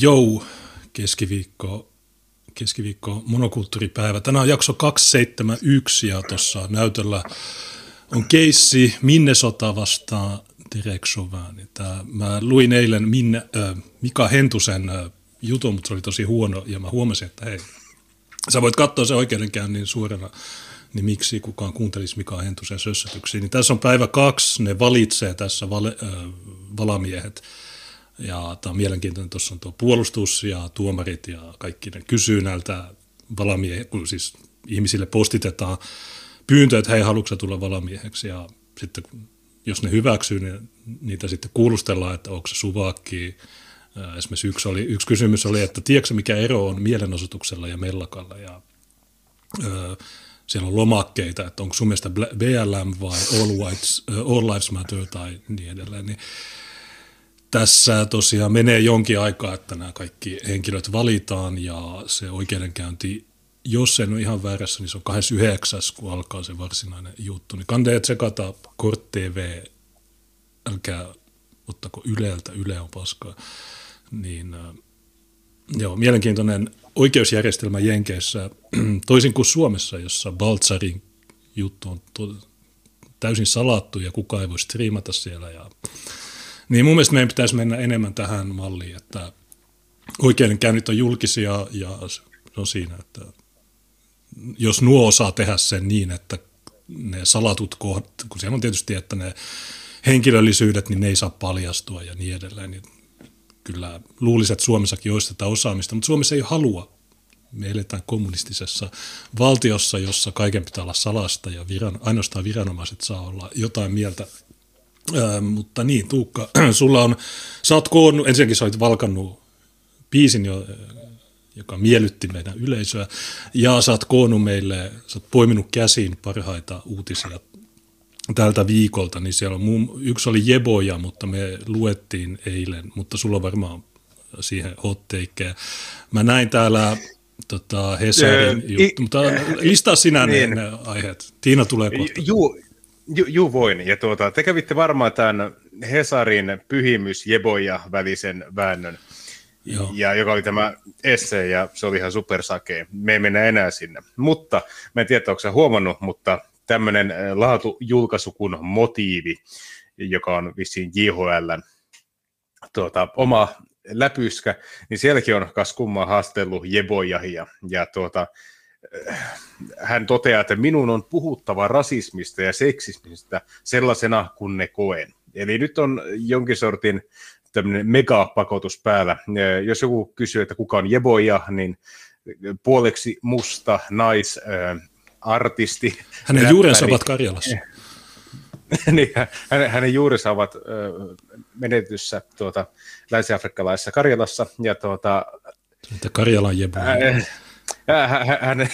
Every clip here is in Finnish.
Jou, keskiviikko, keskiviikko monokulttuuripäivä. Tänään on jakso 271 ja tuossa näytöllä on keissi Minnesota vastaan Derek Chauvin. Tää, mä luin eilen Minne, äh, Mika Hentusen äh, jutun, mutta se oli tosi huono ja mä huomasin, että hei, sä voit katsoa se oikeudenkäynnin suorana, niin miksi kukaan kuuntelisi Mika Hentusen sössötyksiä. Niin tässä on päivä kaksi, ne valitsee tässä vale, äh, valamiehet – ja tämä on mielenkiintoinen, tuossa on tuo puolustus ja tuomarit ja kaikki ne kysyy näiltä valamie, kun siis ihmisille postitetaan pyyntö, että hei, haluatko tulla valamieheksi? Ja sitten jos ne hyväksyy, niin niitä sitten kuulustellaan, että onko se suvakki. Esimerkiksi yksi, oli, yksi kysymys oli, että tiedätkö mikä ero on mielenosoituksella ja mellakalla? Ja öö, siellä on lomakkeita, että onko sun mielestä BLM vai All, Whites, All Lives Matter tai niin edelleen, niin tässä tosiaan menee jonkin aikaa, että nämä kaikki henkilöt valitaan ja se oikeudenkäynti, jos en ole ihan väärässä, niin se on 29. kun alkaa se varsinainen juttu. Niin kannattaa tsekata Kort TV, älkää ottako Yleltä, Yle on paskaa. Niin, äh, joo, mielenkiintoinen oikeusjärjestelmä Jenkeissä, toisin kuin Suomessa, jossa Baltsarin juttu on to- täysin salattu ja kukaan ei voi striimata siellä ja niin mun mielestä meidän pitäisi mennä enemmän tähän malliin, että oikeudenkäynnit on julkisia ja se on siinä, että jos nuo osaa tehdä sen niin, että ne salatut kohdat, kun siellä on tietysti, että ne henkilöllisyydet, niin ne ei saa paljastua ja niin edelleen, niin kyllä luulisin, että Suomessakin olisi tätä osaamista, mutta Suomessa ei halua. Me eletään kommunistisessa valtiossa, jossa kaiken pitää olla salasta ja viran, ainoastaan viranomaiset saa olla jotain mieltä Mutta niin, Tuukka, sulla on, sä oot koonnut, ensinnäkin sä olit valkannut biisin, jo, joka miellytti meidän yleisöä, ja sä oot koonnut meille, sä oot poiminut käsiin parhaita uutisia tältä viikolta, niin siellä on muun, yksi oli Jeboja, mutta me luettiin eilen, mutta sulla on varmaan siihen hotteikkeja. Mä näin täällä tota, Hesarin juttu, mutta listaa sinä niin. ne, ne aiheet. Tiina tulee kohta. Juu, Ju, ju voin. Ja tuota, te kävitte varmaan tämän Hesarin pyhimys Jeboja välisen väännön, Joo. Ja, joka oli tämä esse, ja se oli ihan supersakea. Me ei mennä enää sinne. Mutta, mä en tiedä, onko huomannut, mutta tämmöinen äh, laatujulkaisu kuin Motiivi, joka on vissiin JHL tuota, oma läpyskä, niin sielläkin on kas kummaa haastellut Jebojahia. Ja tuota, hän toteaa, että minun on puhuttava rasismista ja seksismistä sellaisena kuin ne koen. Eli nyt on jonkin sortin tämmöinen megapakotus päällä. Jos joku kysyy, että kuka on Jeboja, niin puoleksi musta naisartisti. Hänen juurensa ovat Karjalassa. niin, hänen, hänen juurensa ovat menetyssä tuota, länsi-afrikkalaisessa Karjalassa. Ja tuota, Karjalan Jeboja. Äh, hän,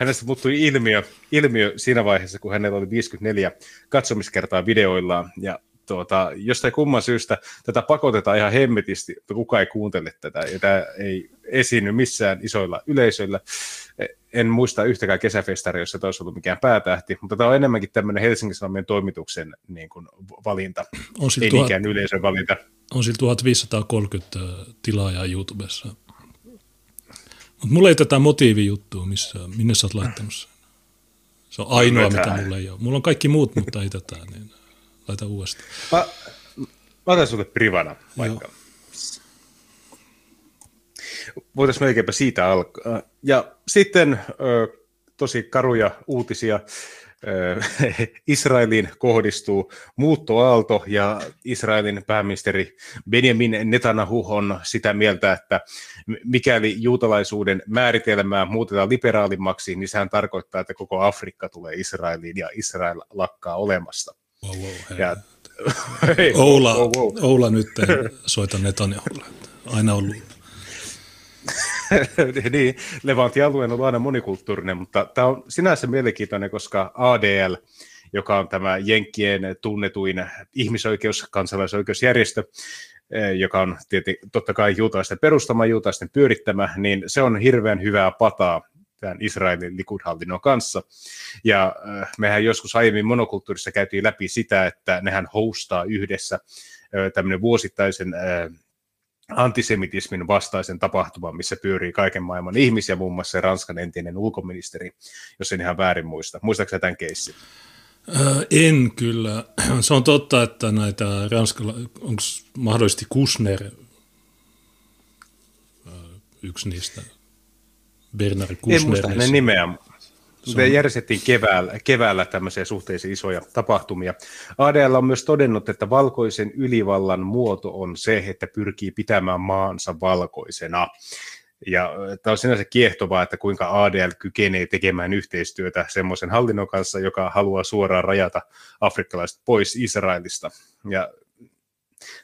hänestä muuttui ilmiö, ilmiö siinä vaiheessa, kun hänellä oli 54 katsomiskertaa videoillaan, ja tuota, jostain kumman syystä tätä pakotetaan ihan hemmetisti, mutta kukaan ei kuuntele tätä, ja tämä ei esiinny missään isoilla yleisöillä. En muista yhtäkään kesäfestaria, jossa tämä olisi ollut mikään päätähti, mutta tämä on enemmänkin tämmöinen Helsingin Sanomien toimituksen niin kuin, valinta, on ei tuhat, yleisön valinta. On sillä 1530 tilaajaa YouTubessa mutta mulla ei tätä motiivijuttua missä, minne sä oot laittanut sen. Se on ainoa, mitä mulla ei ole. Mulla on kaikki muut, mutta ei tätä, niin laita uudestaan. Mä, mä otan sulle privana vaikka. Voitaisiin melkeinpä siitä alkaa. Ja sitten tosi karuja uutisia Israeliin kohdistuu muuttoaalto ja Israelin pääministeri Benjamin Netanyahu on sitä mieltä, että mikäli juutalaisuuden määritelmää muutetaan liberaalimmaksi, niin sehän tarkoittaa, että koko Afrikka tulee Israeliin ja Israel lakkaa olemasta. Wow, wow, ja, hei, Oula, wow, wow. Oula nyt soita Netanyahulle. Aina ollut niin, Levantin alue on aina monikulttuurinen, mutta tämä on sinänsä mielenkiintoinen, koska ADL, joka on tämä Jenkkien tunnetuin ihmisoikeus, kansalaisoikeusjärjestö, eh, joka on tietysti, totta kai juutalaisten perustama, juutalaisten pyörittämä, niin se on hirveän hyvää pataa tämän Israelin likudhallinnon kanssa. Ja eh, mehän joskus aiemmin monokulttuurissa käytiin läpi sitä, että nehän hostaa yhdessä eh, tämmöinen vuosittaisen antisemitismin vastaisen tapahtuman, missä pyörii kaiken maailman ihmisiä, muun muassa Ranskan entinen ulkoministeri, jos en ihan väärin muista. Muistaakseni tämän keissin? En kyllä. Se on totta, että näitä ranskala, onko mahdollisesti Kusner yksi niistä, Bernard Kusner. En muista hänen nimeä, me järjestettiin keväällä, keväällä tämmöisiä suhteellisen isoja tapahtumia. ADL on myös todennut, että valkoisen ylivallan muoto on se, että pyrkii pitämään maansa valkoisena. Ja tämä on sinänsä kiehtovaa, että kuinka ADL kykenee tekemään yhteistyötä semmoisen hallinnon kanssa, joka haluaa suoraan rajata afrikkalaiset pois Israelista. Ja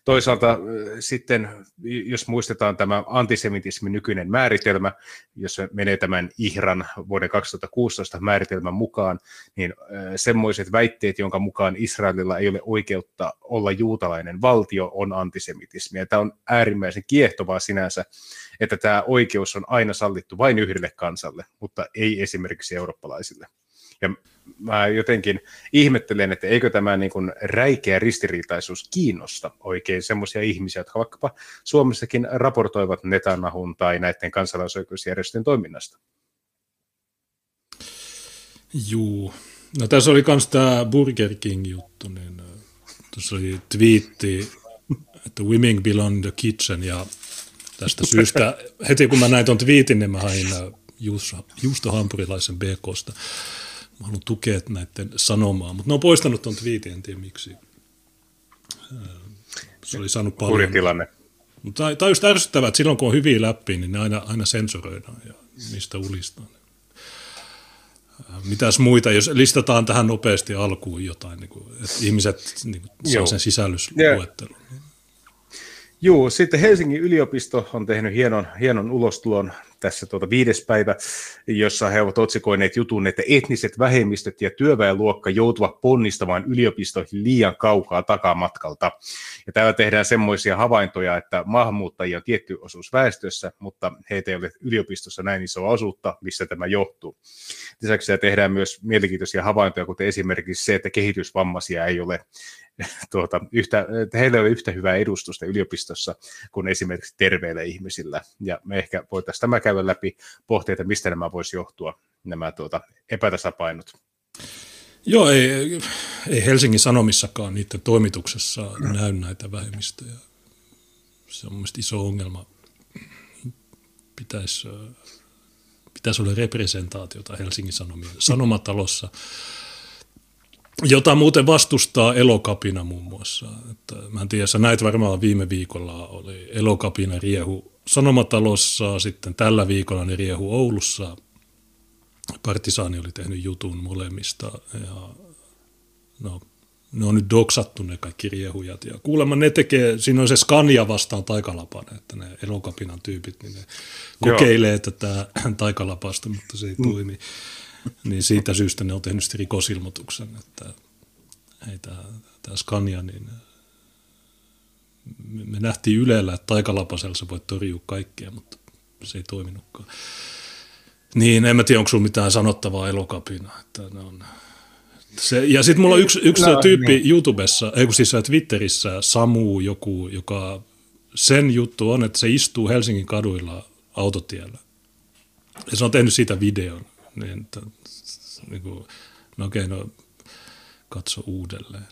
Toisaalta äh, sitten, jos muistetaan tämä antisemitismin nykyinen määritelmä, jos menee tämän IHRAN vuoden 2016 määritelmän mukaan, niin äh, semmoiset väitteet, jonka mukaan Israelilla ei ole oikeutta olla juutalainen valtio, on antisemitismiä. Tämä on äärimmäisen kiehtovaa sinänsä, että tämä oikeus on aina sallittu vain yhdelle kansalle, mutta ei esimerkiksi eurooppalaisille. Ja mä jotenkin ihmettelen, että eikö tämä niin kuin räikeä ristiriitaisuus kiinnosta oikein semmoisia ihmisiä, jotka vaikkapa Suomessakin raportoivat Netanyahun tai näiden kansalaisoikeusjärjestöjen toiminnasta. Juu. No tässä oli myös tämä Burger King-juttu, niin äh, tuossa oli twiitti, että women belong the kitchen, ja tästä syystä heti kun mä näin tuon twiitin, niin mä hain äh, juustohampurilaisen BKsta mä haluan tukea näiden sanomaa, mutta ne on poistanut tuon twiitin, en tiedä miksi. Se oli saanut paljon. tilanne. Mutta tämä on just ärsyttävää, että silloin kun on hyviä läpi, niin ne aina, aina sensuroidaan ja niistä ulistaan. Mitäs muita, jos listataan tähän nopeasti alkuun jotain, niin kuin, että ihmiset niin kuin, saa sen sisällysluettelun. Joo, sitten Helsingin yliopisto on tehnyt hienon, hienon ulostulon tässä tuota viides päivä, jossa he ovat otsikoineet jutun, että etniset vähemmistöt ja työväenluokka joutuvat ponnistamaan yliopistoihin liian kaukaa takamatkalta. Ja täällä tehdään semmoisia havaintoja, että maahanmuuttajia on tietty osuus väestössä, mutta heitä ei ole yliopistossa näin isoa osuutta, missä tämä johtuu. Lisäksi tehdään myös mielenkiintoisia havaintoja, kuten esimerkiksi se, että kehitysvammaisia ei ole tuota, yhtä, heillä ei ole yhtä hyvää edustusta yliopistossa kuin esimerkiksi terveillä ihmisillä. Ja me ehkä voitaisiin tämä käydä läpi, pohtia, että mistä nämä voisi johtua, nämä tuota, epätasapainot. Joo, ei, ei Helsingin Sanomissakaan niiden toimituksessa näy näitä vähemmistöjä. Se on mielestäni iso ongelma. Pitäisi, pitäisi olla representaatiota Helsingin Sanomien sanomatalossa jota muuten vastustaa elokapina muun muassa. Että, mä en tiedä, sä näit varmaan viime viikolla oli elokapina riehu Sanomatalossa, sitten tällä viikolla ne riehu Oulussa. Partisaani oli tehnyt jutun molemmista ja no, ne on nyt doksattu ne kaikki riehujat. Ja kuulemma ne tekee, siinä on se Scania vastaan taikalapane, että ne elokapinan tyypit, niin ne kokeilee Joo. tätä taikalapasta, mutta se ei mm. toimi niin siitä syystä ne on tehnyt sitten rikosilmoituksen, että ei tämä, tämä Scania, niin me nähtiin Ylellä, että taikalapasella sä voit torjua kaikkea, mutta se ei toiminutkaan. Niin, en mä tiedä, onko sulla mitään sanottavaa elokapina, että ne on... Se, ja sitten mulla on yksi, yksi no, tyyppi niin. YouTubessa, ei kun siis Twitterissä, Samu joku, joka sen juttu on, että se istuu Helsingin kaduilla autotiellä. Ja se on tehnyt siitä videon niin, että, niin kuin, no okei, no katso uudelleen.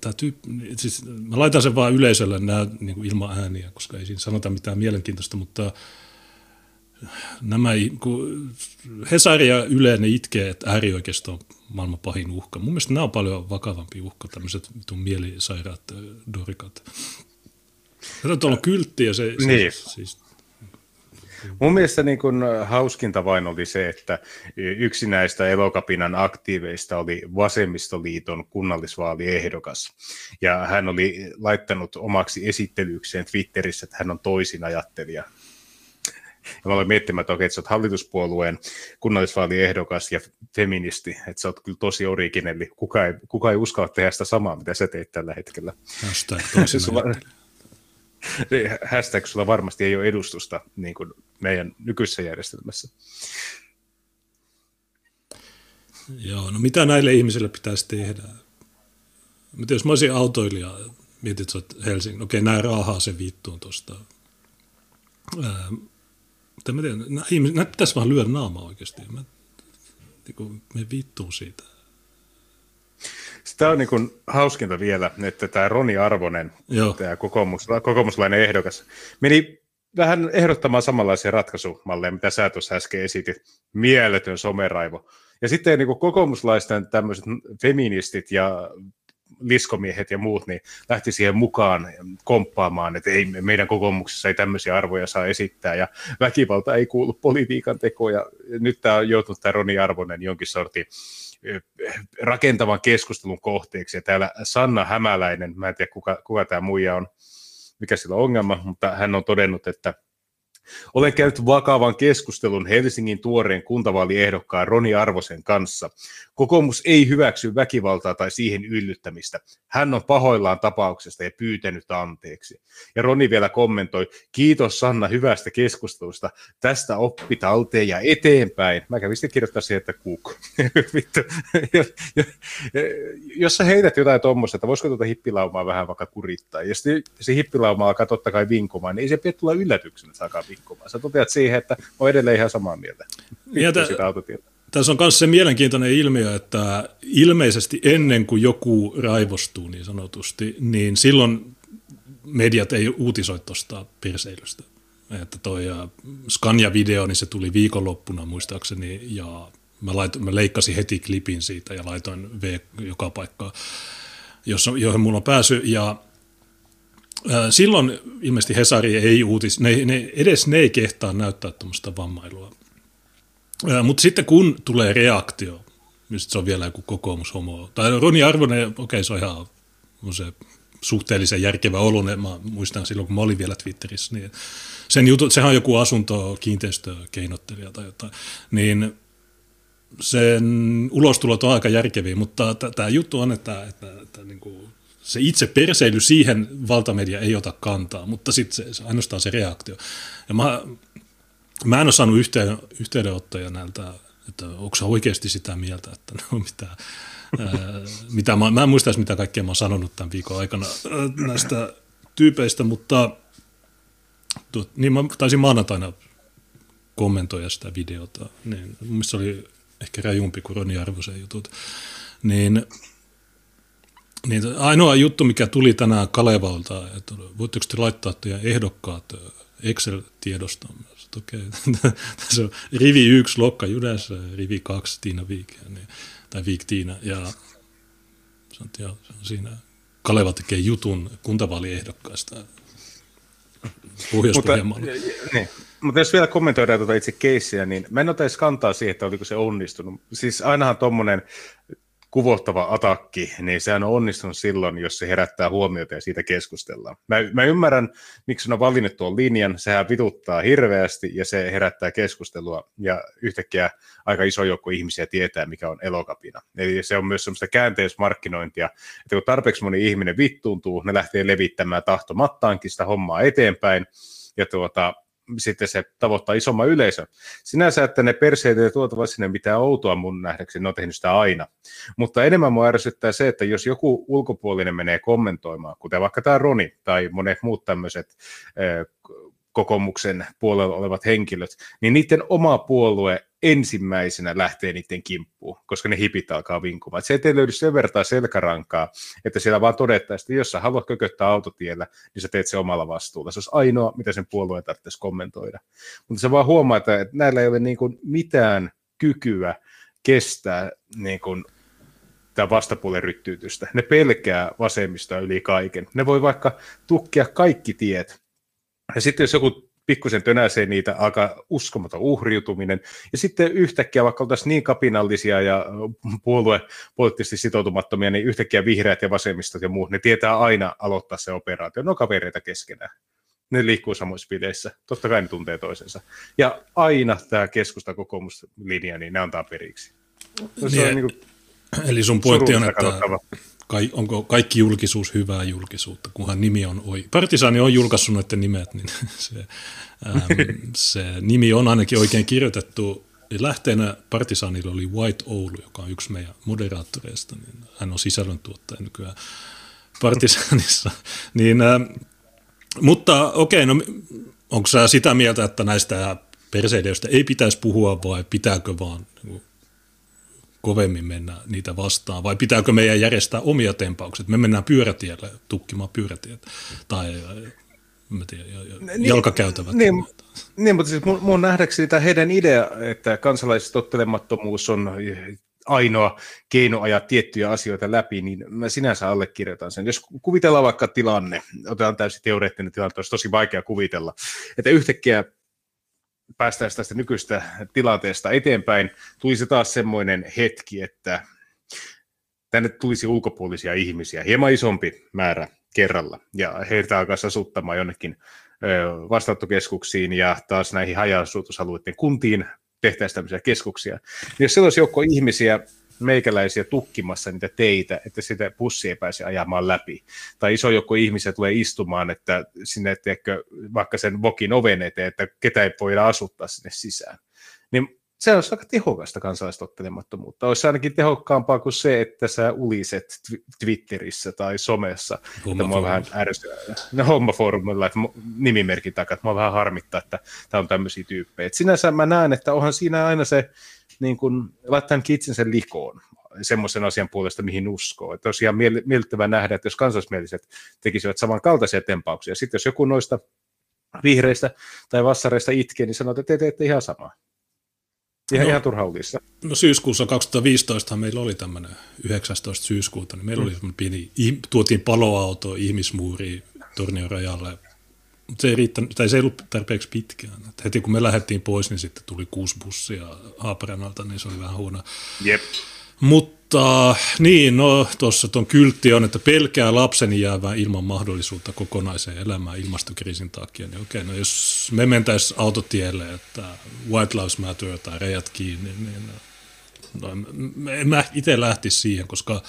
Tämä tyyppi, siis mä laitan sen vaan yleisölle nämä niin kuin ilman ääniä, koska ei siinä sanota mitään mielenkiintoista, mutta nämä, kun Hesari ja Yle, ne itkee, että äärioikeisto on maailman pahin uhka. Mun mielestä nämä on paljon vakavampi uhka, tämmöiset mielisairaat dorikat. Tätä on kyltti ja se, niin. se siis Mun mielestä niin kun hauskinta vain oli se, että yksi näistä elokapinan aktiiveista oli Vasemmistoliiton kunnallisvaaliehdokas. Ja hän oli laittanut omaksi esittelykseen Twitterissä, että hän on toisin ajattelija. Ja mä olen miettimään, että okei, että sä oot hallituspuolueen kunnallisvaaliehdokas ja feministi, että sä oot kyllä tosi originelli. Kuka ei, kuka ei uskalla tehdä sitä samaa, mitä sä teet tällä hetkellä. Toisin hashtag sulla varmasti ei ole edustusta niin kuin meidän nykyisessä järjestelmässä. Joo, no mitä näille ihmisille pitäisi tehdä? Mitä jos mä olisin autoilija, mietit, että Helsingin, okei, näin rahaa se viittuun tuosta mutta mä tiedän, näitä pitäisi vaan lyödä naama oikeasti. Mä, niin kuin, me vittuu siitä. Tämä on niin kuin hauskinta vielä, että tämä Roni Arvonen, Joo. tämä kokoomus, kokoomuslainen ehdokas, meni vähän ehdottamaan samanlaisia ratkaisumalleja, mitä sä tuossa äsken esitit. Mieletön someraivo. Ja sitten niin kuin kokoomuslaisten tämmöiset feministit ja liskomiehet ja muut, niin lähti siihen mukaan komppaamaan, että ei, meidän kokoomuksessa ei tämmöisiä arvoja saa esittää, ja väkivalta ei kuulu politiikan tekoon, ja nyt tämä on joutunut tämä Roni Arvonen jonkin sortin rakentavan keskustelun kohteeksi, ja täällä Sanna Hämäläinen, mä en tiedä kuka, kuka tämä muija on, mikä sillä on ongelma, mutta hän on todennut, että olen käynyt vakavan keskustelun Helsingin tuoreen kuntavaaliehdokkaan Roni Arvosen kanssa. Kokoomus ei hyväksy väkivaltaa tai siihen yllyttämistä. Hän on pahoillaan tapauksesta ja pyytänyt anteeksi. Ja Roni vielä kommentoi, kiitos Sanna hyvästä keskustelusta. Tästä oppi talteen ja eteenpäin. Mä kävin sitten kirjoittaa siihen, että kuk. Vittu. jos sä heität jotain tuommoista, että voisiko tuota hippilaumaa vähän vaikka kurittaa, ja se hippilauma alkaa totta kai vinkumaan, niin ei se pidä tulla yllätyksenä, että vinkumaan. Sä toteat siihen, että on edelleen ihan samaa mieltä. Ja tässä on myös se mielenkiintoinen ilmiö, että ilmeisesti ennen kuin joku raivostuu niin sanotusti, niin silloin mediat ei uutisoi tuosta perseilystä. Että toi Scania-video, niin se tuli viikonloppuna muistaakseni, ja mä, laitoin, mä leikkasin heti klipin siitä ja laitoin V joka paikkaan, johon mulla on pääsy, ja silloin ilmeisesti Hesari ei uutis, ne, ne, edes ne ei kehtaa näyttää tuommoista vammailua mutta sitten kun tulee reaktio, niin se on vielä joku kokoomushomo. Tai Roni Arvonen, okei okay, se on ihan se suhteellisen järkevä olunen. Mä muistan silloin, kun mä olin vielä Twitterissä, niin sen jutu, sehän on joku asunto, kiinteistökeinottelija tai jotain, niin sen ulostulot on aika järkeviä, mutta tämä juttu on, että, että, että se itse perseily siihen valtamedia ei ota kantaa, mutta sitten se, ainoastaan se reaktio. Ja mä, Mä en ole saanut yhteen, yhteydenottoja näiltä, että onko se oikeasti sitä mieltä, että no mitä, ää, mitä mä, mä en muista mitä kaikkea mä oon sanonut tämän viikon aikana näistä tyypeistä, mutta tuot, niin mä taisin maanantaina kommentoida sitä videota, niin mun se oli ehkä rajumpi kuin Roni Arvosen jutut, niin, niin ainoa juttu, mikä tuli tänään Kalevalta, että voitteko te laittaa teidän ehdokkaat Excel-tiedostoon okei, okay. tässä on rivi yksi Lokka Judässä rivi kaksi Tiina Viik, niin, tai Viik Tiina, ja sanot, joo, se on siinä. Kaleva tekee jutun kuntavaaliehdokkaista pohjois mutta, niin, mutta jos vielä kommentoidaan tuota itse keissiä, niin mä en ota edes kantaa siihen, että oliko se onnistunut. Siis ainahan tuommoinen kuvottava atakki, niin sehän on onnistunut silloin, jos se herättää huomiota ja siitä keskustellaan. Mä, mä ymmärrän, miksi on valinnut tuon linjan, sehän vituttaa hirveästi ja se herättää keskustelua ja yhtäkkiä aika iso joukko ihmisiä tietää, mikä on elokapina. Eli se on myös semmoista käänteismarkkinointia, että kun tarpeeksi moni ihminen vittuuntuu, ne lähtee levittämään tahtomattaankin sitä hommaa eteenpäin, ja tuota, sitten se tavoittaa isomman yleisön. Sinänsä, että ne perseet ei tuotava sinne mitään outoa mun nähdäkseni, ne on tehnyt sitä aina. Mutta enemmän mua ärsyttää se, että jos joku ulkopuolinen menee kommentoimaan, kuten vaikka tämä Roni tai monet muut tämmöiset kokoomuksen puolella olevat henkilöt, niin niiden oma puolue ensimmäisenä lähtee niiden kimppuun, koska ne hipit alkaa vinkumaan. Se ei löydy sen vertaa selkärankaa, että siellä vaan todettaisiin, että jos sä haluat kököttää autotiellä, niin sä teet se omalla vastuulla. Se olisi ainoa, mitä sen puolueen tarvitsisi kommentoida. Mutta se vaan huomaa, että näillä ei ole niin kuin mitään kykyä kestää niin kuin tämä vastapuolen ryttyytystä. Ne pelkää vasemmista yli kaiken. Ne voi vaikka tukkia kaikki tiet. Ja sitten jos joku pikkusen tönäsee niitä, aika uskomaton uhriutuminen. Ja sitten yhtäkkiä, vaikka oltaisiin niin kapinallisia ja puolue poliittisesti sitoutumattomia, niin yhtäkkiä vihreät ja vasemmistot ja muut, ne tietää aina aloittaa se operaatio. No kavereita keskenään. Ne liikkuu samoissa pileissä. Totta kai ne tuntee toisensa. Ja aina tämä keskusta kokoomuslinja, niin ne antaa periksi. Se niin, on niin kuin eli sun pointti on, että kai, onko kaikki julkisuus hyvää julkisuutta, kunhan nimi on oi. Partisaani on julkaissut noiden nimet, niin se, äm, se nimi on ainakin oikein kirjoitettu. Lähteenä Partisaanilla oli White Oulu, joka on yksi meidän moderaattoreista, niin hän on sisällöntuottaja nykyään Partisaanissa. niin, äh, mutta okei, okay, no onko sä sitä mieltä, että näistä perseideistä ei pitäisi puhua vai pitääkö vaan niin kovemmin mennä niitä vastaan vai pitääkö meidän järjestää omia tempaukset? Me mennään pyörätielle tukkimaan pyörätiet tai mä tiedän, niin, jalkakäytävät. Niin, niin, mutta siis mun, mun nähdäkseni tämä heidän idea, että kansalaistottelemattomuus on ainoa keino ajaa tiettyjä asioita läpi, niin mä sinänsä allekirjoitan sen. Jos kuvitellaan vaikka tilanne, otetaan täysin teoreettinen tilanne, olisi tosi vaikea kuvitella, että yhtäkkiä päästäisiin tästä nykyistä tilanteesta eteenpäin, tulisi taas semmoinen hetki, että tänne tulisi ulkopuolisia ihmisiä, hieman isompi määrä kerralla, ja heitä alkaisi asuttamaan jonnekin vastaanottokeskuksiin ja taas näihin haja kuntiin tehtäisiin tämmöisiä keskuksia. Niin jos olisi joukko ihmisiä, meikäläisiä tukkimassa niitä teitä, että sitä pussi ei pääse ajamaan läpi. Tai iso joukko ihmisiä tulee istumaan, että sinne tiedätkö, vaikka sen vokin oven eteen, että ketä ei voida asuttaa sinne sisään. Niin se olisi aika tehokasta kansalaistottelemattomuutta. Olisi ainakin tehokkaampaa kuin se, että sä uliset Twitterissä tai somessa. Että mua vähän ärsyä. No, hommafoorumilla, että nimimerkin takaa, että mua vähän harmittaa, että tämä on tämmöisiä tyyppejä. Et sinänsä mä näen, että onhan siinä aina se, niin kun, laittaa itsensä likoon semmoisen asian puolesta, mihin uskoo. Että olisi ihan miellyttävää nähdä, että jos kansallismieliset tekisivät samankaltaisia tempauksia. Sitten jos joku noista vihreistä tai vassareista itkee, niin sanoo, että te teette ihan samaa. Ihan, no, ihan turha uutista. No syyskuussa 2015 meillä oli tämmöinen 19. syyskuuta, niin meillä mm. oli pieni, tuotiin paloauto ihmismuuriin Tornion rajalle. Mutta se ei, riittänyt, tai se ei ollut tarpeeksi pitkään. Et heti kun me lähdettiin pois, niin sitten tuli kuusi bussia Haaparannalta, niin se oli vähän huono. Jep. Mutta niin, no tuossa tuon kyltti on, että pelkää lapseni jäävää ilman mahdollisuutta kokonaiseen elämään ilmastokriisin takia, niin okei, no jos me mentäisiin autotielle, että White Lives Matter tai rejat kiinni, niin no, en mä itse lähtisi siihen, koska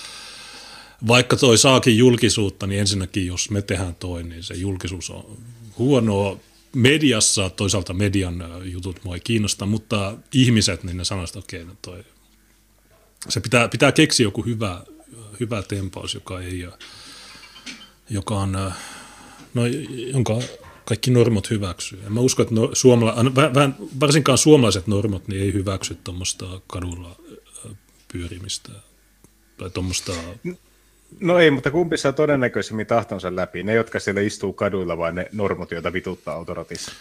vaikka toi saakin julkisuutta, niin ensinnäkin jos me tehdään toi, niin se julkisuus on huonoa mediassa, toisaalta median jutut mua ei kiinnosta, mutta ihmiset, niin ne sanoisivat, että okei, no toi se pitää, pitää keksiä joku hyvä, hyvä tempaus, joka ei joka on, no, jonka kaikki normot hyväksyy. Ja mä uskon, että no, suomala, vähän, varsinkaan suomalaiset normot niin ei hyväksy tuommoista kadulla pyörimistä tai tuommoista... No ei, mutta kumpi saa todennäköisemmin tahtonsa läpi? Ne, jotka siellä istuu kaduilla vai ne normot, joita vituttaa autoratissa?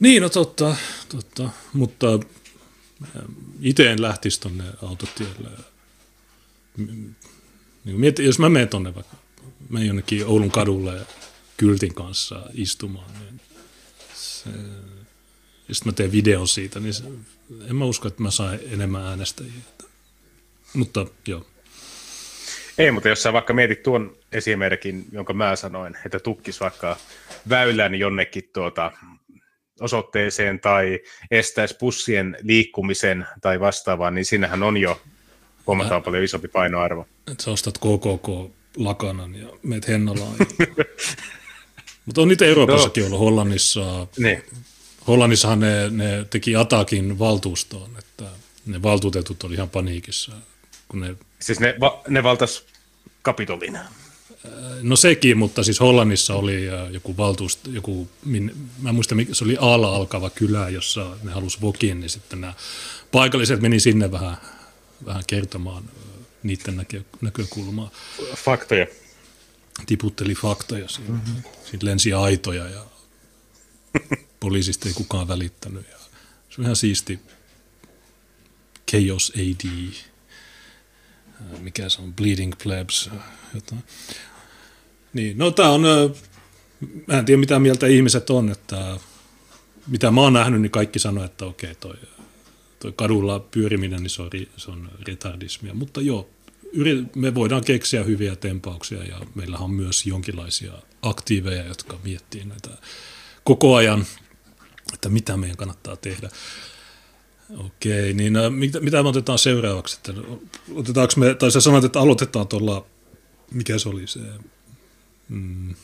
Niin, no totta, totta. mutta itse en lähtisi tuonne autotielle. Niin jos mä menen tuonne vaikka, menen jonnekin Oulun kadulle kyltin kanssa istumaan, niin se, ja sitten mä teen videon siitä, niin se, en mä usko, että mä saan enemmän äänestäjiä. Mutta joo. Ei, mutta jos sä vaikka mietit tuon esimerkin, jonka mä sanoin, että tukkis vaikka väylän jonnekin tuota osoitteeseen tai estäisi bussien liikkumisen tai vastaavaa, niin sinnehän on jo huomattavan Mä, paljon isompi painoarvo. Että sä ostat KKK-lakanan ja meet Hennalaan. Mutta on niitä Euroopassakin no. ollut Hollannissa. Niin. Hollannissahan ne, ne teki Atakin valtuustoon, että ne valtuutetut oli ihan paniikissa. Kun ne... Siis ne, va, ne valtas Kapitolin. No sekin, mutta siis Hollannissa oli äh, joku valtuust, joku, mä muistan, se oli Aala alkava kylä, jossa ne halusi vokin, niin sitten nämä paikalliset meni sinne vähän, vähän kertomaan äh, niiden näkö, näkökulmaa. Faktoja. Tiputteli faktoja siinä. Mm-hmm. Siinä lensi aitoja ja poliisista ei kukaan välittänyt. Ja se on ihan siisti. Chaos AD äh, mikä se on, Bleeding Plebs, jotain. Niin, no tämä on, mä en tiedä mitä mieltä ihmiset on, että mitä mä oon nähnyt, niin kaikki sanoo, että okei, toi, toi kadulla pyöriminen, niin se on, se on retardismia. Mutta joo, me voidaan keksiä hyviä tempauksia ja meillä on myös jonkinlaisia aktiiveja, jotka miettii näitä koko ajan, että mitä meidän kannattaa tehdä. Okei, niin mitä, mitä me otetaan seuraavaksi? Että otetaanko me, tai sä sanoit, että aloitetaan tuolla, mikä se oli se Mm.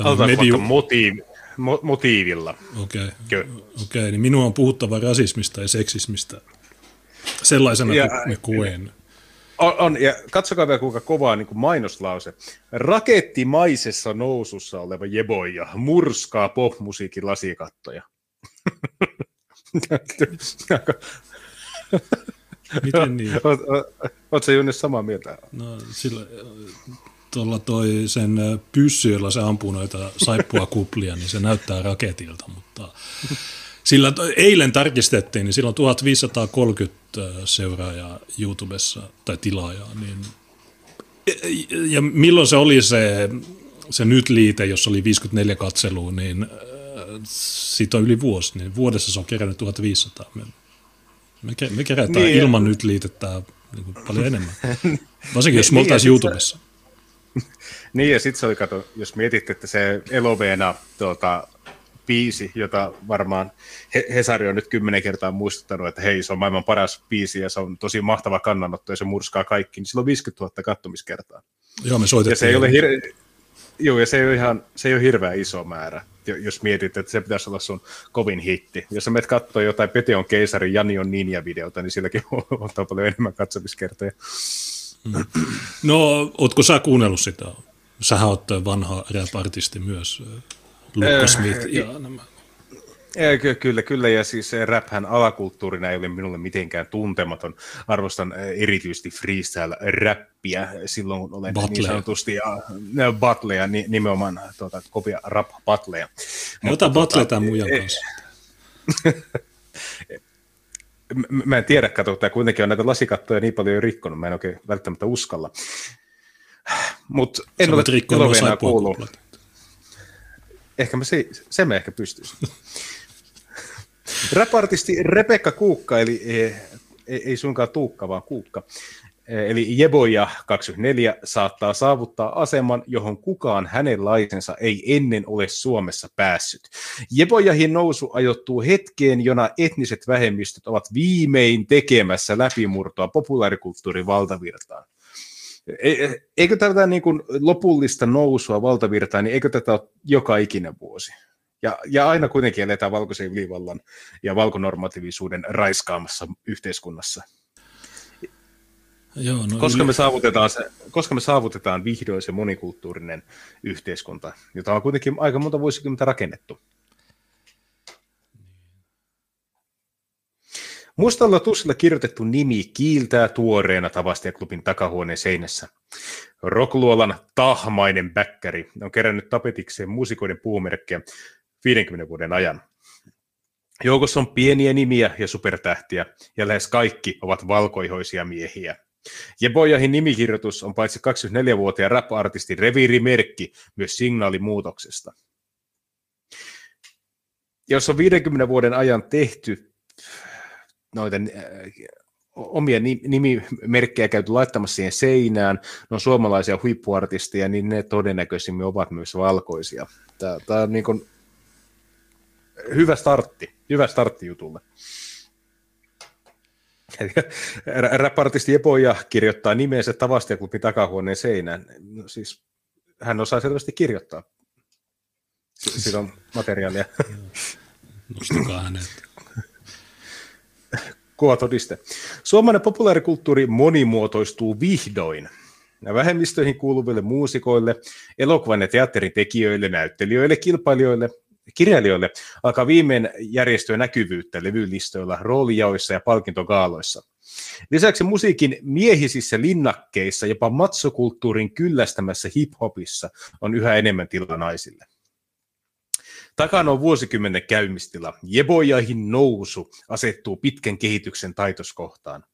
Aloitetaan mediu... motiiv... mo- motiivilla. Okei, okay. okay, niin minua on puhuttava rasismista ja seksismistä sellaisena ja, kuin me koen. On, on, ja katsokaa vielä kuinka kovaa niin kuin mainoslause. Rakettimaisessa nousussa oleva jeboja murskaa popmusiikin lasikattoja. Miten niin? Oletko Junne samaa mieltä? No sillä, tuolla toi sen pyssy, jolla se ampuu noita saippua kuplia, niin se näyttää raketilta, mutta sillä eilen tarkistettiin, niin silloin 1530 seuraajaa YouTubessa tai tilaajaa, niin ja milloin se oli se, se nyt liite, jossa oli 54 katselua, niin siitä on yli vuosi, niin vuodessa se on kerännyt 1500. Me, me, me kerätään niin, ilman nyt liitettä niin paljon enemmän. Varsinkin jos me niin, oltaisiin YouTubessa. niin ja sitten se oli, kato, jos mietitte, että se Eloveena tuota, biisi, jota varmaan Hesari on nyt kymmenen kertaa muistuttanut, että hei, se on maailman paras biisi ja se on tosi mahtava kannanotto ja se murskaa kaikki, niin sillä on 50 000 kattomiskertaa. Joo, me soitettiin. Ja se ei ole, hir- Joo, ja se ei ole, ihan, se ei ole hirveän iso määrä, jos mietit, että se pitäisi olla sun kovin hitti. Jos sä menet katsoa jotain Peteon keisarin Jani on Ninja-videota, niin silläkin on paljon enemmän katsomiskertoja. Mm. No, ootko sä kuunnellut sitä? Sähän oot vanha rap-artisti myös, Lukas äh, Smith ja nämä. Ky- kyllä, kyllä, ja siis räphän alakulttuurina ei ole minulle mitenkään tuntematon. Arvostan erityisesti freestyle-räppiä silloin, kun olen Battle. niin sanotusti, ja, battleja, nimenomaan tuota, kovia rap-battleja. Ota battle tämän mujan kanssa. mä en tiedä, kato, että kuitenkin on näitä lasikattoja niin paljon jo rikkonut, mä en oikein välttämättä uskalla. Mutta en ole kuullut. Ehkä mä se, se mä ehkä pystyisin. Rap-artisti Rebekka Kuukka, eli ei, ei suinkaan Tuukka, vaan Kuukka, eli Jeboja 24 saattaa saavuttaa aseman, johon kukaan hänen laisensa ei ennen ole Suomessa päässyt. Jebojahin nousu ajoittuu hetkeen, jona etniset vähemmistöt ovat viimein tekemässä läpimurtoa populaarikulttuurin valtavirtaan. E, eikö tätä niin kuin lopullista nousua valtavirtaan, niin eikö tätä ole joka ikinen vuosi? Ja, ja aina kuitenkin eletään valkoisen ylivallan ja valkonormatiivisuuden raiskaamassa yhteiskunnassa. Joo, no koska, me saavutetaan se, koska me saavutetaan vihdoin se monikulttuurinen yhteiskunta, jota on kuitenkin aika monta vuosikymmentä rakennettu. Mustalla tussilla kirjoitettu nimi kiiltää tuoreena Tavastia-klubin takahuoneen seinässä. Rockluolan tahmainen bäkkäri on kerännyt tapetikseen muusikoiden puumerkkejä 50 vuoden ajan. Joukossa on pieniä nimiä ja supertähtiä, ja lähes kaikki ovat valkoihoisia miehiä. Jebojahin nimikirjoitus on paitsi 24-vuotiaan rap-artistin reviirimerkki myös signaali muutoksesta. Jos on 50 vuoden ajan tehty noita äh, omia nimimerkkejä käyty laittamassa siihen seinään, ne on suomalaisia huippuartisteja, niin ne todennäköisimmin ovat myös valkoisia. Tämä, tämä on niin kuin hyvä startti, hyvä startti jutulle. Rap-artisti Epoja kirjoittaa nimensä tavasti klubin takahuoneen seinään. No, siis hän osaa selvästi kirjoittaa. Sillä on materiaalia. Nostakaa hänet. Kova todiste. Suomalainen populaarikulttuuri monimuotoistuu vihdoin. Vähemmistöihin kuuluville muusikoille, elokuvan ja teatterin tekijöille, näyttelijöille, kilpailijoille kirjailijoille alkaa viimein järjestöä näkyvyyttä levylistoilla, roolijaoissa ja palkintogaaloissa. Lisäksi musiikin miehisissä linnakkeissa, jopa matsokulttuurin kyllästämässä hip-hopissa on yhä enemmän tilaa naisille. Takana on vuosikymmenen käymistila. Jebojahin nousu asettuu pitkän kehityksen taitoskohtaan.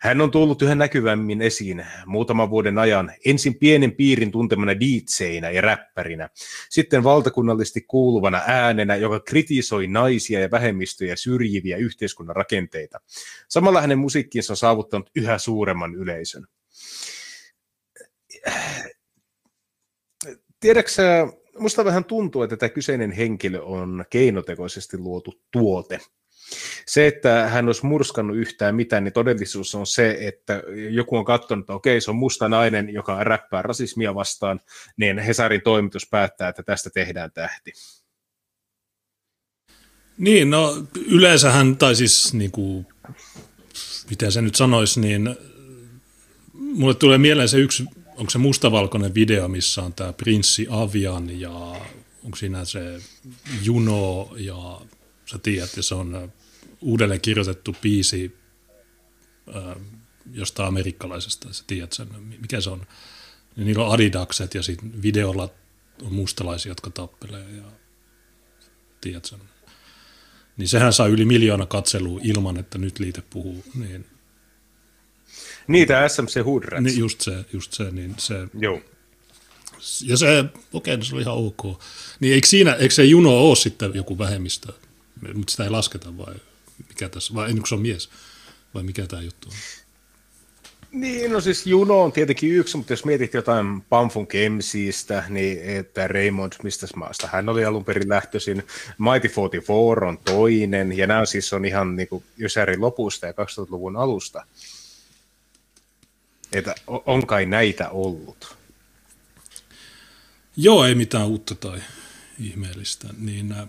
Hän on tullut yhä näkyvämmin esiin muutaman vuoden ajan, ensin pienen piirin tuntemana diitseinä ja räppärinä, sitten valtakunnallisesti kuuluvana äänenä, joka kritisoi naisia ja vähemmistöjä syrjiviä yhteiskunnan rakenteita. Samalla hänen musiikkinsa on saavuttanut yhä suuremman yleisön. Tiedätkö musta vähän tuntuu, että tämä kyseinen henkilö on keinotekoisesti luotu tuote – se, että hän olisi murskannut yhtään mitään, niin todellisuus on se, että joku on katsonut, että okei, se on musta nainen, joka räppää rasismia vastaan, niin Hesarin toimitus päättää, että tästä tehdään tähti. Niin, no yleensähän, tai siis niin kuin, miten se nyt sanoisi, niin mulle tulee mieleen se yksi, onko se mustavalkoinen video, missä on tämä prinssi Avian ja onko siinä se Juno ja sä tiedät, ja se on uudelleen kirjoitettu biisi jostain amerikkalaisesta, sä tiedät sen, mikä se on. Ja niillä on adidakset ja sitten videolla on mustalaisia, jotka tappelee ja tiedät sen. Niin sehän saa yli miljoona katselua ilman, että nyt liite puhuu. Niin Niitä SMC Hoodrats. Niin just se, just se, niin se. Joo. Ja se, okei, okay, se oli ihan ok. Niin eikö siinä, eikö se Juno ole sitten joku vähemmistö, mutta sitä ei lasketa vai mikä tässä, vai ennen kuin se on mies, vai mikä tämä juttu on? Niin, no siis Juno on tietenkin yksi, mutta jos mietit jotain Pamfun Kemsiistä, niin että Raymond, mistä maasta hän oli alun perin lähtöisin, Mighty 44 on toinen, ja nämä siis on ihan niin kuin Ysärin lopusta ja 2000-luvun alusta. Että on kai näitä ollut? Joo, ei mitään uutta tai ihmeellistä. Niin, äh,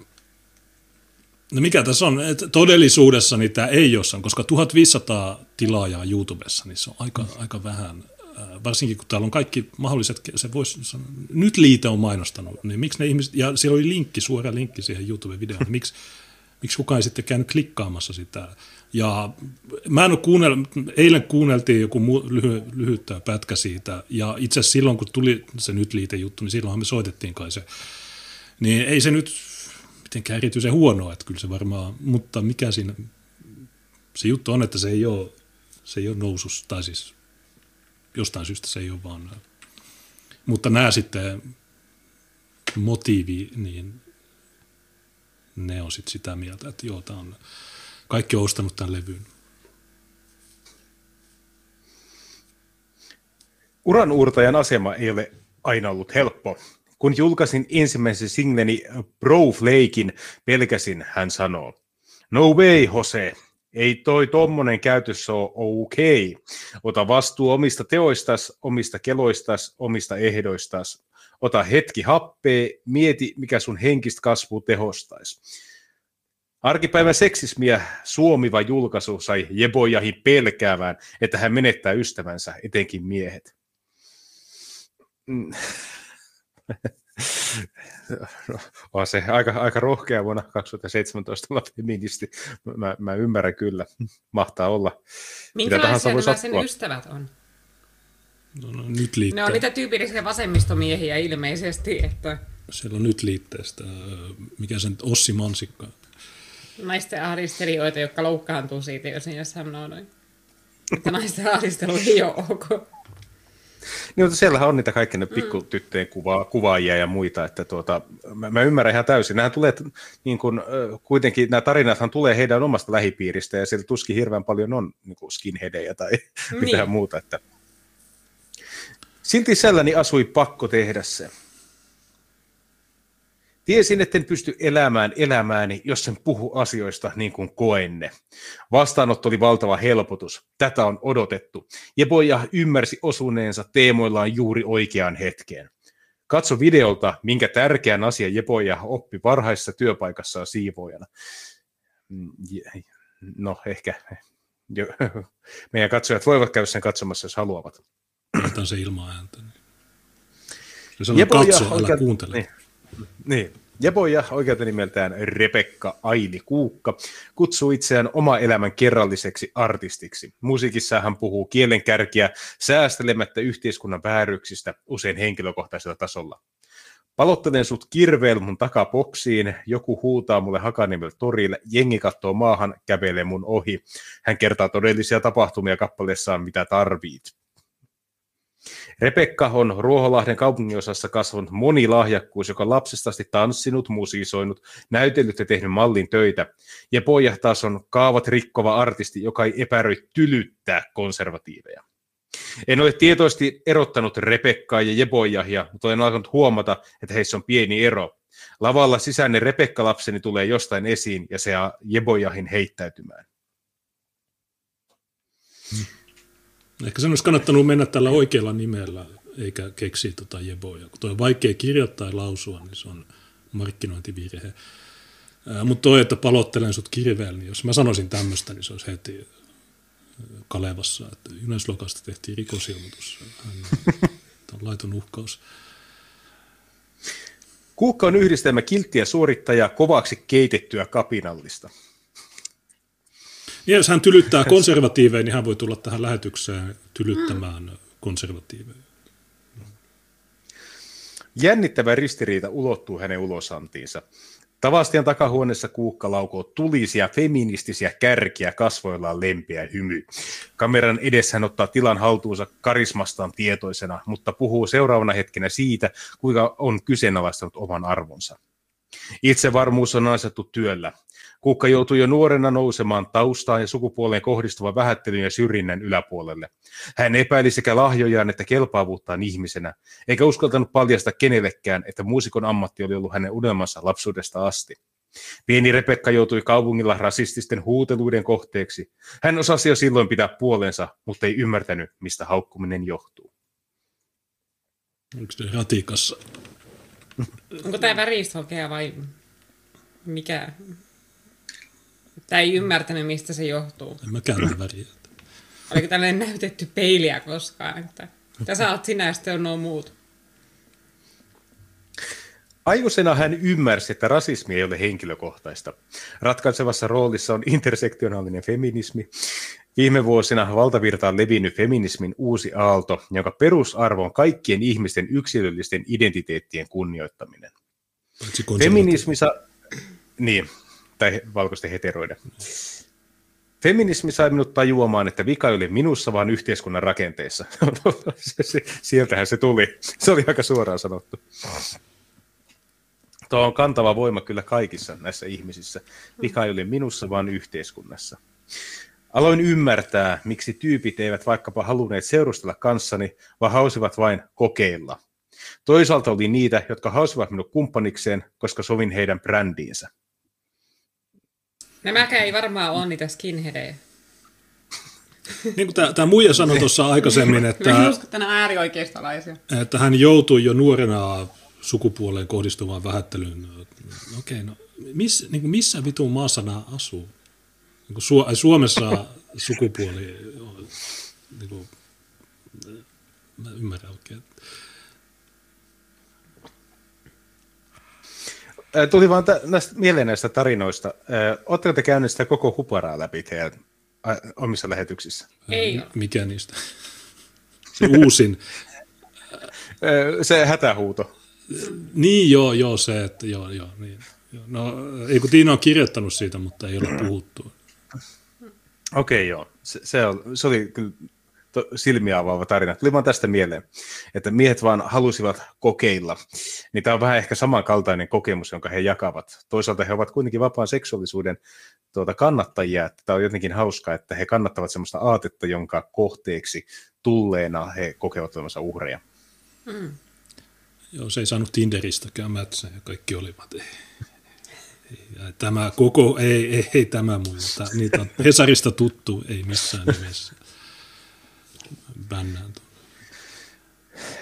no mikä tässä on? että todellisuudessa niin tämä ei jossain, koska 1500 tilaajaa YouTubessa, niin se on aika, mm. aika vähän. Äh, varsinkin kun täällä on kaikki mahdolliset, se voisi sanoa, nyt liite on mainostanut, niin miksi ne ihmiset, ja siellä oli linkki, suora linkki siihen YouTube-videoon, niin miksi, miksi kukaan ei sitten käynyt klikkaamassa sitä? Ja mä en ole eilen kuunneltiin joku lyhy, lyhyt pätkä siitä, ja itse asiassa silloin, kun tuli se nyt liitejuttu, niin silloinhan me soitettiin kai se. Niin ei se nyt mitenkään erityisen huonoa, että kyllä se varmaan, mutta mikä siinä, se juttu on, että se ei ole, se ei ole nousus, tai siis jostain syystä se ei ole vaan, mutta nämä sitten motiivi, niin ne on sitten sitä mieltä, että joo, tämä on, kaikki on ostanut tämän levyn. Uran uurtajan asema ei ole aina ollut helppo. Kun julkaisin ensimmäisen singleni Bro Flakein, pelkäsin, hän sanoo. No way, Jose. Ei toi tommonen käytös ole okei. Okay. Ota vastuu omista teoistas, omista keloistas, omista ehdoistas. Ota hetki happea, mieti mikä sun henkistä kasvua tehostaisi. Arkipäivän seksismiä suomiva julkaisu sai Jebojahin pelkäävään, että hän menettää ystävänsä, etenkin miehet. Mm. on se aika, aika rohkea vuonna 2017 olla feministi. Mä, mä ymmärrän kyllä. Mahtaa olla. Minkälaisia nämä sen ystävät on? No, no, nyt. Ne on niitä tyypillisiä vasemmistomiehiä ilmeisesti. Että... Siellä on nyt liitteestä, mikä sen Ossi Mansikka naisten ahdistelijoita, jotka loukkaantuu siitä, jos ne sanoo noin. Että naisten ahdistelu ei ole ok. Niin, mutta siellähän on niitä kaikki ne mm. pikkutyttöjen kuva, kuvaajia ja muita, että tuota, mä, mä ymmärrän ihan täysin. Nämä tulee, niin kun, kuitenkin nämä tarinathan tulee heidän omasta lähipiiristä ja sieltä tuskin hirveän paljon on niin skinheadejä tai niin. mitään muuta. Että... Silti sälläni asui pakko tehdä se. Tiesin, etten pysty elämään elämääni, jos en puhu asioista niin kuin koenne. Vastaanotto oli valtava helpotus. Tätä on odotettu. Jeboja ymmärsi osuneensa teemoillaan juuri oikeaan hetkeen. Katso videolta, minkä tärkeän asian Jeboja oppi varhaisessa työpaikassaan siivoojana. Mm, no, ehkä meidän katsojat voivat käydä sen katsomassa, jos haluavat. Otan se ilman ääntä. Se on katso, älä kuuntele. Niin. Niin. Jeboja, oikealta nimeltään Rebekka Aili Kuukka, kutsuu itseään oma elämän kerralliseksi artistiksi. Musiikissa hän puhuu kielenkärkiä säästelemättä yhteiskunnan vääryksistä usein henkilökohtaisella tasolla. Palottelen sut kirveellä mun takapoksiin, joku huutaa mulle Hakanimellä torille, jengi katsoo maahan, kävelee mun ohi. Hän kertaa todellisia tapahtumia kappaleessaan, mitä tarvit. Rebekka on Ruoholahden kaupunginosassa kasvanut monilahjakkuus, joka lapsesta asti tanssinut, musiisoinut, näytellyt ja tehnyt mallin töitä. Ja poja taas on kaavat rikkova artisti, joka ei epäröi tylyttää konservatiiveja. En ole tietoisesti erottanut Rebekkaa ja Jebojahia, mutta olen alkanut huomata, että heissä on pieni ero. Lavalla sisäinen Rebekka-lapseni tulee jostain esiin ja se Jebojahin heittäytymään. Ehkä sen olisi kannattanut mennä tällä oikealla nimellä, eikä keksiä tuota jeboja. Kun tuo on vaikea kirjoittaa ja lausua, niin se on markkinointivirhe. Mutta toi, että palottelen sut kirveellä, niin jos mä sanoisin tämmöistä, niin se olisi heti Kalevassa, että Yleislokasta tehtiin rikosilmoitus. Hän on laiton uhkaus. Kuukka on yhdistelmä kilttiä suorittaja kovaksi keitettyä kapinallista. Ja jos hän tylyttää konservatiiveja, niin hän voi tulla tähän lähetykseen tylyttämään konservatiiveja. Jännittävä ristiriita ulottuu hänen ulosantiinsa. Tavastian takahuoneessa kuukka laukoo tulisia feministisiä kärkiä kasvoillaan lempeä hymy. Kameran edessä hän ottaa tilan haltuunsa karismastaan tietoisena, mutta puhuu seuraavana hetkenä siitä, kuinka on kyseenalaistanut oman arvonsa. Itsevarmuus on ansaittu työllä. Kukka joutui jo nuorena nousemaan taustaan ja sukupuoleen kohdistuvan vähättelyn ja syrjinnän yläpuolelle. Hän epäili sekä lahjojaan että kelpaavuuttaan ihmisenä, eikä uskaltanut paljasta kenellekään, että muusikon ammatti oli ollut hänen unelmansa lapsuudesta asti. Pieni Rebekka joutui kaupungilla rasististen huuteluiden kohteeksi. Hän osasi jo silloin pitää puolensa, mutta ei ymmärtänyt, mistä haukkuminen johtuu. Onko se ratikassa? Onko tämä värishokea vai mikä? Tämä ei ymmärtänyt, mistä se johtuu. En mä käy väriä. Oliko tällainen näytetty peiliä koskaan? Että tässä olet sinä ja sitten on nuo muut. Aikuisena hän ymmärsi, että rasismi ei ole henkilökohtaista. Ratkaisevassa roolissa on intersektionaalinen feminismi. Viime vuosina valtavirtaan levinnyt feminismin uusi aalto, jonka perusarvo on kaikkien ihmisten yksilöllisten identiteettien kunnioittaminen. Feminismi sa- niin, tai valkoisten heteroiden. Feminismi sai minut tajuamaan, että vika ei ole minussa, vaan yhteiskunnan rakenteessa. Sieltähän se tuli. Se oli aika suoraan sanottu. Tuo on kantava voima kyllä kaikissa näissä ihmisissä. Vika ei ole minussa, vaan yhteiskunnassa. Aloin ymmärtää, miksi tyypit eivät vaikkapa halunneet seurustella kanssani, vaan hausivat vain kokeilla. Toisaalta oli niitä, jotka hausivat minut kumppanikseen, koska sovin heidän brändiinsä. Nämäkään ei varmaan ole niitä skinheadejä. Niin kuin tämä, tämä muija sanoi tuossa aikaisemmin, että, Mä uskon, että nämä äärioikeistolaisia. että hän joutui jo nuorena sukupuoleen kohdistuvaan vähättelyyn. Okei, no miss, niin kuin missä vitun maassa nämä asuu? Niin kuin Su- Suomessa sukupuoli, niin kuin, mä ymmärrän oikein. Tuli vaan tä- näistä, mieleen näistä tarinoista. Oletteko te käyneet sitä koko huparaa läpi teidän omissa lähetyksissä? Ei. Mikä niistä? Se uusin. Se hätähuuto. Niin joo, joo se, että joo, joo, niin. No, ei kun Tiina on kirjoittanut siitä, mutta ei ole puhuttu. Okei, okay, joo. Se, se, oli, se oli kyllä to, silmiä avaava tarina. Tuli vaan tästä mieleen, että miehet vaan halusivat kokeilla. Niin tämä on vähän ehkä samankaltainen kokemus, jonka he jakavat. Toisaalta he ovat kuitenkin vapaan seksuaalisuuden tuota, kannattajia. Että tämä on jotenkin hauskaa, että he kannattavat sellaista aatetta, jonka kohteeksi tulleena he kokevat olevansa uhreja. Joo, se ei saanut Tinderistäkään mätsää ja kaikki olivat, ei, ei, ja tämä koko, ei, ei, ei tämä muu, Tää- niitä on Hesarista tuttu, ei missään nimessä. Bännään.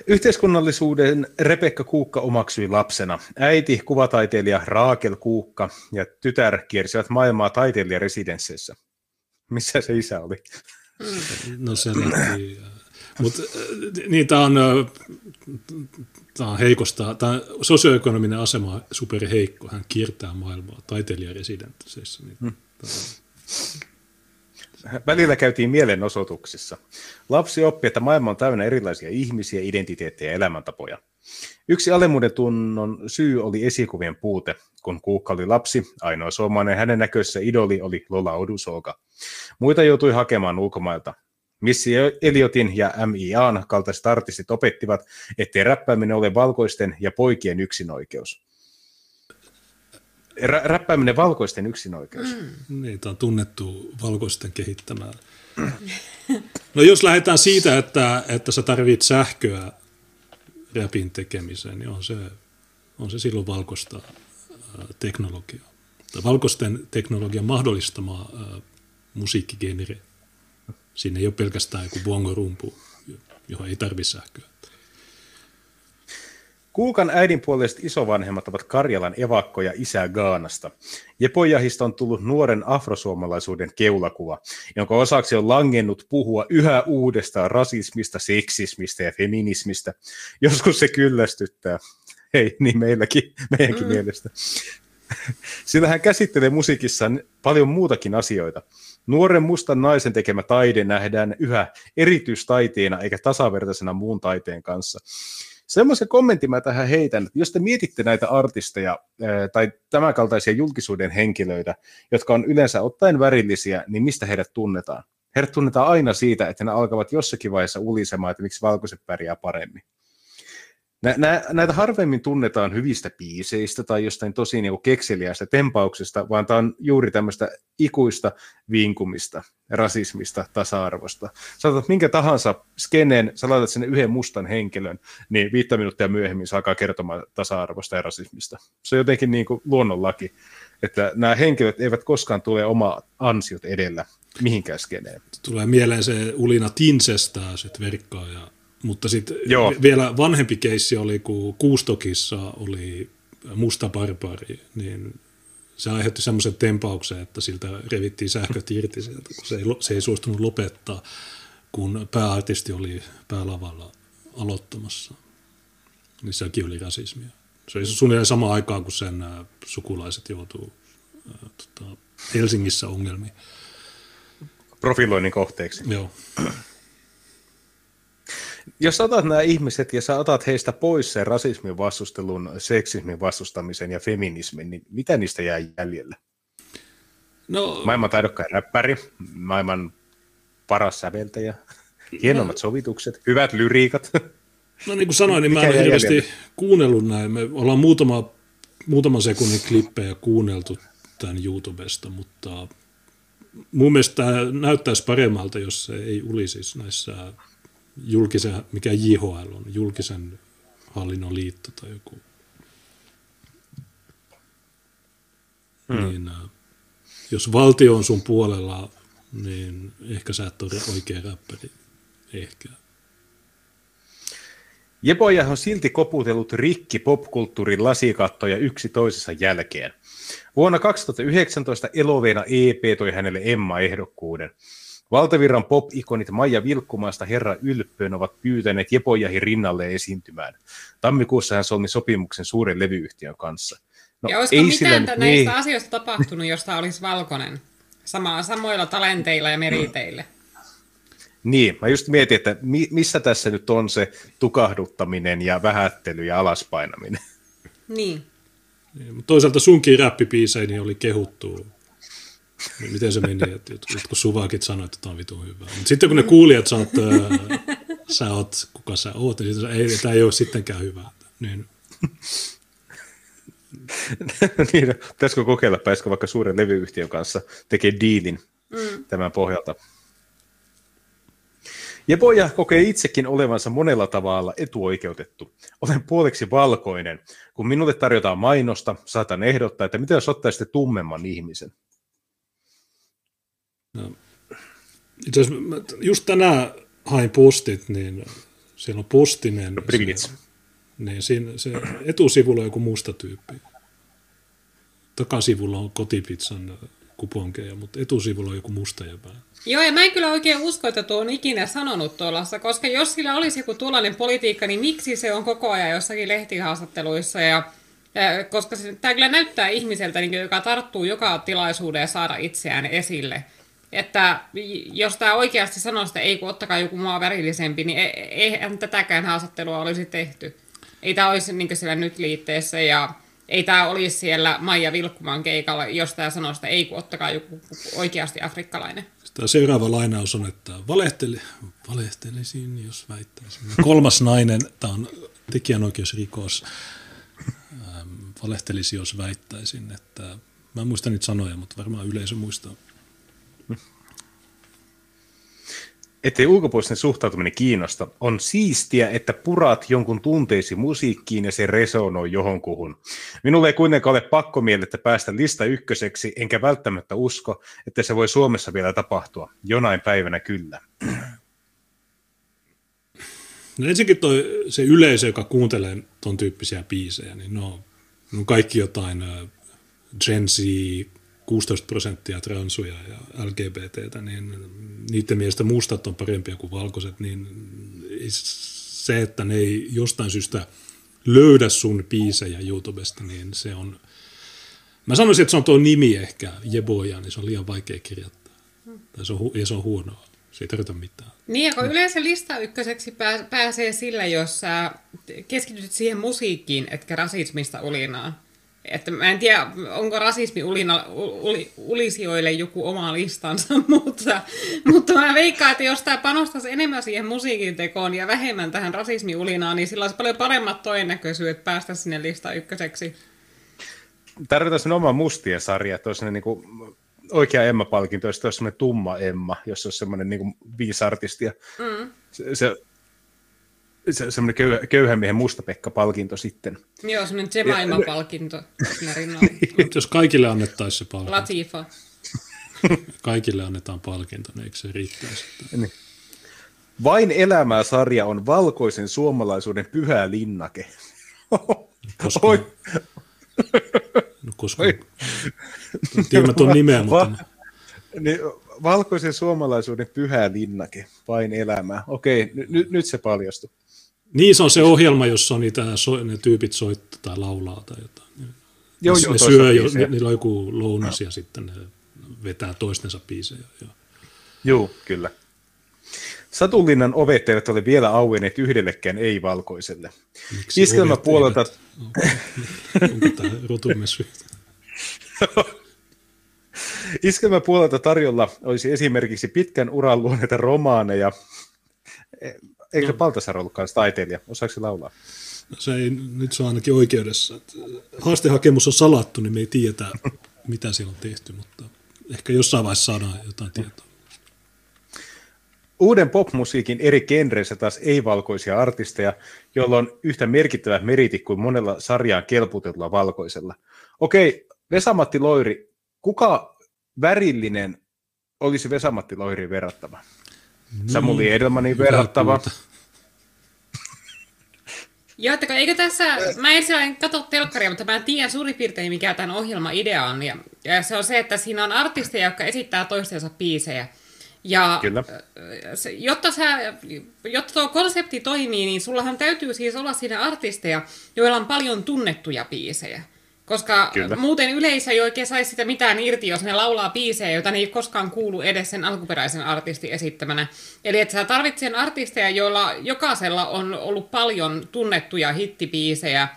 Yhteiskunnallisuuden Rebekka Kuukka omaksui lapsena. Äiti, kuvataiteilija Raakel Kuukka ja tytär kiersivät maailmaa taiteilijaresidensseissä. Missä se isä oli? No se lähti, mutta niin tämä on, ö, tää on heikosta, tämä sosioekonominen asema on superheikko, hän kiertää maailmaa taiteilijaresidensseissä. Niin, hmm. Välillä käytiin mielenosoituksissa. Lapsi oppi, että maailma on täynnä erilaisia ihmisiä, identiteettejä ja elämäntapoja. Yksi alemmuuden tunnon syy oli esikuvien puute. Kun Kuukka oli lapsi, ainoa suomalainen hänen näköisessä idoli oli Lola Odusoga. Muita joutui hakemaan ulkomailta. Missy Eliotin ja M.I.A.n kaltaiset artistit opettivat, ettei räppääminen ole valkoisten ja poikien yksinoikeus. Rä- räppääminen valkoisten yksinoikeus. Mm. Niin, tämä on tunnettu valkoisten kehittämää. No jos lähdetään siitä, että, että sä tarvit sähköä räpin tekemiseen, niin on se, on se silloin valkoista ää, teknologiaa. Tai valkoisten teknologian mahdollistamaa ää, musiikkigenre. Siinä ei ole pelkästään joku bongo-rumpu, johon ei tarvitse sähköä. Kuukan äidinpuoliset isovanhemmat ovat Karjalan evakkoja isä Gaanasta. Jepojahista on tullut nuoren afrosuomalaisuuden keulakuva, jonka osaksi on langennut puhua yhä uudestaan rasismista, seksismistä ja feminismistä. Joskus se kyllästyttää. Hei, niin meilläkin, meidänkin mm. mielestä. Sillä hän käsittelee musiikissaan paljon muutakin asioita. Nuoren mustan naisen tekemä taide nähdään yhä erityistaiteena eikä tasavertaisena muun taiteen kanssa. Semmoisen kommentin mä tähän heitän, että jos te mietitte näitä artisteja tai tämänkaltaisia julkisuuden henkilöitä, jotka on yleensä ottaen värillisiä, niin mistä heidät tunnetaan? Heidät tunnetaan aina siitä, että ne alkavat jossakin vaiheessa ulisemaan, että miksi valkoiset pärjää paremmin. Nä, näitä harvemmin tunnetaan hyvistä biiseistä tai jostain tosi niin kekseliäistä tempauksesta, vaan tämä on juuri tämmöistä ikuista vinkumista, rasismista, tasa-arvosta. Saatat minkä tahansa skeneen, sä laitat sinne yhden mustan henkilön, niin viittä minuuttia myöhemmin se alkaa kertomaan tasa-arvosta ja rasismista. Se on jotenkin niin kuin luonnonlaki, että nämä henkilöt eivät koskaan tule oma ansiot edellä mihinkään skeneen. Tulee mieleen se Ulina Tinsestää, sitten verkkaaja mutta sitten vielä vanhempi keissi oli, kun Kuustokissa oli musta barbari, niin se aiheutti semmoisen tempauksen, että siltä revittiin sähköt irti sieltä, kun se ei, se ei suostunut lopettaa, kun pääartisti oli päälavalla aloittamassa. Niin sekin oli rasismia. Se oli suunnilleen sama aikaan, kun sen äh, sukulaiset joutuu äh, tota, Helsingissä ongelmiin. Profiloinnin kohteeksi. Joo jos otat nämä ihmiset ja sä otat heistä pois sen rasismin vastustelun, seksismin vastustamisen ja feminismin, niin mitä niistä jää jäljelle? No, maailman taidokkain räppäri, maailman paras säveltäjä, hienommat no, sovitukset, hyvät lyriikat. No niin kuin sanoin, niin mä en hirveästi kuunnellut näin. Me ollaan muutama, muutaman sekunnin klippejä kuunneltu tämän YouTubesta, mutta mun mielestä näyttäisi paremmalta, jos se ei olisi näissä julkisen, mikä JHL on, julkisen hallinnon liitto tai joku. Hmm. Niin, äh, jos valtio on sun puolella, niin ehkä sä et ole oikea räppäri. Ehkä. Jepoja on silti koputellut rikki popkulttuurin lasikattoja yksi toisessa jälkeen. Vuonna 2019 Eloveena EP toi hänelle Emma-ehdokkuuden. Valtavirran pop-ikonit Maija Vilkkumaasta Herra Ylppöön ovat pyytäneet Jepojahin rinnalle esiintymään. Tammikuussa hän solmi sopimuksen suuren levyyhtiön kanssa. No, ja olisiko ei mitään sillä, näistä niin. asioista tapahtunut, josta olisi valkoinen? Sama, samoilla talenteilla ja meriteillä. Niin, mä just mietin, että mi- missä tässä nyt on se tukahduttaminen ja vähättely ja alaspainaminen. Niin. niin toisaalta sunkin räppipiiseihin oli kehuttu niin miten se meni, että jotkut suvakit sanoivat, että tämä on vitun hyvä. Mutta sitten kun ne kuulijat sanoo, että sä oot, kuka sä oot, niin sitten ei, tämä ei ole sittenkään hyvä. Niin. niin, pitäisikö kokeilla, pääsikö vaikka suuren levyyhtiön kanssa tekee diilin mm. tämän pohjalta. Ja poja kokee itsekin olevansa monella tavalla etuoikeutettu. Olen puoliksi valkoinen. Kun minulle tarjotaan mainosta, saatan ehdottaa, että mitä jos ottaisitte tummemman ihmisen. No. Itse asiassa just tänään hain postit, niin siellä on postinen. No, se, niin siinä, se etusivulla on joku musta tyyppi. Takasivulla on kotipizzan kuponkeja, mutta etusivulla on joku musta jäpä. Joo, ja mä en kyllä oikein usko, että tuo on ikinä sanonut tuollaista, koska jos sillä olisi joku tuollainen politiikka, niin miksi se on koko ajan jossakin lehtihaastatteluissa ja koska se, tämä kyllä näyttää ihmiseltä, niin, joka tarttuu joka tilaisuuteen saada itseään esille että jos tämä oikeasti sanoo sitä, ei kun ottakaa joku maa värillisempi, niin e- eihän tätäkään haastattelua olisi tehty. Ei tämä olisi niin siellä nyt liitteessä ja ei tämä olisi siellä Maija Vilkkumaan keikalla, jos tämä sanoo sitä, ei kun ottakaa joku oikeasti afrikkalainen. Tämä seuraava lainaus on, että valehteli, valehtelisin, jos väittäisin. Kolmas nainen, tämä on tekijänoikeusrikos, ähm, valehtelisi, jos väittäisin, että mä en muista niitä sanoja, mutta varmaan yleisö muistaa. Ettei ulkopuolisten suhtautuminen kiinnosta. On siistiä, että purat jonkun tunteisi musiikkiin ja se resonoi johonkuhun. Minulle ei kuitenkaan ole pakko mielettä päästä lista ykköseksi, enkä välttämättä usko, että se voi Suomessa vielä tapahtua. Jonain päivänä kyllä. No ensinnäkin toi, se yleisö, joka kuuntelee ton tyyppisiä biisejä, niin no, no kaikki jotain Gen Z, 16 prosenttia transuja ja LGBTtä, niin niiden mielestä mustat on parempia kuin valkoiset, niin se, että ne ei jostain syystä löydä sun biisejä YouTubesta, niin se on, mä sanoisin, että se on tuo nimi ehkä, Jeboja, niin se on liian vaikea kirjoittaa. Tai se on, ja se on huonoa. Se ei tarvita mitään. Niin, ja kun yleensä lista ykköseksi pääsee sillä, jos sä keskityt siihen musiikkiin, etkä rasismista ulinaan. Että mä en tiedä, onko rasismi ulina, uli, ulisijoille joku oma listansa, mutta, mutta mä veikkaan, että jos tämä panostaisi enemmän siihen musiikin tekoon ja vähemmän tähän rasismiulinaan, niin sillä olisi paljon paremmat todennäköisyydet päästä sinne lista ykköseksi. Tarvitaan sen oma mustien sarja, että olisi niin kuin oikea Emma-palkinto, jos olisi semmoinen tumma Emma, jos olisi semmoinen niin viisi artistia. Mm. Se, se, se, semmoinen köy, köyhän miehen Musta-Pekka-palkinto sitten. Joo, semmoinen Jemaima-palkinto jos kaikille annettaisiin se palkinto. Latifa. kaikille annetaan palkinto, niin eikö se riittäisi? Niin. Vain elämää sarja on valkoisen suomalaisuuden pyhä linnake. Koska, Oi. No koska, tiedän tuon nimeä, mutta... Va, niin, valkoisen suomalaisuuden pyhä linnake, vain elämää. Okei, n- nyt se paljastui. Niin, se on se ohjelma, jossa on niitä, so, ne tyypit soittaa tai laulaa tai jotain. Joo, joo, ne syö, jo, ni, niillä on joku lounas ja sitten ne vetää toistensa biisejä. Joo, kyllä. Satulinnan ovet eivät ole vielä auenneet yhdellekään ei-valkoiselle. Iskelmä puolelta... Onko tämä rotumme Iskelmä puolelta tarjolla olisi esimerkiksi pitkän uran luoneita romaaneja. Eikö. Paltasar ollut kanssa taiteilija? Osaako se laulaa? No se ei, nyt se on ainakin oikeudessa. Haastehakemus on salattu, niin me ei tiedetä, mitä siellä on tehty, mutta ehkä jossain vaiheessa saadaan jotain tietoa. Uuden popmusiikin eri genreissä taas ei-valkoisia artisteja, joilla on yhtä merkittävä meriti kuin monella sarjaan kelputetulla valkoisella. Okei, Vesamatti Loiri, kuka värillinen olisi Vesamatti Loiriin verrattava? Niin, Samuli Edelmanin verrattava. Joo, että eikö tässä, mä en katso telkkaria, mutta mä tiedän suurin piirtein mikä tämän ohjelman idea on. Ja, ja se on se, että siinä on artisteja, jotka esittää toistensa biisejä. Ja Kyllä. Se, jotta, sä, jotta tuo konsepti toimii, niin sullahan täytyy siis olla siinä artisteja, joilla on paljon tunnettuja biisejä. Koska Kyllä. muuten yleisö ei oikein saisi sitä mitään irti, jos ne laulaa biisejä, joita ne ei koskaan kuulu edes sen alkuperäisen artistin esittämänä. Eli että sä tarvitset artisteja, joilla jokaisella on ollut paljon tunnettuja hittibiisejä,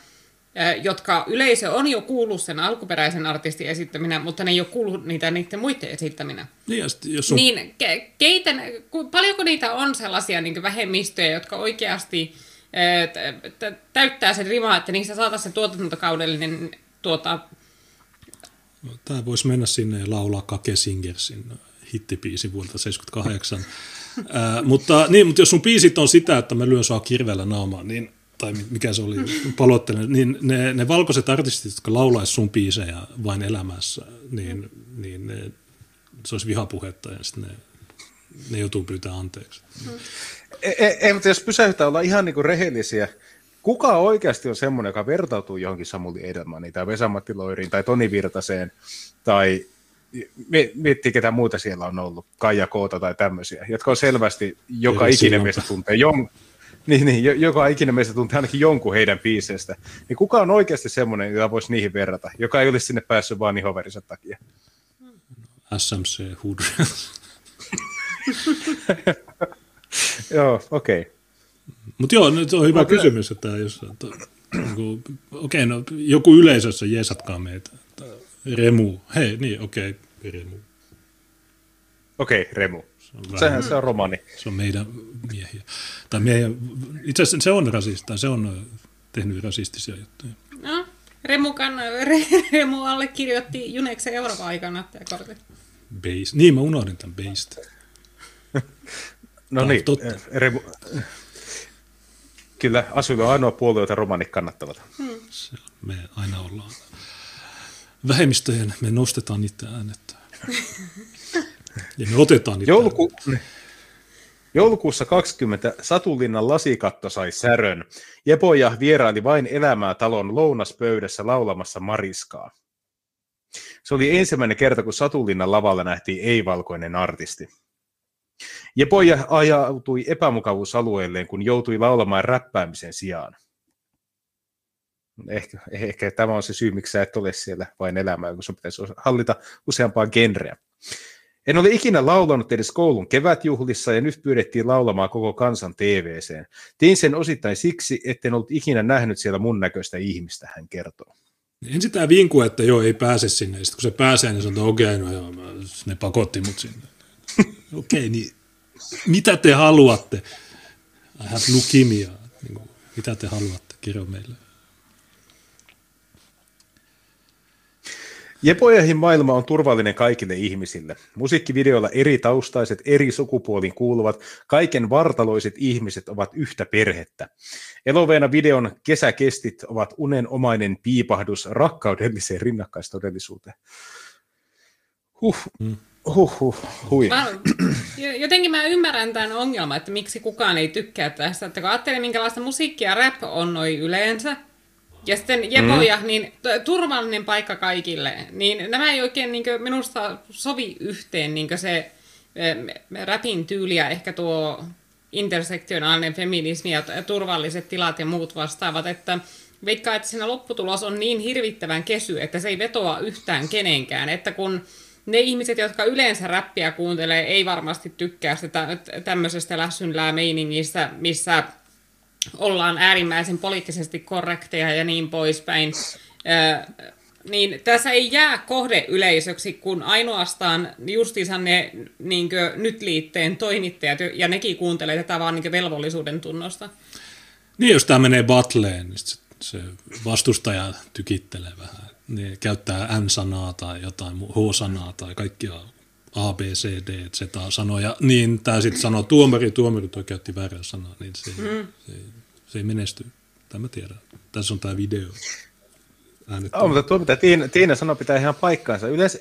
jotka yleisö on jo kuullut sen alkuperäisen artistin esittäminä, mutta ne ei ole kuullut niitä niiden muiden esittäminä. Niin, jos on... niin ke, keiten, paljonko niitä on sellaisia niin vähemmistöjä, jotka oikeasti täyttää sen rimaa, että niistä saataisiin se tuotantokaudellinen tuota... Tämä voisi mennä sinne ja laulaa Kake Singersin hittipiisi vuodelta 78. Ää, mutta, niin, mutta jos sun biisit on sitä, että mä lyön saa kirveellä naamaan, niin tai mikä se oli, palottelen, niin ne, ne valkoiset artistit, jotka laulaisi sun biisejä vain elämässä, niin, niin ne, se olisi vihapuhetta ja sitten ne, ne joutuu pyytämään anteeksi. Ei, ei, e, mutta jos pysäytään olla ihan niin kuin rehellisiä, kuka oikeasti on semmoinen, joka vertautuu johonkin Samuli Edelmaniin tai Vesamatti Loiriin tai Toni Virtaseen tai miettii ketä muuta siellä on ollut, Kaija Koota tai tämmöisiä, jotka on selvästi joka Eli ikinen meistä tuntee jon, niin, niin, joka ikinen meistä tuntee ainakin jonkun heidän biiseistä. Niin kuka on oikeasti semmoinen, joka voisi niihin verrata, joka ei olisi sinne päässyt vaan ihoverinsa takia? SMC Hood. Joo, okei. Okay. Mutta joo, nyt on hyvä okay. kysymys, että jos, että, niin okei, okay, no joku yleisössä jeesatkaa meitä. Että, remu, hei, niin, okei, okay, Remu. Okei, okay, Remu. Se Sehän se on romani. Se on meidän miehiä. Tai meidän, itse asiassa se on rasista, se on tehnyt rasistisia juttuja. No, Remukan, Remu allekirjoitti Juneksen Euroopan aikana tämä kortti. Based. Niin, mä unohdin tämän Based. no niin, totta. Remu, Kyllä, Asyl on ainoa puolue, jota romanit kannattavat. Hmm. Se, me aina ollaan vähemmistöjen, me nostetaan niitä äänettä. ja me otetaan niitä Jouluku... Joulukuussa 20 Satulinnan lasikatto sai särön. Jepoja vieraili vain elämää talon lounaspöydässä laulamassa mariskaa. Se oli ensimmäinen kerta, kun Satulinnan lavalla nähtiin ei-valkoinen artisti. Jepoja ajautui epämukavuusalueelleen, kun joutui laulamaan räppäämisen sijaan. Ehkä, ehkä tämä on se syy, miksi sä et ole siellä vain elämää, kun sun pitäisi hallita useampaa genreä. En ole ikinä laulanut edes koulun kevätjuhlissa ja nyt pyydettiin laulamaan koko kansan TVCen. Tein sen osittain siksi, etten ollut ikinä nähnyt siellä mun näköistä ihmistä, hän kertoo. Ensin tämä vinku, että joo, ei pääse sinne. Sitten kun se pääsee, niin sanotaan, okei, okay, no joo, ne pakotti mut sinne. Okei, okay, niin mitä te haluatte? I have leukemia. Niin kuin, mitä te haluatte? Kirjo meille. Jepojahin maailma on turvallinen kaikille ihmisille. Musiikkivideolla eri taustaiset, eri sukupuoliin kuuluvat, kaiken vartaloiset ihmiset ovat yhtä perhettä. Eloveena videon kesäkestit ovat unenomainen piipahdus rakkaudelliseen rinnakkaistodellisuuteen. Huh. Hmm. Huh, huh, hui. Mä, jotenkin mä ymmärrän tämän ongelman, että miksi kukaan ei tykkää tästä. Että kun ajattelin, minkälaista musiikkia rap on noin yleensä, ja sitten Jepoja, mm. niin turvallinen paikka kaikille. Niin nämä ei oikein niin kuin, minusta sovi yhteen niin se rapin tyyli ja ehkä tuo intersektionaalinen feminismi ja turvalliset tilat ja muut vastaavat, että veikkaa, että siinä lopputulos on niin hirvittävän kesy, että se ei vetoa yhtään kenenkään, että kun ne ihmiset, jotka yleensä räppiä kuuntelee, ei varmasti tykkää sitä tämmöisestä lässynlää meiningistä, missä ollaan äärimmäisen poliittisesti korrekteja ja niin poispäin, niin tässä ei jää kohdeyleisöksi, kun ainoastaan justiinsa ne niin kuin, nyt liitteen toimittajat, ja nekin kuuntelee tätä vaan niin velvollisuuden tunnosta. Niin, jos tämä menee battleen, niin se vastustaja tykittelee vähän. Ne käyttää N-sanaa tai jotain H-sanaa tai kaikkia A, B, C, D, Z sanoja, niin tämä sitten sanoo tuomari, tuomari toi käytti väärää sanaa, niin se, mm. se, se ei menesty. Tämä tiedän. Tässä on tämä video. Oh, mutta tuo, mitä Tiina, Tiina sanoi, pitää ihan paikkaansa. Yleensä,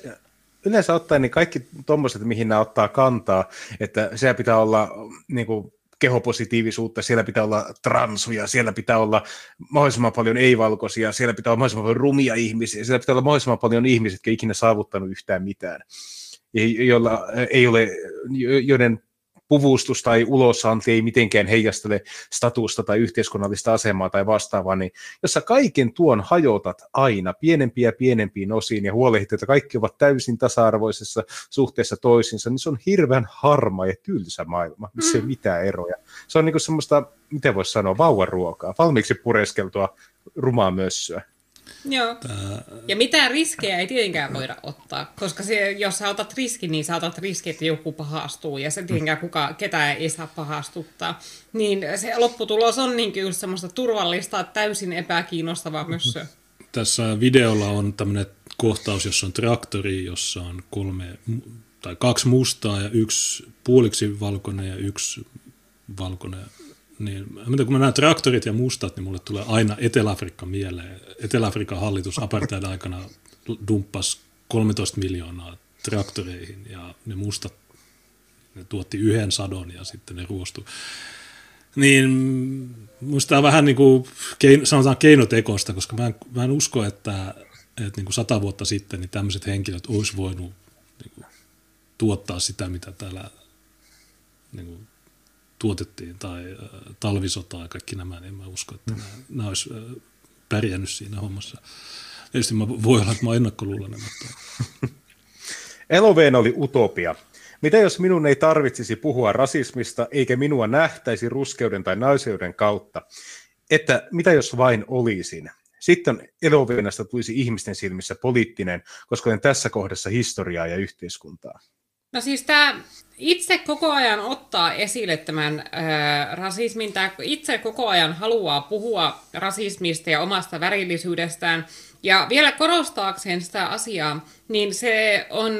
yleensä ottaen niin kaikki tuommoiset, mihin nämä ottaa kantaa, että siellä pitää olla niin kuin, kehopositiivisuutta, siellä pitää olla transuja, siellä pitää olla mahdollisimman paljon ei-valkoisia, siellä pitää olla mahdollisimman paljon rumia ihmisiä, siellä pitää olla mahdollisimman paljon ihmisiä, jotka ikinä saavuttanut yhtään mitään. Joilla ei ole, joiden puvustus tai ulosanti ei mitenkään heijastele statusta tai yhteiskunnallista asemaa tai vastaavaa, niin jos sä kaiken tuon hajotat aina pienempiä ja pienempiin osiin ja huolehdit, että kaikki ovat täysin tasa-arvoisessa suhteessa toisiinsa, niin se on hirveän harma ja tylsä maailma, missä mm. ei mitään eroja. Se on niin semmoista, miten voisi sanoa, vauvaruokaa, valmiiksi pureskeltua rumaa mössöä. Joo. Tää... Ja mitään riskejä ei tietenkään voida ottaa, koska se, jos sä otat riskin, niin sä otat riski, että joku pahastuu, ja se tietenkään kuka, ketään ei saa pahastuttaa. Niin se lopputulos on niin just semmoista turvallista, täysin epäkiinnostavaa myös. Tässä videolla on tämmöinen kohtaus, jossa on traktori, jossa on kolme tai kaksi mustaa ja yksi puoliksi valkoinen ja yksi valkoinen niin, mitä, kun mä näen traktorit ja mustat, niin mulle tulee aina Etelä-Afrikka mieleen. Etelä-Afrikan hallitus apartheid aikana dumppasi 13 miljoonaa traktoreihin ja ne mustat ne tuotti yhden sadon ja sitten ne ruostui. Niin musta on vähän niin kuin, sanotaan keinotekosta, koska mä en, mä en usko, että, että niin kuin sata vuotta sitten niin tämmöiset henkilöt olisi voinut niin kuin, tuottaa sitä, mitä täällä niin kuin, tuotettiin tai äh, talvisotaa ja kaikki nämä, niin en mä usko, että mm. nämä, nämä olisi äh, pärjännyt siinä hommassa. Tietysti mä voi olla, että mä ennakkoluulen, mutta... Eloveen oli utopia. Mitä jos minun ei tarvitsisi puhua rasismista, eikä minua nähtäisi ruskeuden tai naiseuden kautta? Että mitä jos vain olisin? Sitten Eloveenasta tulisi ihmisten silmissä poliittinen, koska olen tässä kohdassa historiaa ja yhteiskuntaa. No siis tämä itse koko ajan ottaa esille tämän ää, rasismin, tämä itse koko ajan haluaa puhua rasismista ja omasta värillisyydestään, ja vielä korostaakseen sitä asiaa, niin se on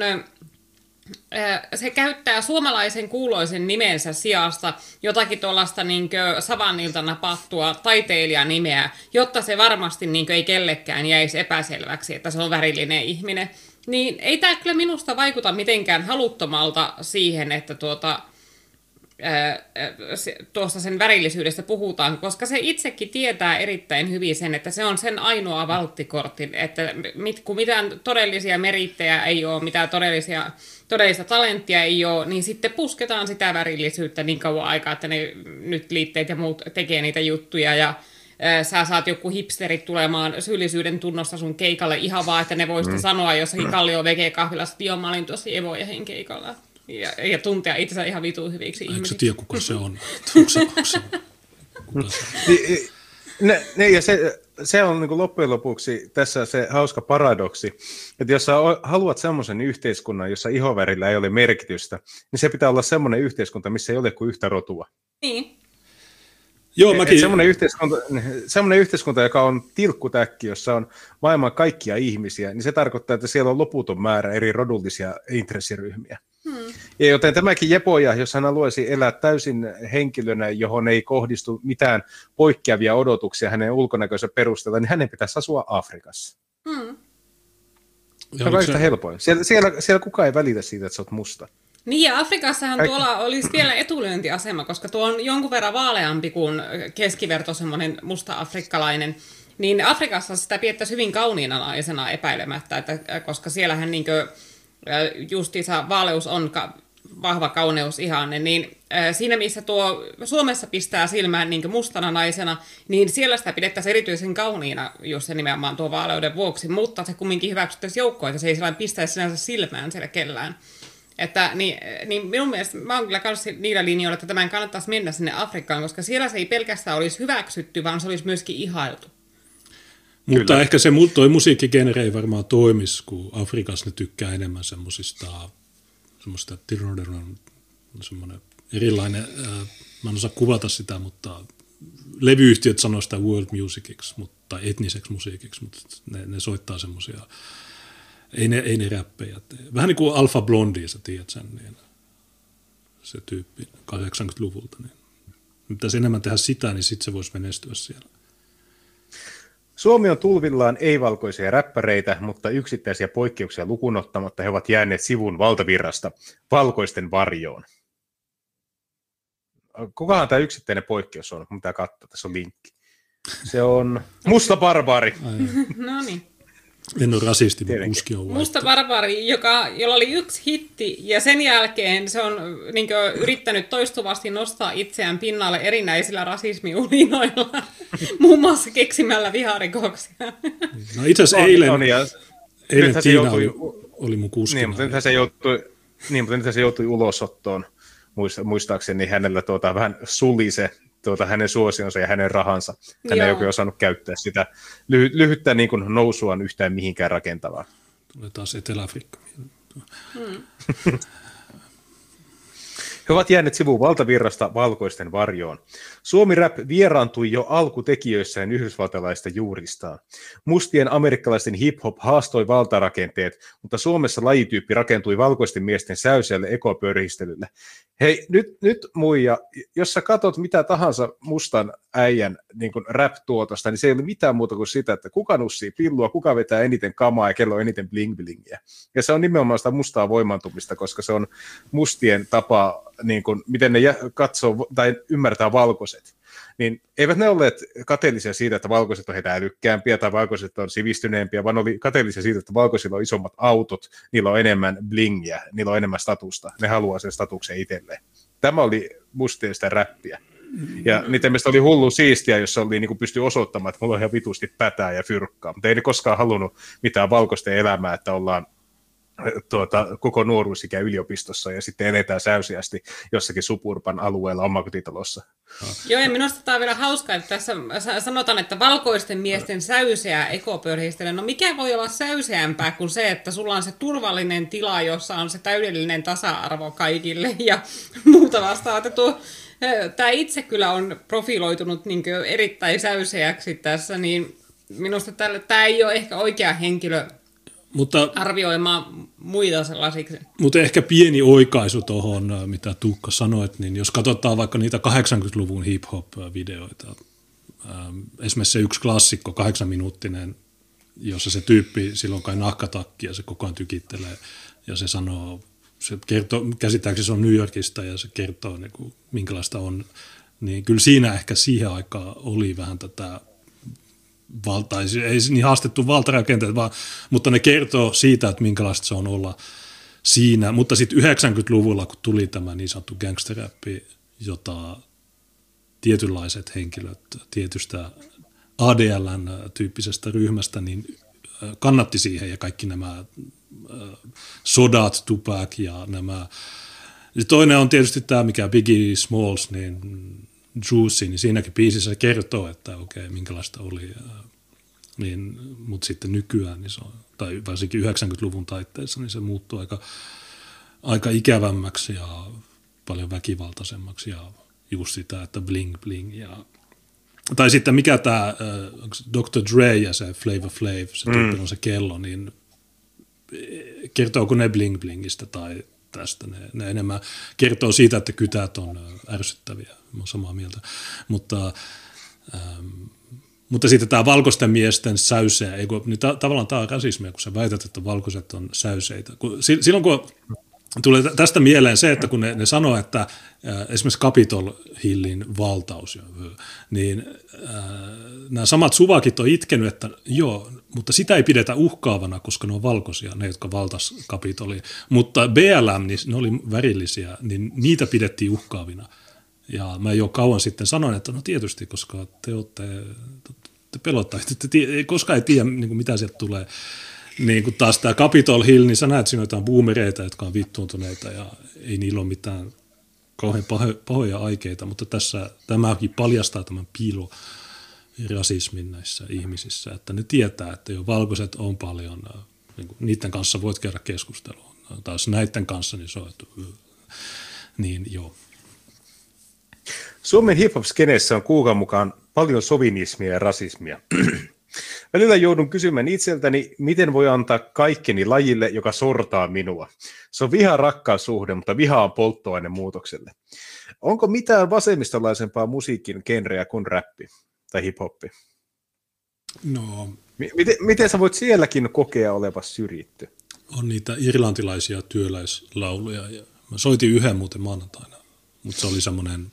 se käyttää suomalaisen kuuloisen nimensä sijasta jotakin tuollaista niin savannilta napattua taiteilijanimeä, jotta se varmasti niin ei kellekään jäisi epäselväksi, että se on värillinen ihminen. Niin ei tämä kyllä minusta vaikuta mitenkään haluttomalta siihen, että tuota, tuossa sen värillisyydestä puhutaan, koska se itsekin tietää erittäin hyvin sen, että se on sen ainoa valttikortti, että mit, kun mitään todellisia merittejä ei ole, mitään todellisia, todellista talenttia ei ole, niin sitten pusketaan sitä värillisyyttä niin kauan aikaa, että ne nyt liitteet ja muut tekee niitä juttuja ja sä saat joku hipsterit tulemaan syyllisyyden tunnosta sun keikalle ihan vaan, että ne voisivat mm. sanoa jossakin Kallio VG-kahvilassa, että joo, mä olin tuossa Evojahin keikalla ja, ja tuntea itsensä ihan vitu hyviksi Eikö ihmisiksi. sä tiedä, kuka se on? Onko se, onko se, kuka se on? Ne, ne, ja se, se on niin loppujen lopuksi tässä se hauska paradoksi, että jos sä haluat semmoisen yhteiskunnan, jossa ihovärillä ei ole merkitystä, niin se pitää olla semmoinen yhteiskunta, missä ei ole kuin yhtä rotua. Niin. Joo, mäkin... semmoinen, yhteiskunta, semmoinen yhteiskunta, joka on tilkkutäkki, jossa on maailman kaikkia ihmisiä, niin se tarkoittaa, että siellä on loputon määrä eri rodullisia intressiryhmiä. Hmm. Ja joten tämäkin Jepoja, jos hän haluaisi elää täysin henkilönä, johon ei kohdistu mitään poikkeavia odotuksia hänen ulkonäköisen perusteella, niin hänen pitäisi asua Afrikassa. Hmm. Se on kaikista se... helpoin. Siellä, siellä, siellä kukaan ei välitä siitä, että sä oot musta. Niin ja Afrikassahan tuolla olisi vielä etulyöntiasema, koska tuo on jonkun verran vaaleampi kuin keskiverto semmoinen musta afrikkalainen. Niin Afrikassa sitä piettäisi hyvin kauniina naisena epäilemättä, että, koska siellähän niinkö justiinsa vaaleus on ka- vahva kauneus ihanne, niin äh, siinä missä tuo Suomessa pistää silmään niin mustana naisena, niin siellä sitä pidettäisiin erityisen kauniina just se nimenomaan tuo vaaleuden vuoksi, mutta se kumminkin hyväksyttäisi joukkoa, että se ei sellainen pistäisi sinänsä silmään siellä kellään. Että, niin, niin minun mielestä mä oon kyllä kanssa niillä linjoilla, että tämän kannattaisi mennä sinne Afrikkaan, koska siellä se ei pelkästään olisi hyväksytty, vaan se olisi myöskin ihailtu. Mutta Kyllä. ehkä se toi musiikkigenre ei varmaan toimisi, kun Afrikassa ne tykkää enemmän semmoisista, semmoista semmoinen erilainen, äh, mä en osaa kuvata sitä, mutta levyyhtiöt sanoo sitä world musiciksi, mutta etniseksi musiikiksi, mutta ne, ne soittaa semmoisia, ei ne, ei ne räppejä tee. Vähän niin kuin Alfa Blondi, sä tiedät sen, niin se tyyppi 80-luvulta. Niin. Mitä enemmän tehdä sitä, niin sitten se voisi menestyä siellä. Suomi on tulvillaan ei-valkoisia räppäreitä, mutta yksittäisiä poikkeuksia lukunottamatta he ovat jääneet sivun valtavirrasta valkoisten varjoon. Kukahan tämä yksittäinen poikkeus on? Mitä katsoa, tässä on linkki. Se on Musta Barbaari. no niin. En ole rasisti, mutta kuski on Musta Barbari, joka, jolla oli yksi hitti, ja sen jälkeen se on niin kuin, yrittänyt toistuvasti nostaa itseään pinnalle erinäisillä rasismiulinoilla, muun muassa keksimällä viharikoksia. No itse asiassa eilen, on, ja eilen Tiina joutui, oli, oli mun kuskina. Niin, mutta nythän se joutui, niin, mutta nythän se joutui ulosottoon, muistaakseni hänellä tuota, vähän suli se tuota, hänen suosionsa ja hänen rahansa. Hän Joo. ei oikein osannut käyttää sitä lyhy- lyhyttä niin kuin nousuaan yhtään mihinkään rakentavaa. Tulee taas Etelä-Afrikka. Hmm. He ovat jääneet sivuun valtavirrasta valkoisten varjoon. Suomi Rap vieraantui jo alkutekijöissään yhdysvaltalaista juuristaan. Mustien amerikkalaisten hip-hop haastoi valtarakenteet, mutta Suomessa lajityyppi rakentui valkoisten miesten säyseelle ekopörhistelylle. Hei, nyt, nyt muija, jos sä katot mitä tahansa mustan äijän niin rap-tuotosta, niin se ei ole mitään muuta kuin sitä, että kuka nussii pillua, kuka vetää eniten kamaa ja kello on eniten bling-blingiä. Ja se on nimenomaan sitä mustaa voimantumista, koska se on mustien tapa, niin kuin, miten ne katsoo tai ymmärtää valkoiset niin eivät ne olleet kateellisia siitä, että valkoiset on heitä älykkäämpiä tai valkoiset on sivistyneempiä, vaan oli kateellisia siitä, että valkoisilla on isommat autot, niillä on enemmän blingiä, niillä on enemmän statusta, ne haluaa sen statuksen itselleen. Tämä oli mustien sitä räppiä. Ja niiden mielestä oli hullu siistiä, jos oli, niin pystyi osoittamaan, että mulla on ihan vitusti pätää ja fyrkkaa, mutta ei ne koskaan halunnut mitään valkoisten elämää, että ollaan tuota, koko nuoruusikä yliopistossa ja sitten eletään säysiästi jossakin suburban alueella omakotitalossa. Joo, ja minusta tämä on vielä hauskaa, että tässä sanotaan, että valkoisten miesten säyseä ekopörhistele. No mikä voi olla säyseämpää kuin se, että sulla on se turvallinen tila, jossa on se täydellinen tasa-arvo kaikille ja muuta vastaavaa. Tuo, tämä itse kyllä on profiloitunut niin erittäin säyseäksi tässä, niin minusta tämä ei ole ehkä oikea henkilö mutta, arvioimaan muita sellaisiksi. Mutta ehkä pieni oikaisu tuohon, äh, mitä Tuukka sanoit, niin jos katsotaan vaikka niitä 80-luvun hip-hop-videoita, ähm, esimerkiksi se yksi klassikko, kahdeksan minuuttinen, jossa se tyyppi silloin kai nahkatakki ja se koko ajan tykittelee ja se sanoo se kertoo, käsittääkseni se on New Yorkista ja se kertoo niin kuin, minkälaista on, niin kyllä siinä ehkä siihen aikaan oli vähän tätä valtaa, ei niin haastettu valtarakenteet, vaan, mutta ne kertoo siitä, että minkälaista se on olla siinä. Mutta sitten 90-luvulla, kun tuli tämä niin sanottu gangsterrappi, jota tietynlaiset henkilöt tietystä ADLn-tyyppisestä ryhmästä, niin kannatti siihen ja kaikki nämä sodat, Tupac ja nämä. Toinen on tietysti tämä, mikä Biggie Smalls, niin Juicy, niin siinäkin biisissä kertoo, että okei, okay, minkälaista oli. Niin, mutta sitten nykyään, niin se on, tai varsinkin 90-luvun taitteessa, niin se muuttuu aika, aika ikävämmäksi ja paljon väkivaltaisemmaksi ja just sitä, että bling bling ja tai sitten mikä tämä Dr. Dre ja se Flavor Flav, se mm. on se kello, niin kertooko ne bling blingistä tai tästä. Ne, ne enemmän kertoo siitä, että kytät on ärsyttäviä, mä samaa mieltä. Mutta, ähm, mutta sitten tämä valkoisten miesten säyseä, ei kun, niin ta- tavallaan tämä on rasismia, kun sä väität, että valkoiset on säyseitä. Kun, silloin kun Tulee tästä mieleen se, että kun ne, ne sanoo, että äh, esimerkiksi Capitol Hillin valtaus, niin äh, nämä samat suvakit on itkenyt, että joo, mutta sitä ei pidetä uhkaavana, koska ne on valkoisia, ne jotka valtas Capitolin. Mutta BLM, niin ne oli värillisiä, niin niitä pidettiin uhkaavina. Ja mä jo kauan sitten sanoin, että no tietysti, koska te olette, te pelottaa, te, te, koskaan ei tiedä, niin mitä sieltä tulee niin kuin taas tämä Capitol Hill, niin sä näet siinä jotain boomereita, jotka on vittuuntuneita ja ei niillä ole mitään kauhean pahoja aikeita, mutta tässä tämäkin paljastaa tämän piilo rasismin näissä ihmisissä, että ne tietää, että jo valkoiset on paljon, äh, niin kuin, niiden kanssa voit käydä keskustelua. Taas näiden kanssa, niin se on, että, niin joo. Suomen hip-hop-skeneessä on kuukan mukaan paljon sovinismia ja rasismia. Välillä joudun kysymään itseltäni, miten voi antaa kaikkeni lajille, joka sortaa minua. Se on viha rakkaussuhde, mutta viha on polttoaine muutokselle. Onko mitään vasemmistolaisempaa musiikin genreä kuin räppi tai hiphoppi? No. Miten, miten sä voit sielläkin kokea oleva syrjitty? On niitä irlantilaisia työläislauluja. Ja mä soitin yhden muuten maanantaina, mutta se oli semmoinen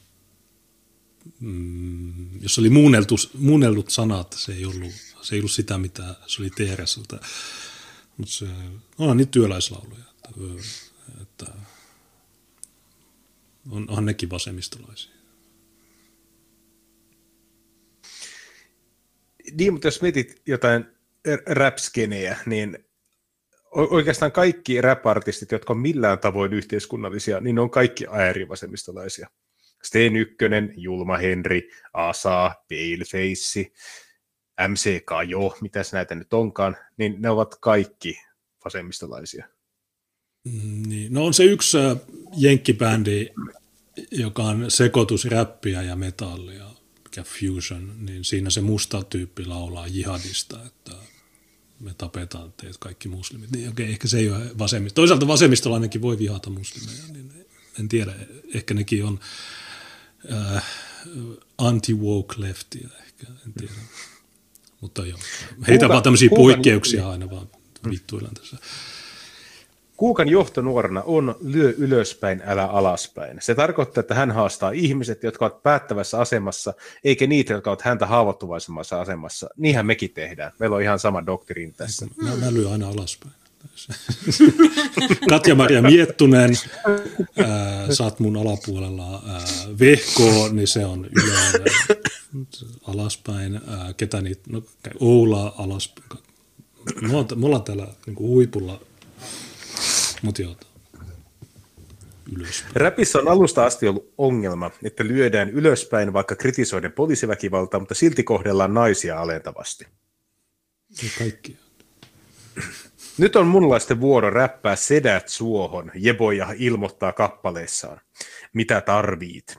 mm, jos oli muunneltu, muunnellut sanat, se ei ollut, se ei ollut sitä, mitä se oli TRSltä. Mutta se on niitä työläislauluja. Että, että on, on nekin vasemmistolaisia. Niin, mutta jos mietit jotain rap niin oikeastaan kaikki rap-artistit, jotka on millään tavoin yhteiskunnallisia, niin ne on kaikki äärivasemmistolaisia. Sten Ykkönen, Julma Henri, Asa, Paleface, MCK, jo, mitäs näitä nyt onkaan, niin ne ovat kaikki vasemmistolaisia. Mm, niin. No on se yksi äh, jenkkibändi, joka on sekoitus räppiä ja metallia, mikä Fusion, niin siinä se musta tyyppi laulaa jihadista, että me tapetaan teet kaikki muslimit. Niin okei, ehkä se ei ole vasemmista. Toisaalta vasemmistolainenkin voi vihata muslimeja, niin en tiedä, ehkä nekin on äh, anti-woke leftiä ehkä, en tiedä. Mutta joo, heitä vaan tämmöisiä poikkeuksia aina vaan vittuillaan tässä. Kuukan johtonuorana on lyö ylöspäin, älä alaspäin. Se tarkoittaa, että hän haastaa ihmiset, jotka ovat päättävässä asemassa, eikä niitä, jotka ovat häntä haavoittuvaisemmassa asemassa. Niinhän mekin tehdään. Meillä on ihan sama doktriini tässä. Mä, mä lyön aina alaspäin. Katja-Maria Miettunen, ää, mun alapuolella ää, Vehko, niin se on ylä, alaspäin, ää, ketä niitä, no Oula alaspäin. Me ollaan, me ollaan täällä niin kuin huipulla, mutta joo, ylöspäin. Räpissä on alusta asti ollut ongelma, että lyödään ylöspäin vaikka kritisoiden poliisiväkivaltaa, mutta silti kohdellaan naisia alentavasti. Ja. Nyt on munlaisten vuoro räppää sedät suohon, Jeboja ilmoittaa kappaleissaan. Mitä tarvit?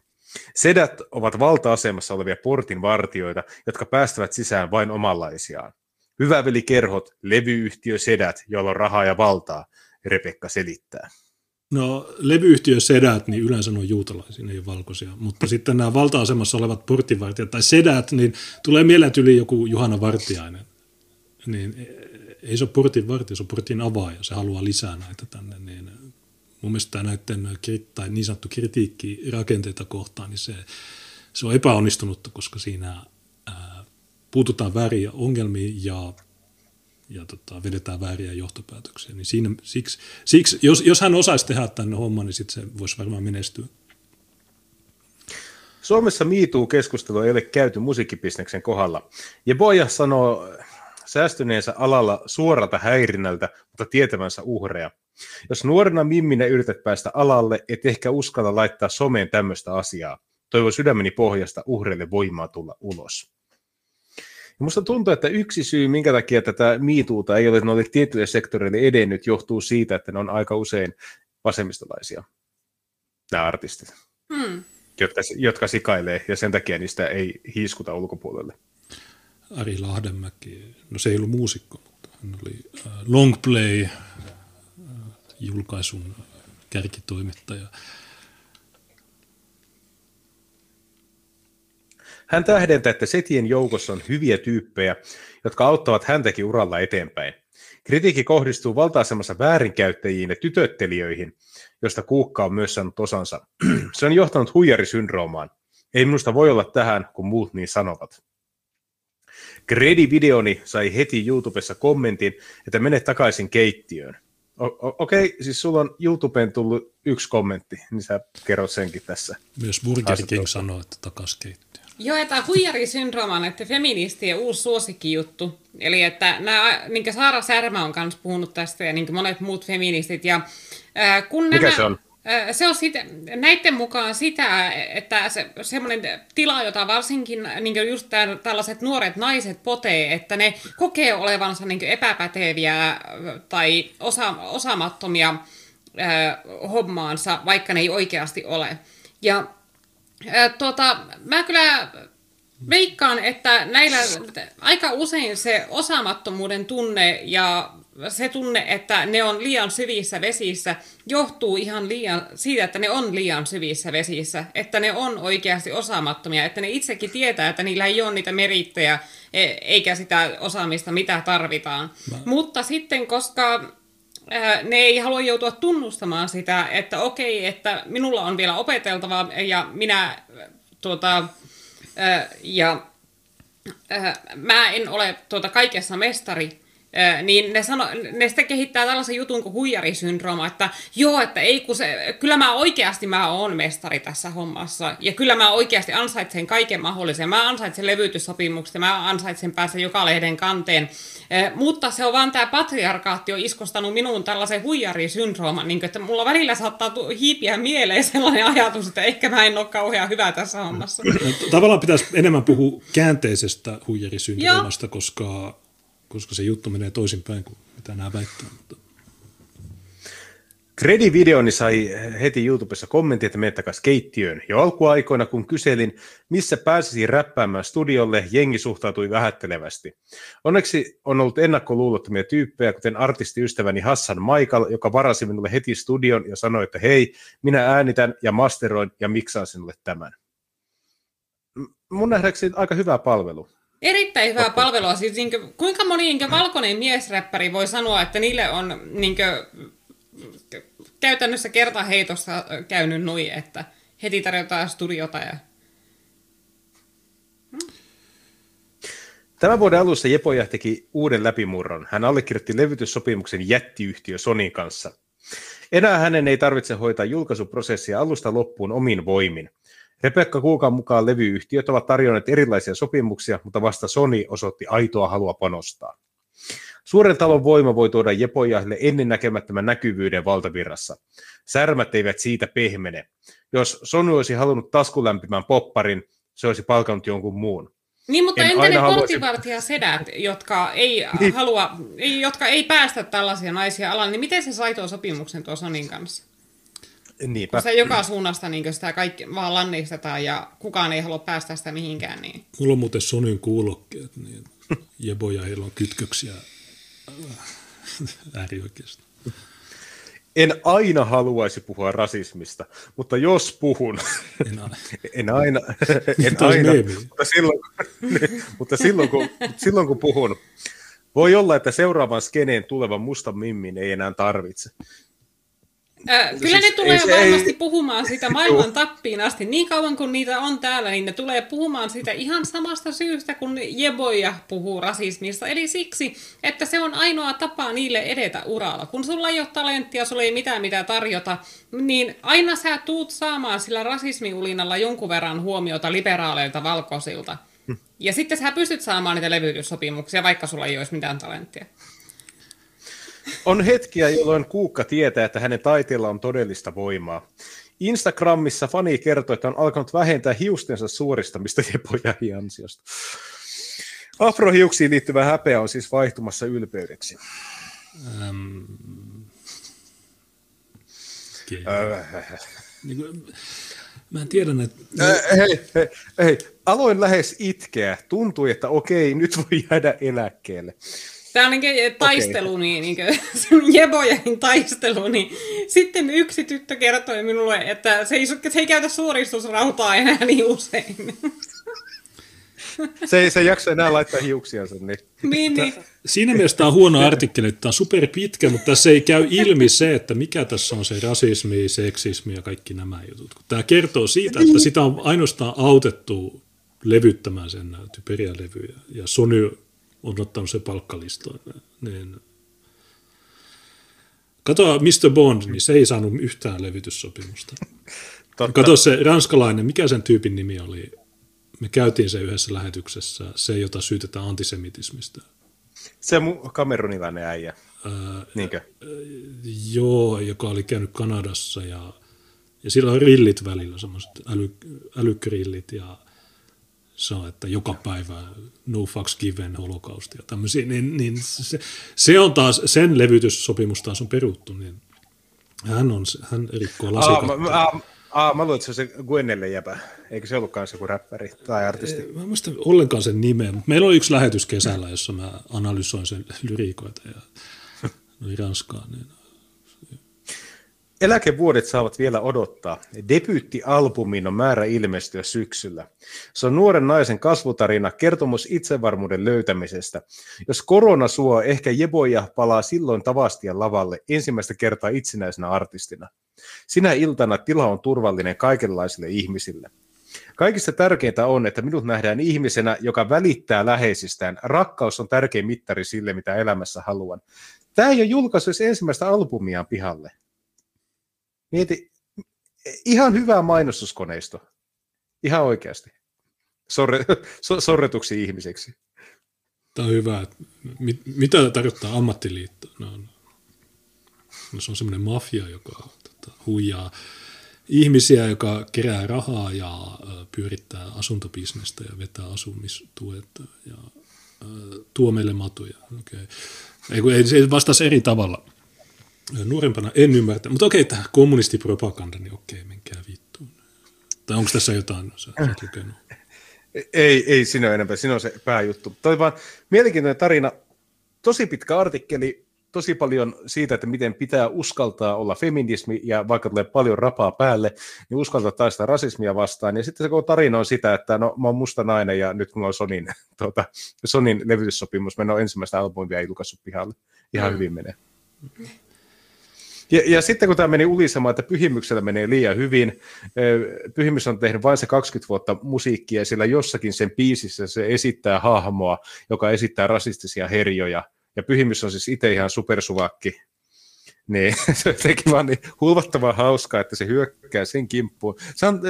Sedät ovat valta-asemassa olevia portin vartioita, jotka päästävät sisään vain omanlaisiaan. Hyvä veli kerhot, levyyhtiö sedät, joilla on rahaa ja valtaa, Rebekka selittää. No levyyhtiö sedät, niin yleensä on juutalaisia, ei valkoisia. Mutta sitten nämä valta-asemassa olevat portinvartijat tai sedät, niin tulee mieleen yli joku Juhana Vartiainen. Niin ei se ole portin vartija, se on portin avaaja, se haluaa lisää näitä tänne, niin mun mielestä näiden tai niin sanottu kritiikki rakenteita kohtaan, niin se, se on epäonnistunutta, koska siinä ää, puututaan vääriä ongelmiin ja, ja tota, vedetään vääriä johtopäätöksiä. Niin siinä, siksi, siksi, jos, jos hän osaisi tehdä tänne homman, niin sitten se voisi varmaan menestyä. Suomessa miituu keskustelu ei ole käyty musiikkibisneksen kohdalla. Ja Boja sanoo säästyneensä alalla suoralta häirinnältä, mutta tietävänsä uhreja. Jos nuorena mimminä yrität päästä alalle, et ehkä uskalla laittaa someen tämmöistä asiaa. Toivon sydämeni pohjasta uhreille voimaa tulla ulos. Ja musta tuntuu, että yksi syy, minkä takia tätä miituuta ei ole noille tietyille sektoreille edennyt, johtuu siitä, että ne on aika usein vasemmistolaisia, nämä artistit, hmm. jotka, jotka sikailee, ja sen takia niistä ei hiiskuta ulkopuolelle. Ari Lahdenmäki, no se ei ollut muusikko, mutta hän oli äh, Longplay äh, julkaisun kärkitoimittaja. Hän tähdentää, että setien joukossa on hyviä tyyppejä, jotka auttavat häntäkin uralla eteenpäin. Kritiikki kohdistuu valta-asemassa väärinkäyttäjiin ja tytöttelijöihin, josta Kuukka on myös saanut osansa. Se on johtanut huijarisyndroomaan. Ei minusta voi olla tähän, kun muut niin sanovat. Gredi-videoni sai heti YouTubessa kommentin, että mene takaisin keittiöön. Okei, okay, siis sulla on YouTubeen tullut yksi kommentti, niin sä kerrot senkin tässä. Myös Burger King sanoo, että takas keittiöön. Joo, että huijarisyndrooma on että feministien uusi suosikkijuttu. Eli että nämä, niin Saara Särmä on myös puhunut tästä ja niin monet muut feministit. Ja, ää, kun Mikä nämä, se on? Se on sitä, näiden mukaan sitä, että se, semmoinen tila, jota varsinkin niin just tämän, tällaiset nuoret naiset potee, että ne kokee olevansa niin epäpäteviä tai osa, osaamattomia äh, hommaansa, vaikka ne ei oikeasti ole. Ja äh, tuota, mä kyllä veikkaan, että näillä aika usein se osaamattomuuden tunne ja se tunne, että ne on liian syvissä vesissä, johtuu ihan liian siitä, että ne on liian syvissä vesissä, että ne on oikeasti osaamattomia, että ne itsekin tietää, että niillä ei ole niitä merittejä e, eikä sitä osaamista, mitä tarvitaan. Mä... Mutta sitten, koska ne ei halua joutua tunnustamaan sitä, että okei, että minulla on vielä opeteltavaa ja minä tuota, ja mä en ole tuota kaikessa mestari, niin ne, sano, ne sitten kehittää tällaisen jutun kuin huijarisyndrooma, että joo, että ei kun se, kyllä mä oikeasti mä oon mestari tässä hommassa, ja kyllä mä oikeasti ansaitsen kaiken mahdollisen, mä ansaitsen levytyssopimukset, mä ansaitsen päästä joka lehden kanteen, mutta se on vaan tämä patriarkaatti on iskostanut minuun tällaisen huijarisyndrooman, niin että mulla välillä saattaa hiipiä mieleen sellainen ajatus, että ehkä mä en ole kauhean hyvä tässä hommassa. Tavallaan pitäisi enemmän puhua käänteisestä huijarisyndroomasta, koska koska se juttu menee toisinpäin kuin mitä nämä väittää. Mutta... Kredi-videoni sai heti YouTubessa kommentti, että menet takaisin keittiöön. Jo alkuaikoina, kun kyselin, missä pääsisi räppäämään studiolle, jengi suhtautui vähättelevästi. Onneksi on ollut ennakkoluulottomia tyyppejä, kuten artistiystäväni Hassan Maikal, joka varasi minulle heti studion ja sanoi, että hei, minä äänitän ja masteroin ja miksaan sinulle tämän. Mun nähdäkseni aika hyvä palvelu. Erittäin hyvää Totta. palvelua. Siis niin kuin, kuinka moni niin kuin, valkoinen miesräppäri voi sanoa, että niille on niin kuin, käytännössä kertaheitossa käynyt nui, että heti tarjotaan studiota ja... Tämän vuoden alussa Jepoja teki uuden läpimurron. Hän allekirjoitti levytyssopimuksen jättiyhtiö Sonin kanssa. Enää hänen ei tarvitse hoitaa julkaisuprosessia alusta loppuun omin voimin. Rebekka Kuukan mukaan levyyhtiöt ovat tarjonneet erilaisia sopimuksia, mutta vasta Sony osoitti aitoa halua panostaa. Suuren talon voima voi tuoda Jepojahille ennennäkemättömän näkyvyyden valtavirrassa. Särmät eivät siitä pehmene. Jos Sony olisi halunnut taskulämpimän popparin, se olisi palkannut jonkun muun. Niin, mutta en entä ne haluaisi... sedät, jotka ei, niin. halua, jotka ei päästä tällaisia naisia alaan, niin miten se sai tuon sopimuksen tuon Sonin kanssa? Niinpä. Se joka suunnasta niin sitä kaikki vaan lannistetaan ja kukaan ei halua päästä sitä mihinkään. Niin. Mulla on muuten Sonyn kuulokkeet, niin Jebo ja heillä on kytköksiä äh, äärioikeasta. En aina haluaisi puhua rasismista, mutta jos puhun, en aina, en aina, en aina mutta, silloin, mutta silloin, kun, silloin kun puhun, voi olla, että seuraavan skeneen tulevan musta mimmin ei enää tarvitse. Äh, kyllä siis ne tulee ei, varmasti ei, puhumaan sitä maailman tappiin asti. Niin kauan kuin niitä on täällä, niin ne tulee puhumaan sitä ihan samasta syystä, kun Jeboja puhuu rasismista. Eli siksi, että se on ainoa tapa niille edetä uralla. Kun sulla ei ole talenttia, sulla ei mitään mitä tarjota, niin aina sä tuut saamaan sillä rasismiulinalla jonkun verran huomiota liberaaleilta valkoisilta. Ja sitten sä pystyt saamaan niitä levytyssopimuksia, vaikka sulla ei olisi mitään talenttia. On hetkiä, jolloin Kuukka tietää, että hänen taiteella on todellista voimaa. Instagramissa fani kertoi, että on alkanut vähentää hiustensa suoristamista Jepojahin ansiosta. Afrohiuksiin liittyvä häpeä on siis vaihtumassa ylpeydeksi. Um, okay. niin kuin, mä en tiedä, että... Äh, hei, hei, hei, aloin lähes itkeä. Tuntui, että okei, nyt voi jäädä eläkkeelle. Tämä on niin taistelu, okay. niin, niin kuin, jebojen taistelu, niin sitten yksi tyttö kertoi minulle, että se ei, se ei käytä suoristusrautaa enää niin usein. Se ei, se ei jaksa enää laittaa hiuksiansa. Niin. niin, niin. Siinä mielessä tämä on huono artikkeli, että tämä on super pitkä, mutta tässä ei käy ilmi se, että mikä tässä on se rasismi, seksismi ja kaikki nämä jutut. Tämä kertoo siitä, että sitä on ainoastaan autettu levyttämään sen typeriä levyjä. Ja Sony on ottanut se palkkalistoon. Niin. Kato Mr. Bond, niin se ei saanut yhtään levytyssopimusta. Totta. Kato se ranskalainen, mikä sen tyypin nimi oli? Me käytiin se yhdessä lähetyksessä, se jota syytetään antisemitismistä. Se mu- kamerunilainen äijä, Niinkö? Joo, joka oli käynyt Kanadassa ja, ja sillä on rillit välillä, semmoiset äly, älykrillit ja se on, että joka päivä no fucks given holokausti ja tämmöisiä, niin, niin se, se, on taas, sen levytyssopimus taas on peruttu, niin hän, on, hän rikkoo lasikattoa. Aa, mä luulen, että se on se Gwennelle jäpä. Eikö se ollutkaan se joku räppäri tai artisti? Mä en muista ollenkaan sen nimeä, mutta meillä oli yksi lähetys kesällä, jossa mä analysoin sen lyriikoita ja oli Ranskaa, niin Eläkevuodet saavat vielä odottaa. Debyyttialbumin on määrä ilmestyä syksyllä. Se on nuoren naisen kasvutarina, kertomus itsevarmuuden löytämisestä. Jos korona suo, ehkä Jeboja palaa silloin Tavastian lavalle ensimmäistä kertaa itsenäisenä artistina. Sinä iltana tila on turvallinen kaikenlaisille ihmisille. Kaikista tärkeintä on, että minut nähdään ihmisenä, joka välittää läheisistään. Rakkaus on tärkein mittari sille, mitä elämässä haluan. Tämä ei ole julkaissut ensimmäistä albumiaan pihalle. Mieti, ihan hyvä mainostuskoneisto. Ihan oikeasti. Sorre, so, sorretuksi ihmiseksi. Tämä on hyvä. Mit, mitä tarkoittaa ammattiliitto? No, no se on semmoinen mafia, joka tota, huijaa ihmisiä, joka kerää rahaa ja pyörittää asuntobisnestä ja vetää asumistuet ja tuo meille matuja. Okay. Ei, ei, se vastaisi eri tavalla nuorempana en ymmärtä, mutta okei, tämä kommunistipropaganda, niin okei, menkää vittuun. Tai onko tässä jotain, sä, sä lukenut? Ei, ei siinä ole enempää, siinä on se pääjuttu. Toi vaan mielenkiintoinen tarina, tosi pitkä artikkeli, tosi paljon siitä, että miten pitää uskaltaa olla feminismi ja vaikka tulee paljon rapaa päälle, niin uskaltaa taistaa rasismia vastaan. Ja sitten se koko tarina on sitä, että no mä oon musta nainen ja nyt mulla on Sonin, tuota, Sonin levytyssopimus, mä en ole ensimmäistä albumia julkaissut pihalle. Ihan mm. hyvin menee. Ja, ja sitten kun tämä meni ulisemaan, että Pyhimyksellä menee liian hyvin, Pyhimys on tehnyt vain se 20 vuotta musiikkia, sillä jossakin sen biisissä se esittää hahmoa, joka esittää rasistisia herjoja, ja Pyhimys on siis itse ihan supersuvakki, niin se teki vaan niin huomattavan hauskaa, että se hyökkää sen kimppuun.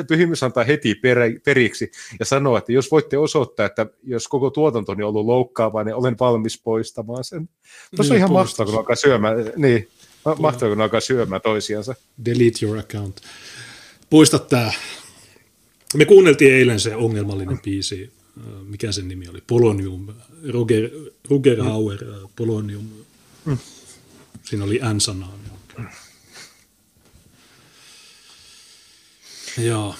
Pyhimys antaa heti per, periksi ja sanoo, että jos voitte osoittaa, että jos koko tuotantoni on ollut loukkaavaa, niin olen valmis poistamaan sen. Tuossa on niin, ihan mahtavaa, kun alkaa syömään. Niin. Mahtaako ne alkaa syömään toisiansa? Delete your account. Poista tämä. Me kuunneltiin eilen se ongelmallinen biisi, äh, mikä sen nimi oli, Polonium, Roger, Roger Hauer, äh, Polonium. Mm. Siinä oli N-sanaa. Mm. Joo.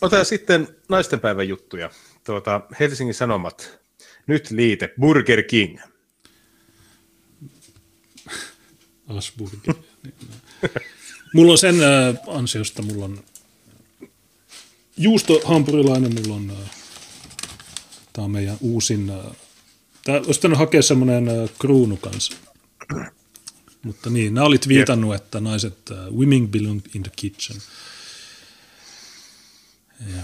Ota sitten naistenpäivän juttuja. Tuota, Helsingin Sanomat, nyt liite, Burger King – Asburgia. mulla on sen äh, ansiosta, mulla on juustohampurilainen, mulla on, äh, tämä on meidän uusin, äh, tää olisi pitänyt hakea semmoinen kruunu kanssa. Mutta niin, nämä olit viitannut, että naiset, uh, women belong in the kitchen. Ja.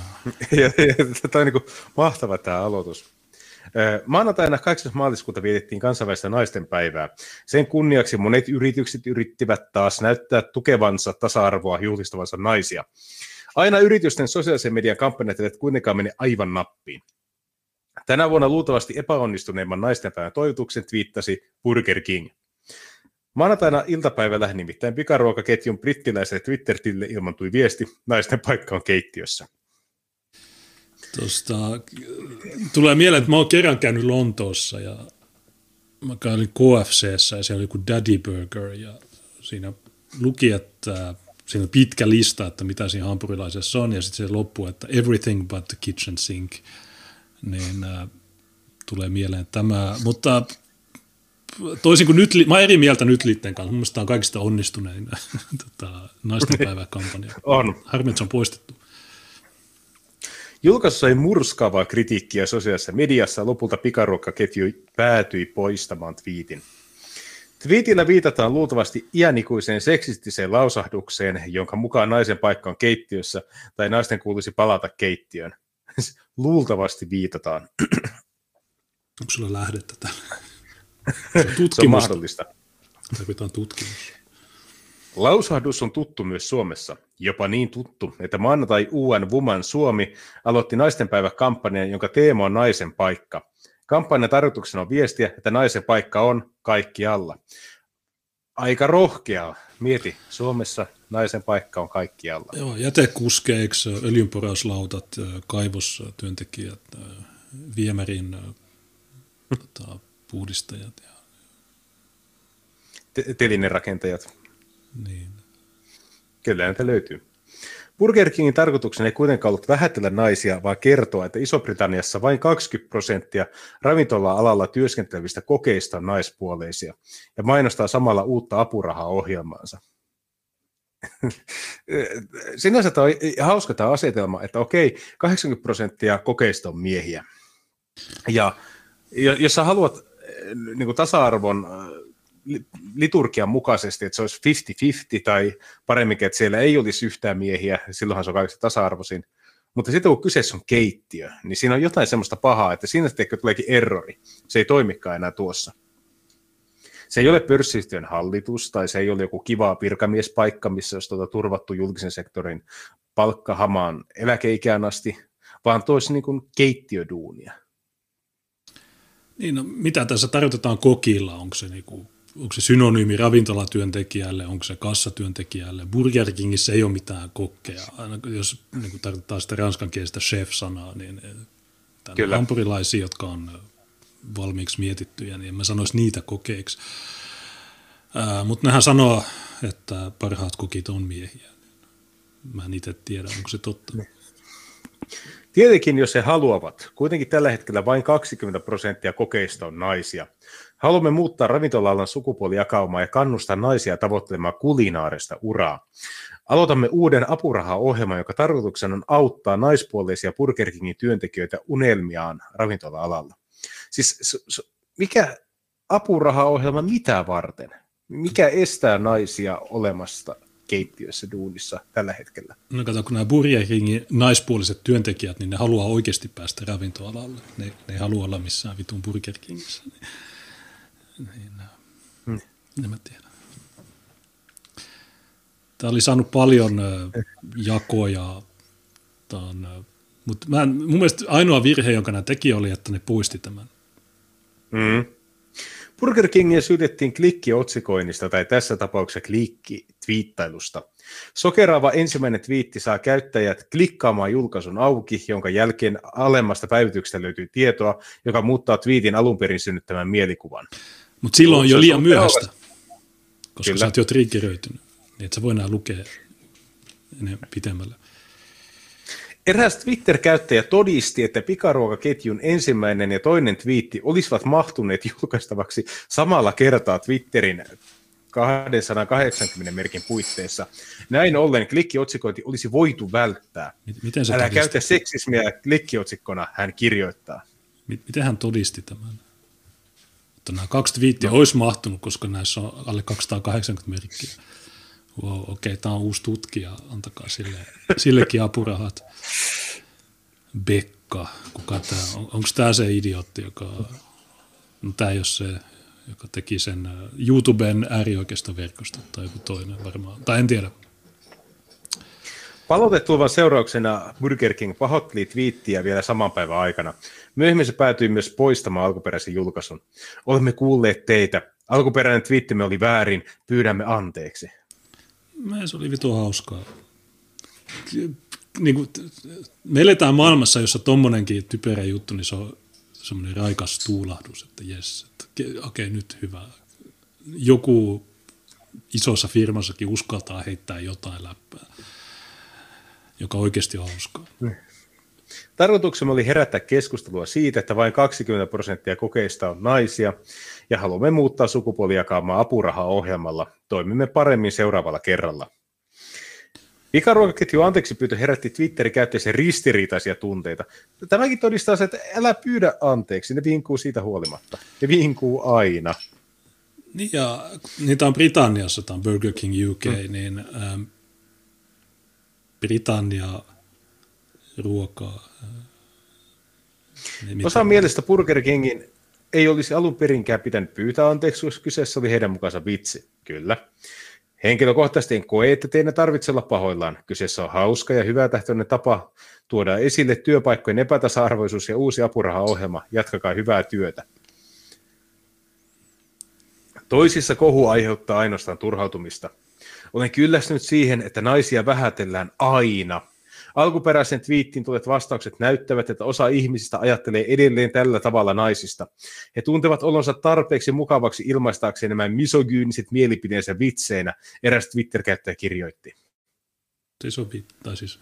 ja, ja, tämä on niin mahtava tämä aloitus. Maanantaina 8. maaliskuuta vietettiin kansainvälistä naisten päivää. Sen kunniaksi monet yritykset yrittivät taas näyttää tukevansa tasa-arvoa juhlistavansa naisia. Aina yritysten sosiaalisen median kampanjat eivät kuitenkaan mene aivan nappiin. Tänä vuonna luultavasti epäonnistuneimman naistenpäivän toivotuksen twiittasi Burger King. Maanantaina iltapäivällä nimittäin pikaruokaketjun brittiläiselle Twitter-tille ilmantui viesti, naisten paikka on keittiössä. Tuosta, tulee mieleen, että mä oon kerran käynyt Lontoossa ja mä kävin KFCssä ja siellä oli joku Daddy Burger ja siinä luki, että siinä on pitkä lista, että mitä siinä hampurilaisessa on ja sitten se loppuu, että everything but the kitchen sink, niin äh, tulee mieleen tämä, mutta toisin kuin nyt, mä eri mieltä nyt liitteen kanssa, mun mielestä tämä on kaikista onnistunein tota, naistenpäiväkampanja. on. Harmi, että se on poistettu. Julkaisu sai murskaavaa kritiikkiä sosiaalisessa mediassa, lopulta pikaruokkaketju päätyi poistamaan twiitin. Twiitillä viitataan luultavasti iänikuiseen seksistiseen lausahdukseen, jonka mukaan naisen paikka on keittiössä tai naisten kuulisi palata keittiöön. luultavasti viitataan. Onko sulla lähdettä tällä? Se on mahdollista. Tarvitaan tutkimus. Lausahdus on tuttu myös Suomessa, jopa niin tuttu, että maanantai UN Woman Suomi aloitti naistenpäiväkampanjan, jonka teema on naisen paikka. Kampanjan tarkoituksena on viestiä, että naisen paikka on kaikkialla. Aika rohkeaa. Mieti, Suomessa naisen paikka on kaikkialla. Joo, jätekuskeiksi, öljynporauslautat, kaivostyöntekijät, viemärin tota, puhdistajat. Ja... Te- telinerakentajat. Niin. Kyllä näitä löytyy. Burger Kingin tarkoituksena ei kuitenkaan ollut vähätellä naisia, vaan kertoa, että Iso-Britanniassa vain 20 prosenttia ravintola-alalla työskentelevistä kokeista on naispuoleisia, ja mainostaa samalla uutta apurahaohjelmaansa. Sinänsä tämä on hauska tämä asetelma, että okei, 80 prosenttia kokeista on miehiä. Ja jos sä haluat niin tasa-arvon liturgian mukaisesti, että se olisi 50-50 tai paremminkin, että siellä ei olisi yhtään miehiä, silloinhan se on kaikista tasa-arvoisin. Mutta sitten kun kyseessä on keittiö, niin siinä on jotain semmoista pahaa, että siinä sitten tuleekin errori. Se ei toimikaan enää tuossa. Se ei ole pörssiyhtiön hallitus tai se ei ole joku kiva virkamiespaikka, missä olisi tuota turvattu julkisen sektorin palkka hamaan eläkeikään asti, vaan toisi niin kuin keittiöduunia. Niin, no, mitä tässä tarkoitetaan kokilla? Onko se niinku onko se synonyymi ravintolatyöntekijälle, onko se kassatyöntekijälle. Burger Kingissä ei ole mitään kokkeja. Aina jos niin kuin tarkoittaa sitä ranskankielistä chef-sanaa, niin eh, Kyllä. hampurilaisia, jotka on eh, valmiiksi mietittyjä, niin en mä sanoisi niitä kokeiksi. Mutta nehän sanoo, että parhaat kokit on miehiä. Mä en itse tiedä, onko se totta. Tietenkin, jos he haluavat. Kuitenkin tällä hetkellä vain 20 prosenttia kokeista on naisia. Haluamme muuttaa ravintola-alan sukupuolijakaumaa ja kannustaa naisia tavoittelemaan kulinaarista uraa. Aloitamme uuden apurahaohjelman, joka tarkoituksena on auttaa naispuolisia Burger Kingin työntekijöitä unelmiaan ravintola-alalla. Siis mikä apurahaohjelma mitä varten? Mikä estää naisia olemasta keittiössä duunissa tällä hetkellä? No kato, kun nämä Burger Kingin naispuoliset työntekijät, niin ne haluaa oikeasti päästä ravintoalalle. Ne, ne ei halua olla missään vitun Burger Kingissä. Niin, hmm. en mä tiedä. Tämä oli saanut paljon jakoja, mutta mä, mun mielestä ainoa virhe, jonka nämä teki, oli, että ne puisti tämän. Mm. Burger Kingia syytettiin klikkiotsikoinnista tai tässä tapauksessa klikki-twiittailusta. Sokeraava ensimmäinen twiitti saa käyttäjät klikkaamaan julkaisun auki, jonka jälkeen alemmasta päivityksestä löytyy tietoa, joka muuttaa twiitin alun perin synnyttämän mielikuvan. Mutta silloin on jo liian myöhäistä, koska Kyllä. sä oot jo triggeröitynyt, niin et sä voi enää lukea enää pitemmällä. Eräs Twitter-käyttäjä todisti, että pikaruokaketjun ensimmäinen ja toinen twiitti olisivat mahtuneet julkaistavaksi samalla kertaa Twitterin 280 merkin puitteissa. Näin ollen klikkiotsikointi olisi voitu välttää. Miten Älä todisti? käytä seksismiä klikkiotsikkona, hän kirjoittaa. Miten hän todisti tämän? Mutta nämä kaksi twiittiä no. olisi mahtunut, koska näissä on alle 280 merkkiä. Wow, okei, okay, tämä on uusi tutkija, antakaa sille, sillekin apurahat. Bekka, kuka tämä on? Onko tämä se idiootti, joka, no tämä ei ole se, joka teki sen äh, YouTuben äärioikeistoverkosta tai joku toinen varmaan, tai en tiedä. Palautetulvan seurauksena Burger King pahoitteli twiittiä vielä saman päivän aikana. Myöhemmin se päätyi myös poistamaan alkuperäisen julkaisun. Olemme kuulleet teitä. Alkuperäinen twiittimme oli väärin. Pyydämme anteeksi. Mä se oli vitu hauskaa. Niin kuin, me eletään maailmassa, jossa tommonenkin typerä juttu, niin se on semmoinen raikas tuulahdus, että jes, okei nyt hyvä. Joku isossa firmassakin uskaltaa heittää jotain läppää joka oikeasti on hauskaa. Niin. Tarkoituksemme oli herättää keskustelua siitä, että vain 20 prosenttia kokeista on naisia, ja haluamme muuttaa sukupuolijakaamaa apurahaohjelmalla. Toimimme paremmin seuraavalla kerralla. Pikaruokaketju anteeksi pyytö herätti Twitterin käyttäjien ristiriitaisia tunteita. Tämäkin todistaa se, että älä pyydä anteeksi, ne vinkuu siitä huolimatta. Ne vinkuu aina. Niin ja niitä on Britanniassa, tämä on Burger King UK, mm. niin ähm, Britannia ruokaa. Niin Osa mielestä Burger Kingin ei olisi alun perinkään pitänyt pyytää anteeksi, koska kyseessä oli heidän mukaansa vitsi. Kyllä. Henkilökohtaisesti en koe, että teidän tarvitse olla pahoillaan. Kyseessä on hauska ja hyvä tähtöinen tapa tuoda esille työpaikkojen epätasa-arvoisuus ja uusi apurahaohjelma. Jatkakaa hyvää työtä. Toisissa kohu aiheuttaa ainoastaan turhautumista. Olen kyllästynyt siihen, että naisia vähätellään aina. Alkuperäisen twiittiin tulet vastaukset näyttävät, että osa ihmisistä ajattelee edelleen tällä tavalla naisista. He tuntevat olonsa tarpeeksi mukavaksi ilmaistaakseen nämä misogyyniset mielipideensä vitseinä, eräs Twitter-käyttäjä kirjoitti. Se sopii, tai siis...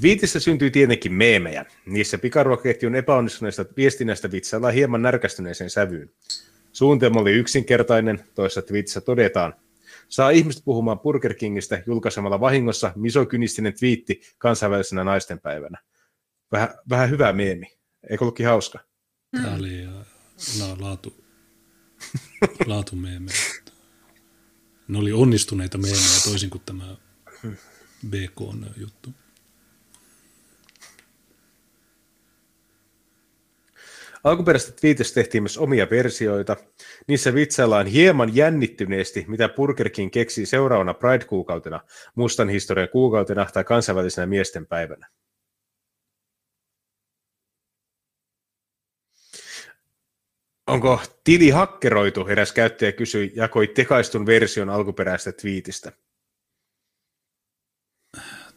Twiitissä syntyy tietenkin meemejä. Niissä pikaruokaketjun epäonnistuneista viestinnästä vitsaillaan hieman närkästyneeseen sävyyn. Suunnitelma oli yksinkertainen, toisessa twiitissä todetaan. Saa ihmiset puhumaan Burger Kingistä julkaisemalla vahingossa misokynistinen twiitti kansainvälisenä naistenpäivänä. Vähän, vähän hyvä meemi. Eikö ollutkin hauska? Tämä oli la, laatu, laatu meemi. Ne oli onnistuneita meemejä toisin kuin tämä BK-juttu. Alkuperäisestä twiitistä tehtiin myös omia versioita. Niissä vitsaillaan hieman jännittyneesti, mitä Burger King keksii seuraavana Pride-kuukautena, mustan historian kuukautena tai kansainvälisenä miesten päivänä. Onko tili hakkeroitu, eräs käyttäjä kysyi, jakoi tekaistun version alkuperäisestä twiitistä.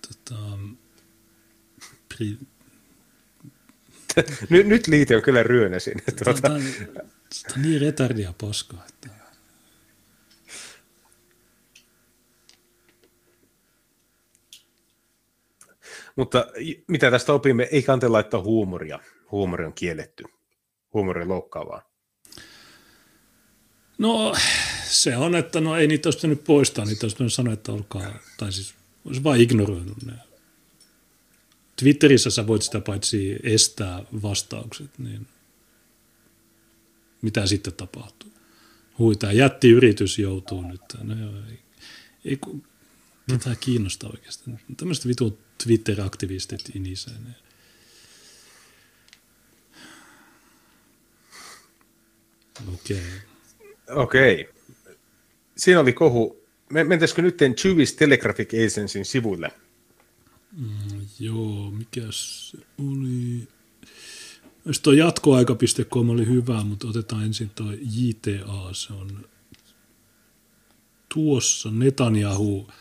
Tota, pri- nyt, nyt liite on kyllä ryönä sinne. Tuota. Tämä, on, tämä on niin retardia poskaa. Että... Mutta mitä tästä opimme, ei kante laittaa huumoria. Huumori on kielletty. Huumori on loukkaavaa. No se on, että no ei niitä olisi nyt poistaa, niitä olisi sanoa, että olkaa, tai siis olisi vain ignoroinut ne Twitterissä sä voit sitä paitsi estää vastaukset, niin mitä sitten tapahtuu? Hui, tämä jättiyritys joutuu nyt. No joo, ei, ei kun, ketään kiinnostaa oikeastaan. Tämmöiset vitu Twitter-aktivistit iniseen. Okei. Okay. Okei. Okay. Siinä oli kohu. Mentäisikö nyt Jewish Telegraphic Agencyn sivuille? Mm, joo, mikä se oli? Jos tuo jatkoaika.com oli hyvä, mutta otetaan ensin tuo JTA, se on tuossa Netanyahu.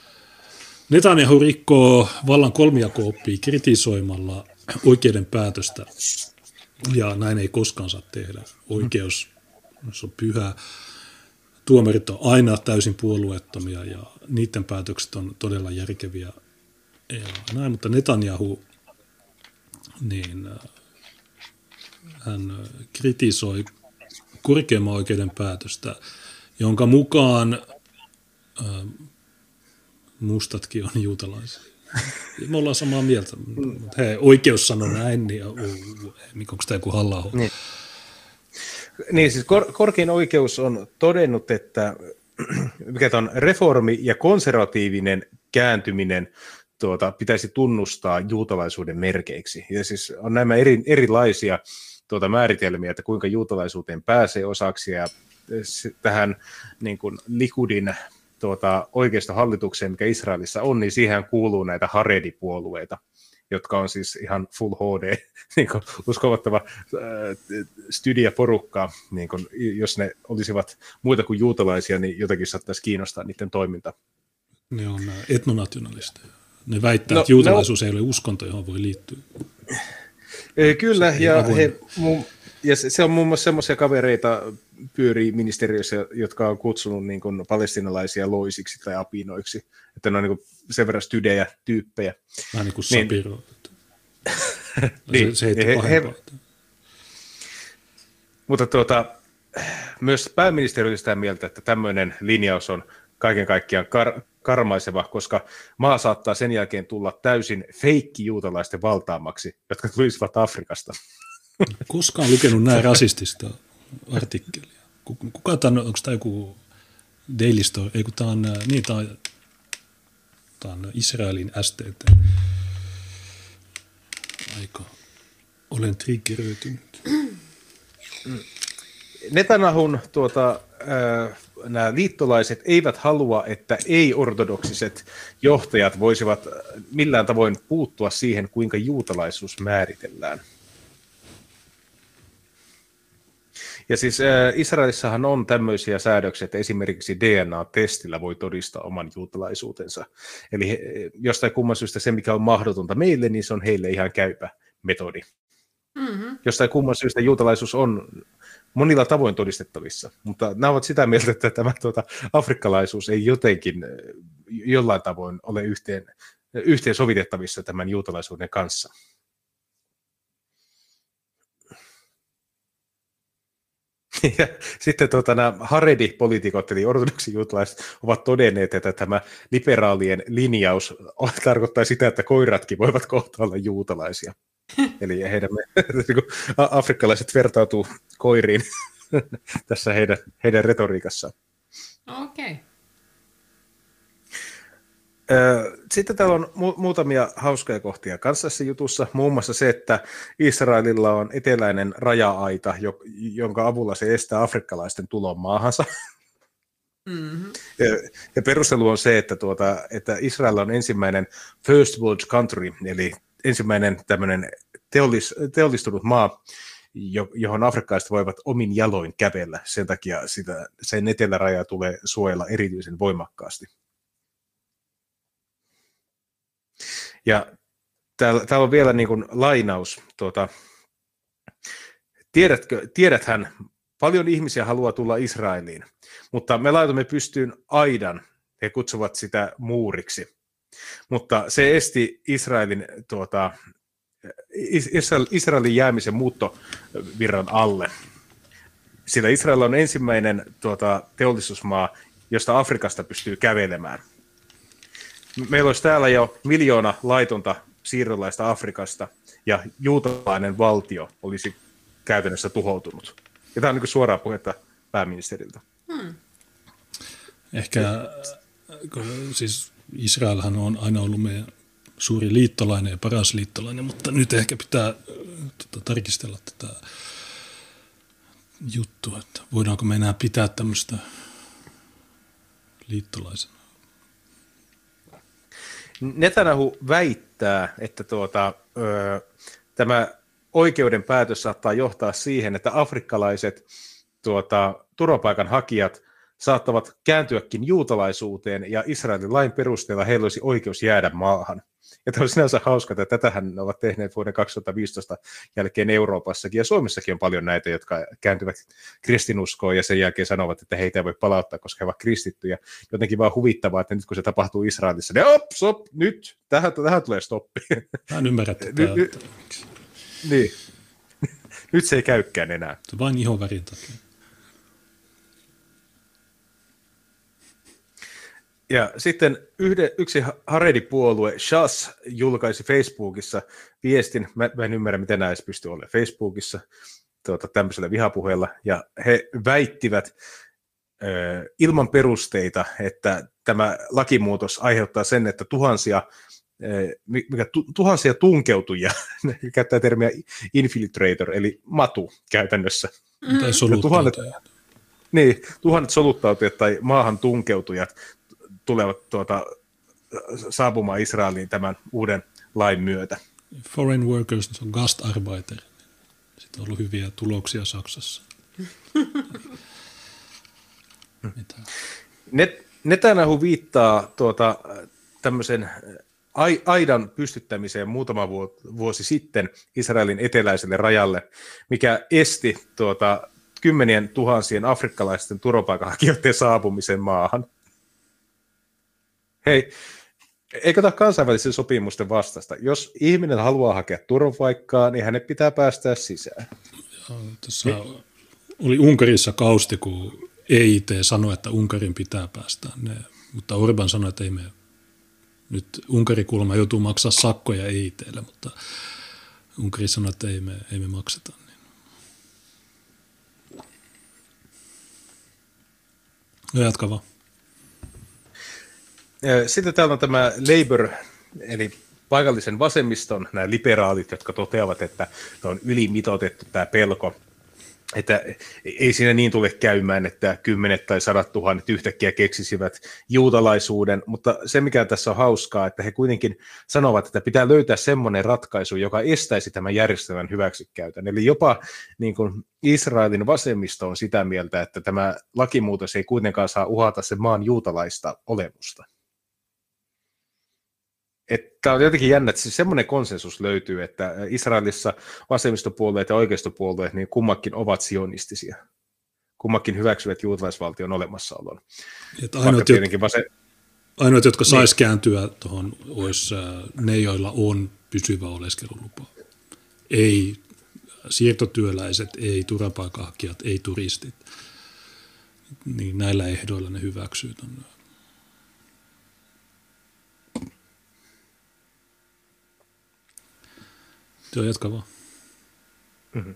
Netanyahu rikkoo vallan kolmijakooppia kritisoimalla oikeuden päätöstä, ja näin ei koskaan saa tehdä. Oikeus, se on pyhä. Tuomarit on aina täysin puolueettomia ja niiden päätökset on todella järkeviä näin, mutta Netanyahu, niin äh, hän äh, kritisoi korkeimman oikeuden päätöstä, jonka mukaan äh, mustatkin on juutalaisia. Me ollaan samaa mieltä. He oikeus sanoi näin, niin onko tämä joku halla niin. niin siis kor- korkein oikeus on todennut, että mikä on reformi ja konservatiivinen kääntyminen tuota, pitäisi tunnustaa juutalaisuuden merkeiksi. Ja siis on nämä eri, erilaisia tuota, määritelmiä, että kuinka juutalaisuuteen pääsee osaksi ja tähän niin kuin Likudin tuota, oikeasta hallitukseen, mikä Israelissa on, niin siihen kuuluu näitä Haredi-puolueita, jotka on siis ihan full HD, niin kuin uskovattava äh, niin kuin, jos ne olisivat muita kuin juutalaisia, niin jotenkin saattaisi kiinnostaa niiden toiminta. Ne on äh, etnonationalisteja. Ne väittää, no, että juutalaisuus no, ei ole uskonto, johon voi liittyä. Kyllä, ja, he, mu, ja se, se on muun muassa semmoisia kavereita pyörii ministeriössä, jotka on kutsunut niin kuin palestinalaisia loisiksi tai apinoiksi, että ne on niin kuin sen verran stydejä tyyppejä. Vähän niin kuin niin, Sapiro. niin, se, se he, he, mutta tuota, myös pääministeri oli sitä mieltä, että tämmöinen linjaus on kaiken kaikkiaan kar- karmaiseva, koska maa saattaa sen jälkeen tulla täysin feikki juutalaisten valtaamaksi, jotka tulisivat Afrikasta. Koskaan lukenut näin rasistista artikkelia. Kuka tämä on, onko tämä joku Daily Story, ei kun tämä on, niin tämä on, tämä on Israelin STT. Aika, olen triggeröitynyt. Netanahun tuota, äh, nämä liittolaiset eivät halua, että ei-ortodoksiset johtajat voisivat millään tavoin puuttua siihen, kuinka juutalaisuus määritellään. Ja siis äh, Israelissahan on tämmöisiä säädöksiä, että esimerkiksi DNA-testillä voi todistaa oman juutalaisuutensa. Eli he, jostain kumman syystä se, mikä on mahdotonta meille, niin se on heille ihan käypä metodi. Mm-hmm. Jostain kumman syystä juutalaisuus on monilla tavoin todistettavissa, mutta nämä ovat sitä mieltä, että tämä tuota, afrikkalaisuus ei jotenkin jollain tavoin ole yhteen, yhteen sovitettavissa tämän juutalaisuuden kanssa. Ja sitten tuota, nämä Haredi-poliitikot, eli ortodoksijuutalaiset, ovat todenneet, että tämä liberaalien linjaus tarkoittaa sitä, että koiratkin voivat kohta olla juutalaisia. Eli heidän, niin afrikkalaiset vertautuu koiriin tässä heidän, heidän retoriikassaan. Okei. Okay. Sitten täällä on mu- muutamia hauskoja kohtia kanssa jutussa, muun muassa se, että Israelilla on eteläinen raja-aita, jonka avulla se estää afrikkalaisten tulon maahansa. Mm-hmm. Ja, ja perustelu on se, että, tuota, että Israel on ensimmäinen first world country, eli ensimmäinen tämmöinen teollis, teollistunut maa, johon afrikkalaiset voivat omin jaloin kävellä. Sen takia sitä, sen eteläraja tulee suojella erityisen voimakkaasti. Ja täällä, täällä on vielä niin kuin lainaus. Tuota, tiedätkö, tiedäthän, paljon ihmisiä haluaa tulla Israeliin, mutta me laitamme pystyyn aidan, he kutsuvat sitä muuriksi. Mutta se esti Israelin, tuota, Israelin jäämisen muuttovirran alle. Sillä Israel on ensimmäinen tuota, teollisuusmaa, josta Afrikasta pystyy kävelemään. Meillä olisi täällä jo miljoona laitonta siirrolaista Afrikasta, ja juutalainen valtio olisi käytännössä tuhoutunut. Ja tämä on niin suoraa puhetta pääministeriltä. Hmm. Ehkä siis Israelhan on aina ollut meidän suuri liittolainen ja paras liittolainen, mutta nyt ehkä pitää tota, tarkistella tätä juttua, että voidaanko me enää pitää tämmöistä liittolaisena. Netanyahu väittää, että tuota, ö, tämä oikeuden päätös saattaa johtaa siihen, että afrikkalaiset tuota, turvapaikanhakijat saattavat kääntyäkin juutalaisuuteen ja Israelin lain perusteella heillä olisi oikeus jäädä maahan. Ja tämä on sinänsä hauska, että tätähän ovat tehneet vuoden 2015 jälkeen Euroopassakin ja Suomessakin on paljon näitä, jotka kääntyvät kristinuskoon ja sen jälkeen sanovat, että heitä ei voi palauttaa, koska he ovat kristittyjä. Jotenkin vaan huvittavaa, että nyt kun se tapahtuu Israelissa, niin op, stop, nyt, tähän, tähän tulee stoppi. Mä en ymmärrä tätä. niin. nyt se ei käykään enää. Vain ihonvärin takia. Ja sitten yhde, yksi Haredi-puolue, Shas, julkaisi Facebookissa viestin, mä, mä en ymmärrä, miten näissä pystyy olemaan Facebookissa, tuota, tämmöisellä vihapuheella, ja he väittivät ö, ilman perusteita, että tämä lakimuutos aiheuttaa sen, että tuhansia mikä tuhansia tunkeutujia, käyttää termiä infiltrator, eli matu käytännössä. Mm. Tai tuhannet, niin, tuhannet soluttautujat tai maahan tunkeutujat tulevat tuota, saapumaan Israeliin tämän uuden lain myötä. Foreign workers on gastarbeiter. Sitten on ollut hyviä tuloksia Saksassa. Mitä? Net, Netanyahu viittaa tuota, tämmöisen aidan pystyttämiseen muutama vuosi sitten Israelin eteläiselle rajalle, mikä esti tuota, kymmenien tuhansien afrikkalaisten turvapaikanhakijoiden saapumisen maahan. Hei, eikö tämä kansainvälisen sopimusten vastasta? Jos ihminen haluaa hakea turvapaikkaa, niin hänet pitää päästää sisään. Tässä niin. oli Unkarissa kausti, kun EIT sanoi, että Unkarin pitää päästä ne, mutta Orban sanoi, että ei me nyt Unkari kuulemma joutuu maksaa sakkoja EITlle, mutta Unkari sanoi, että ei me, ei me makseta. Niin. No jatka vaan. Sitten täällä on tämä Labour, eli paikallisen vasemmiston, nämä liberaalit, jotka toteavat, että on ylimitoitettu tämä pelko että ei siinä niin tule käymään, että kymmenet tai sadat tuhannet yhtäkkiä keksisivät juutalaisuuden, mutta se mikä tässä on hauskaa, että he kuitenkin sanovat, että pitää löytää semmoinen ratkaisu, joka estäisi tämän järjestelmän hyväksikäytön. Eli jopa niin kuin Israelin vasemmisto on sitä mieltä, että tämä lakimuutos ei kuitenkaan saa uhata sen maan juutalaista olemusta. Tämä on jotenkin jännä, että siis semmoinen konsensus löytyy, että Israelissa vasemmistopuolueet ja oikeistopuolueet, niin kummakin ovat sionistisia. Kummakin hyväksyvät juutalaisvaltion olemassaolon. Että ainoat, tietenkin vase... ainoat, jotka sais niin. kääntyä tuohon, olisi ne, joilla on pysyvä oleskelulupa. Ei siirtotyöläiset, ei turvapaikanhakijat, ei turistit. Niin näillä ehdoilla ne hyväksyy tuonne Joo, jatka vaan. Mm-hmm.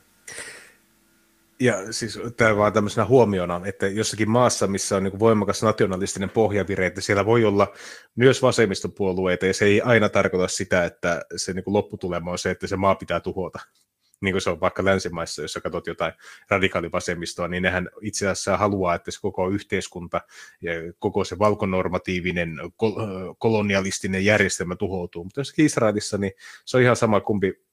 Ja siis tämä vaan tämmöisenä huomiona, että jossakin maassa, missä on niin voimakas nationalistinen pohjavire, että siellä voi olla myös vasemmistopuolueita, ja se ei aina tarkoita sitä, että se niin lopputulema on se, että se maa pitää tuhota. Niin kuin se on vaikka länsimaissa, jos katsot jotain radikaalivasemmistoa, niin nehän itse asiassa haluaa, että se koko yhteiskunta ja koko se valkonormatiivinen kolonialistinen järjestelmä tuhoutuu. Mutta jossakin Israelissa, niin se on ihan sama kumpi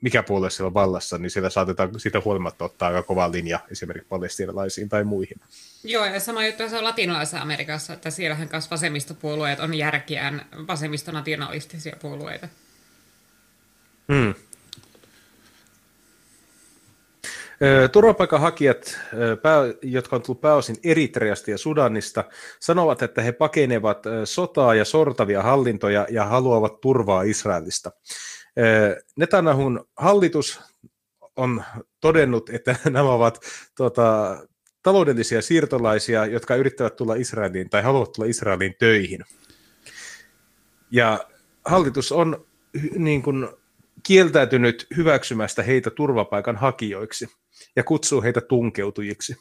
mikä puolue siellä on vallassa, niin siellä saatetaan siitä huolimatta ottaa aika kova linja esimerkiksi palestiinalaisiin tai muihin. Joo, ja sama juttu se on latinalaisessa Amerikassa, että siellähän kanssa vasemmistopuolueet on järkiään vasemmistonationalistisia puolueita. Hmm. Turvapaikanhakijat, jotka on tullut pääosin Eritreasta ja Sudanista, sanovat, että he pakenevat sotaa ja sortavia hallintoja ja haluavat turvaa Israelista. Netanyahun hallitus on todennut, että nämä ovat tuota, taloudellisia siirtolaisia, jotka yrittävät tulla Israeliin tai haluavat tulla Israeliin töihin. Ja hallitus on niin kuin, kieltäytynyt hyväksymästä heitä turvapaikan hakijoiksi ja kutsuu heitä tunkeutujiksi.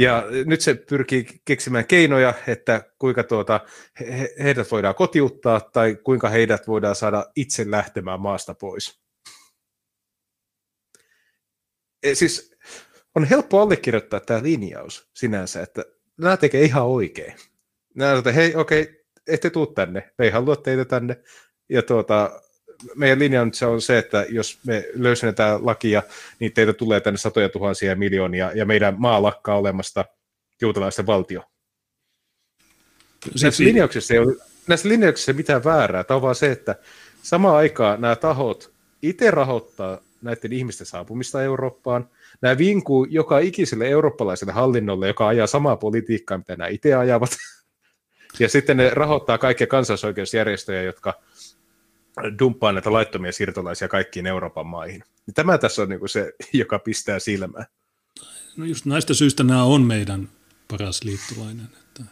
Ja nyt se pyrkii keksimään keinoja, että kuinka tuota, he, heidät voidaan kotiuttaa tai kuinka heidät voidaan saada itse lähtemään maasta pois. E, siis on helppo allekirjoittaa tämä linjaus sinänsä, että nämä tekee ihan oikein. Nämä että hei, okei, ette tuu tänne, me ei halua teitä tänne. Ja tuota, meidän linja nyt se on se, että jos me löysennetään lakia, niin teitä tulee tänne satoja tuhansia ja miljoonia, ja meidän maa lakkaa olemasta juutalaisten valtio. Näissä linjauksissa, ei ole, näissä linjauksissa ei mitään väärää, tämä on vaan se, että samaan aikaan nämä tahot itse rahoittaa näiden ihmisten saapumista Eurooppaan, nämä vinkuu joka ikiselle eurooppalaiselle hallinnolle, joka ajaa samaa politiikkaa, mitä nämä itse ajavat, ja sitten ne rahoittaa kaikkia kansallisoikeusjärjestöjä, jotka dumppaa näitä laittomia siirtolaisia kaikkiin Euroopan maihin. Tämä tässä on niin kuin se, joka pistää silmään. No just näistä syistä nämä on meidän paras liittolainen. Että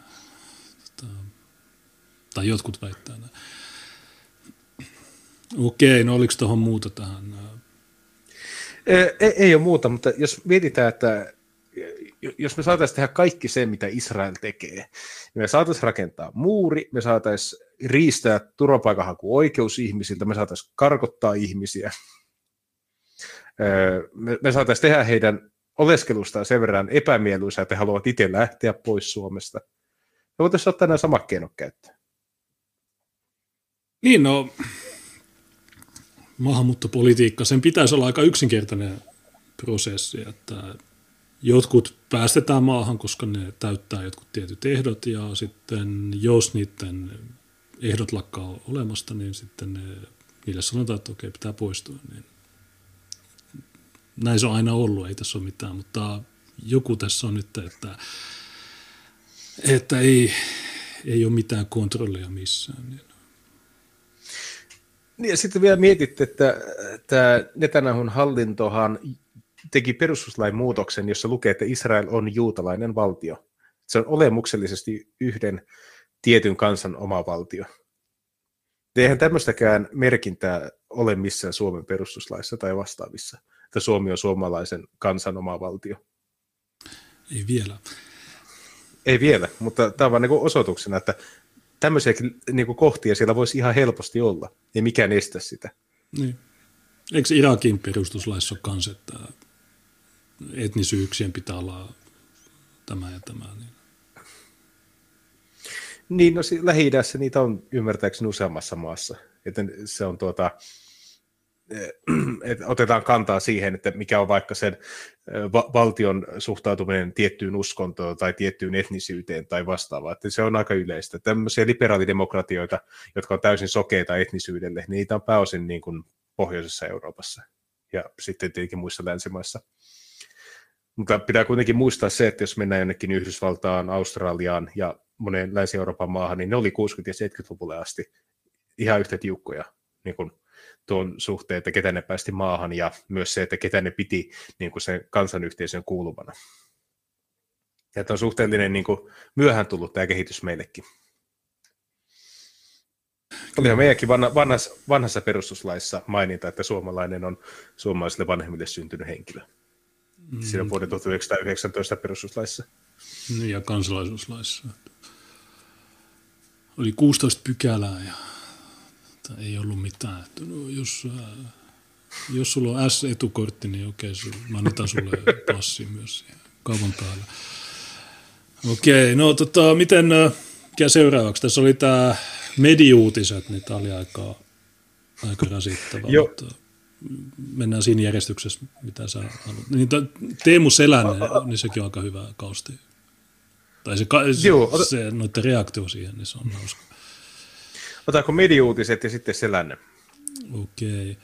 Että, tai jotkut väittää näin. Okei, no oliko tuohon muuta tähän? Ei, ei ole muuta, mutta jos mietitään, että jos me saataisiin tehdä kaikki se, mitä Israel tekee, niin me saataisiin rakentaa muuri, me saataisiin riistää turvapaikanhaku oikeus ihmisiltä, me saataisiin karkottaa ihmisiä, me, me saataisiin tehdä heidän oleskelustaan sen verran epämieluisaa, että he haluavat itse lähteä pois Suomesta. Me voitaisiin ottaa nämä samat keinot käyttöön. Niin, no maahanmuuttopolitiikka, sen pitäisi olla aika yksinkertainen prosessi, että jotkut päästetään maahan, koska ne täyttää jotkut tietyt ehdot ja sitten jos niiden ehdot lakkaa olemasta, niin sitten ne, niille sanotaan, että okei, pitää poistua. Niin näin se on aina ollut, ei tässä ole mitään, mutta joku tässä on nyt, että, että ei, ei ole mitään kontrollia missään. Niin. Niin ja sitten vielä mietitte, että tämä Netanyahun hallintohan teki perustuslain muutoksen, jossa lukee, että Israel on juutalainen valtio. Se on olemuksellisesti yhden tietyn kansan oma valtio. Eihän tämmöistäkään merkintää ole missään Suomen perustuslaissa tai vastaavissa, että Suomi on suomalaisen kansan oma valtio. Ei vielä. Ei vielä, mutta tämä on vain niin osoituksena, että tämmöisiä niin kohtia siellä voisi ihan helposti olla. Ei mikään estä sitä. Niin. Eikö Irakin perustuslaissa ole kanssa, että etnisyyksien pitää olla tämä ja tämä? Niin, niin no lähi niitä on ymmärtääkseni useammassa maassa. Että se on tuota, että otetaan kantaa siihen, että mikä on vaikka sen va- valtion suhtautuminen tiettyyn uskontoon tai tiettyyn etnisyyteen tai vastaavaa. Että se on aika yleistä. Tämmöisiä liberaalidemokratioita, jotka on täysin sokeita etnisyydelle, niitä on pääosin niin kuin pohjoisessa Euroopassa ja sitten tietenkin muissa länsimaissa. Mutta pitää kuitenkin muistaa se, että jos mennään jonnekin Yhdysvaltaan, Australiaan ja moneen Länsi-Euroopan maahan, niin ne oli 60- ja 70-luvulle asti ihan yhtä tiukkoja niin kuin tuon suhteen, että ketä ne päästi maahan ja myös se, että ketä ne piti niin kuin sen kansanyhteisön kuuluvana. Ja tämä on suhteellinen niin kuin, myöhään tullut tämä kehitys meillekin. Olihan meidänkin vanha, vanhassa, vanhassa perustuslaissa maininta, että suomalainen on suomalaisille vanhemmille syntynyt henkilö. Mm. Siinä vuoden 1919 perustuslaissa. Niin, ja kansalaisuuslaissa. Oli 16 pykälää ja ei ollut mitään. Että no, jos, äh, jos sulla on S-etukortti, niin okei, okay, mä annetaan sulle passi myös kaupan päällä. Okei, no tota, miten, äh, mikä seuraavaksi? Tässä oli tämä mediuutiset, niin tämä oli aika, aika rasittava. mutta mennään siinä järjestyksessä, mitä sä haluat. Niin, Teemu Selänne, niin sekin on aika hyvä kausti. Tai se, Joo, se noiden reaktio siihen, niin se on hauska. Otetaanko mediuutiset ja sitten selänne? Okei.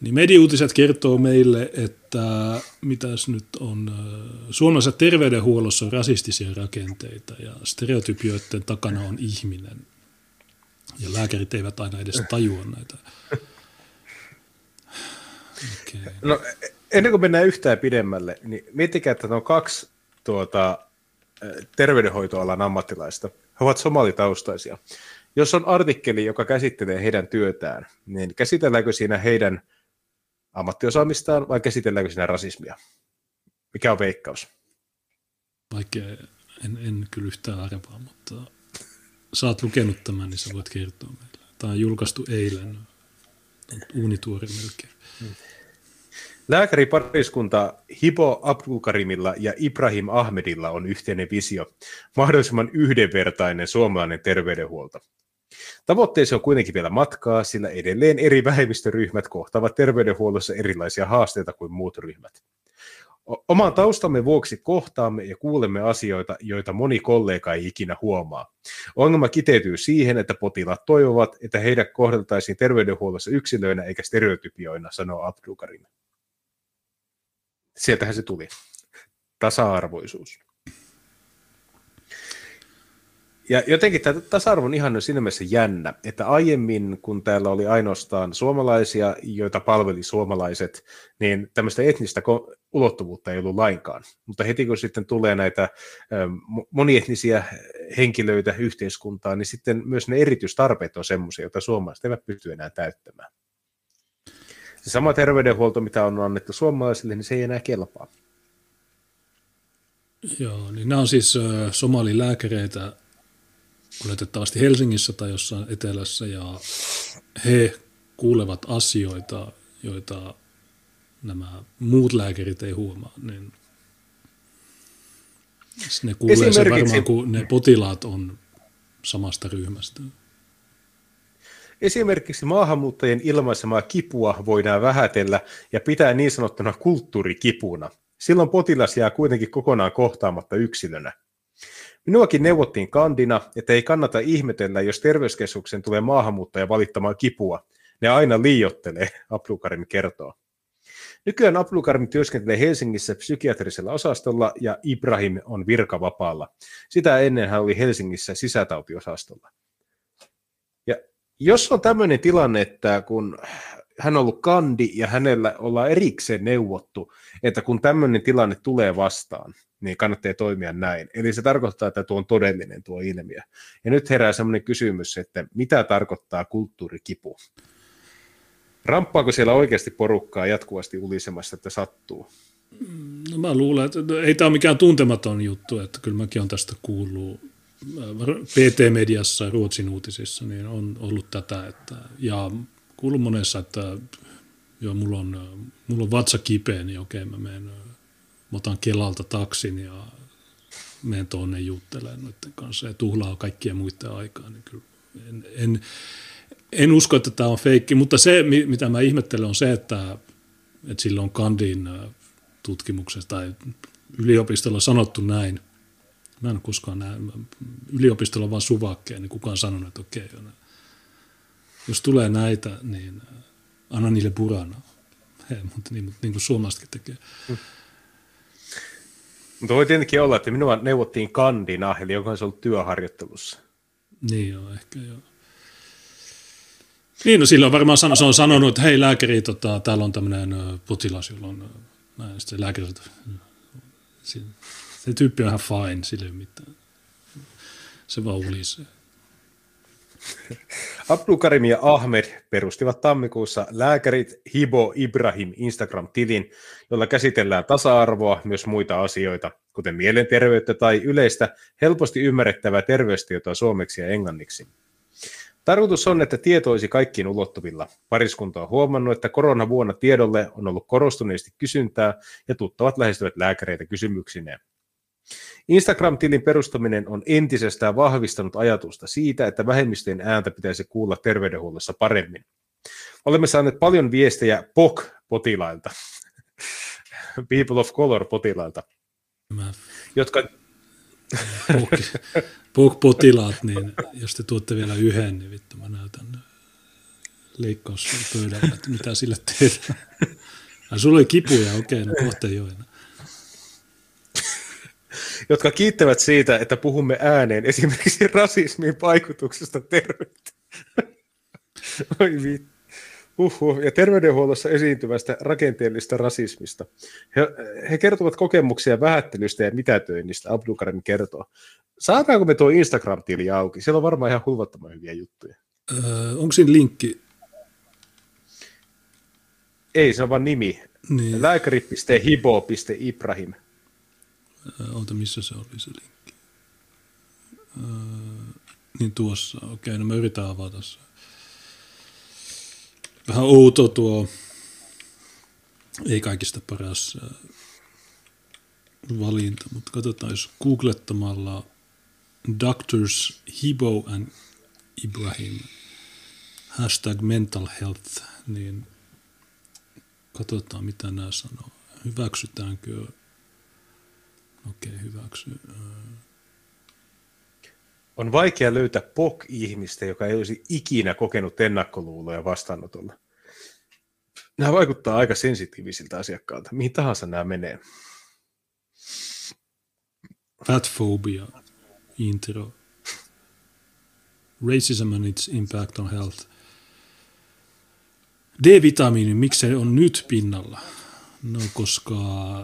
Niin mediuutiset kertoo meille, että mitäs nyt on, suomalaisessa terveydenhuollossa on rasistisia rakenteita ja stereotypioiden takana on ihminen. Ja lääkärit eivät aina edes tajua näitä. Okay. No, ennen kuin mennään yhtään pidemmälle, niin miettikää, että on kaksi tuota, terveydenhoitoalan ammattilaista. He ovat somalitaustaisia. Jos on artikkeli, joka käsittelee heidän työtään, niin käsitelläänkö siinä heidän ammattiosaamistaan vai käsitelläänkö siinä rasismia? Mikä on veikkaus? Vaikka en, en kyllä yhtään arvaa, mutta sä oot lukenut tämän, niin sä voit kertoa meille. Tämä on julkaistu eilen, uunituori melkein. Lääkäripariskunta Hibo Abdulkarimilla ja Ibrahim Ahmedilla on yhteinen visio, mahdollisimman yhdenvertainen suomalainen terveydenhuolto. Tavoitteeseen on kuitenkin vielä matkaa, sillä edelleen eri vähemmistöryhmät kohtaavat terveydenhuollossa erilaisia haasteita kuin muut ryhmät. Oman taustamme vuoksi kohtaamme ja kuulemme asioita, joita moni kollega ei ikinä huomaa. Ongelma kiteytyy siihen, että potilaat toivovat, että heidät kohdeltaisiin terveydenhuollossa yksilöinä eikä stereotypioina, sanoo Abdukarim. Sieltähän se tuli. Tasa-arvoisuus. Ja jotenkin tämä tasa-arvo on ihan siinä mielessä jännä, että aiemmin, kun täällä oli ainoastaan suomalaisia, joita palveli suomalaiset, niin tämmöistä etnistä ulottuvuutta ei ollut lainkaan. Mutta heti kun sitten tulee näitä monietnisiä henkilöitä yhteiskuntaan, niin sitten myös ne erityistarpeet on semmoisia, joita suomalaiset eivät pysty enää täyttämään. Se sama terveydenhuolto, mitä on annettu suomalaisille, niin se ei enää kelpaa. Joo, niin nämä on siis somalilääkäreitä oletettavasti Helsingissä tai jossain etelässä, ja he kuulevat asioita, joita nämä muut lääkärit ei huomaa, niin ne kuulee se varmaan, kun ne potilaat on samasta ryhmästä. Esimerkiksi maahanmuuttajien ilmaisemaa kipua voidaan vähätellä ja pitää niin sanottuna kulttuurikipuna. Silloin potilas jää kuitenkin kokonaan kohtaamatta yksilönä. Minuakin neuvottiin kandina, että ei kannata ihmetellä, jos terveyskeskuksen tulee maahanmuuttaja valittamaan kipua. Ne aina liiottelee, Ablukarim kertoo. Nykyään Ablukarim työskentelee Helsingissä psykiatrisella osastolla ja Ibrahim on virkavapaalla. Sitä ennen hän oli Helsingissä sisätautiosastolla. Jos on tämmöinen tilanne, että kun hän on ollut kandi ja hänellä ollaan erikseen neuvottu, että kun tämmöinen tilanne tulee vastaan, niin kannattaa toimia näin. Eli se tarkoittaa, että tuo on todellinen tuo ilmiö. Ja nyt herää semmoinen kysymys, että mitä tarkoittaa kulttuurikipu? Ramppaako siellä oikeasti porukkaa jatkuvasti ulisemassa, että sattuu? No mä luulen, että ei tämä ole mikään tuntematon juttu, että kyllä mäkin olen tästä kuullut PT-mediassa, Ruotsin uutisissa, niin on ollut tätä, että, ja kuullut monessa, että joo, mulla on, mulla on vatsa kipeä, niin okei, mä menen, mä otan Kelalta taksin ja menen tuonne juttelemaan noiden kanssa ja tuhlaa kaikkien muiden aikaa, niin kyllä en, en, en usko, että tämä on feikki, mutta se, mitä mä ihmettelen, on se, että, että silloin Kandin tutkimuksessa tai yliopistolla sanottu näin. Mä en ole koskaan näin. Yliopistolla vaan suvakkeen, niin kukaan sanonut, että okei, jos tulee näitä, niin anna niille purana. He, mutta niin, niin kuin suomalaisetkin tekee. Mm. Mutta voi tietenkin olla, että minua neuvottiin kandina, eli onko se ollut työharjoittelussa. Niin joo, ehkä joo. Niin, no silloin varmaan san, se on sanonut, että hei lääkäri, tota, täällä on tämmöinen potilas, jolla on näin, sitten lääkäri, se, tyyppi on ihan fine, sille ei mitään. Se vaan ulisee. Abdukarim ja Ahmed perustivat tammikuussa lääkärit Hibo Ibrahim Instagram-tilin, jolla käsitellään tasa-arvoa myös muita asioita, kuten mielenterveyttä tai yleistä helposti ymmärrettävää terveystietoa suomeksi ja englanniksi. Tarkoitus on, että tieto olisi kaikkiin ulottuvilla. Pariskunta on huomannut, että koronavuonna tiedolle on ollut korostuneesti kysyntää ja tuttavat lähestyvät lääkäreitä kysymyksineen. Instagram-tilin perustaminen on entisestään vahvistanut ajatusta siitä, että vähemmistöjen ääntä pitäisi kuulla terveydenhuollossa paremmin. Olemme saaneet paljon viestejä POC-potilailta, People of Color-potilailta, jotka potilaat, niin jos te tuotte vielä yhden, niin vittu mä näytän leikkauspöydällä, että mitä sille tehdään. Ja sulla oli kipuja, okei, no kohta jotka kiittävät siitä, että puhumme ääneen esimerkiksi rasismin vaikutuksesta terveyteen. Oi vittu. Uhuh. Ja terveydenhuollossa esiintyvästä rakenteellista rasismista. He, he kertovat kokemuksia vähättelystä ja mitätöinnistä, Abdukarim kertoo. Saadaanko me tuo Instagram-tili auki? Siellä on varmaan ihan hulvattoman hyviä juttuja. Öö, onko siinä linkki? Ei, se on vaan nimi. Niin. Lääkäri.hibo.ibrahim. Öö, Ota, missä se oli se linkki? Öö, niin tuossa, okei, no mä yritän avata se. Vähän outo tuo, ei kaikista paras valinta, mutta katsotaan, jos googlettamalla Doctors Hibo and Ibrahim hashtag mental health, niin katsotaan mitä nämä sanoo. Hyväksytäänkö? Okei, okay, hyväksy. On vaikea löytää POK-ihmistä, joka ei olisi ikinä kokenut ennakkoluuloja vastaanotolla. Nämä vaikuttaa aika sensitiivisiltä asiakkaalta. Mihin tahansa nämä menee. Fatphobia intro. Racism and its impact on health. D-vitamiini, miksi se on nyt pinnalla? No koska,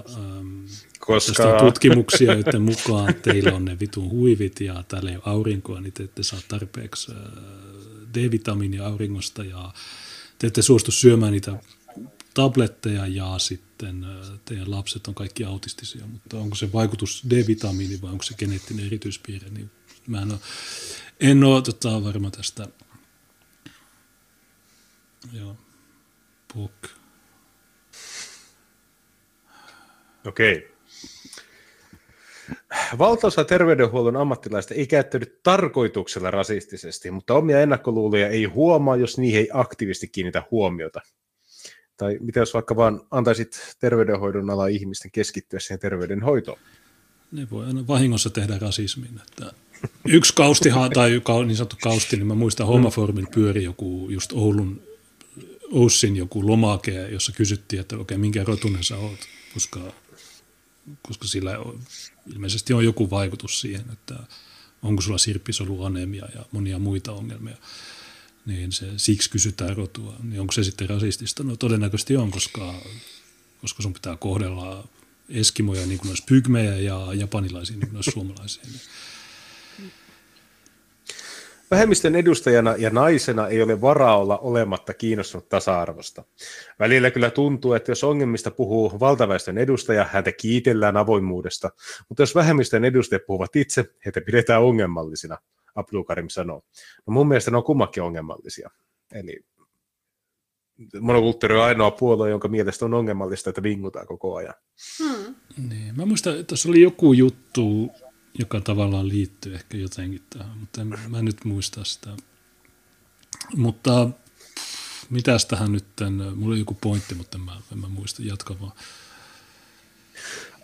ähm, koska... on tutkimuksia, joiden mukaan teillä on ne vitun huivit ja täällä ei ole aurinkoa, niin te ette saa tarpeeksi äh, D-vitamiinia auringosta ja te ette suostu syömään niitä tabletteja ja sitten äh, teidän lapset on kaikki autistisia, mutta onko se vaikutus D-vitamiini vai onko se geneettinen erityispiirre, niin mä en ole, en ole tota, varma tästä. Joo. Okei. Valtaosa terveydenhuollon ammattilaista ei käyttänyt tarkoituksella rasistisesti, mutta omia ennakkoluuloja ei huomaa, jos niihin ei aktiivisesti kiinnitä huomiota. Tai mitä jos vaikka vaan antaisit terveydenhoidon ala ihmisten keskittyä siihen terveydenhoitoon? Ne voi aina vahingossa tehdä rasismin. Että yksi kausti, tai niin sanottu kausti, niin mä muistan Homoformin pyöri joku just Oulun, Oussin joku lomake, jossa kysyttiin, että okei, minkä rotunen sä oot, koska koska sillä on, ilmeisesti on joku vaikutus siihen, että onko sulla sirppisoluanemia ja monia muita ongelmia, niin se, siksi kysytään rotua. Niin onko se sitten rasistista? No todennäköisesti on, koska, koska sun pitää kohdella eskimoja niin kuin myös pygmejä ja japanilaisia niin kuin myös suomalaisia. Vähemmistön edustajana ja naisena ei ole varaa olla olematta kiinnostunut tasa-arvosta. Välillä kyllä tuntuu, että jos ongelmista puhuu valtaväestön edustaja, häntä kiitellään avoimuudesta, mutta jos vähemmistön edustajat puhuvat itse, heitä pidetään ongelmallisina, Abdul Karim sanoo. No mun mielestä ne on kummakin ongelmallisia. Eli monokulttuuri on ainoa puolue, jonka mielestä on ongelmallista, että vingutaan koko ajan. Hmm. Niin, mä muistan, että tuossa oli joku juttu, joka tavallaan liittyy ehkä jotenkin tähän, mutta en, mä nyt muista sitä. Mutta mitäs tähän nyt, mulla oli joku pointti, mutta en mä, en mä muista, jatka vaan.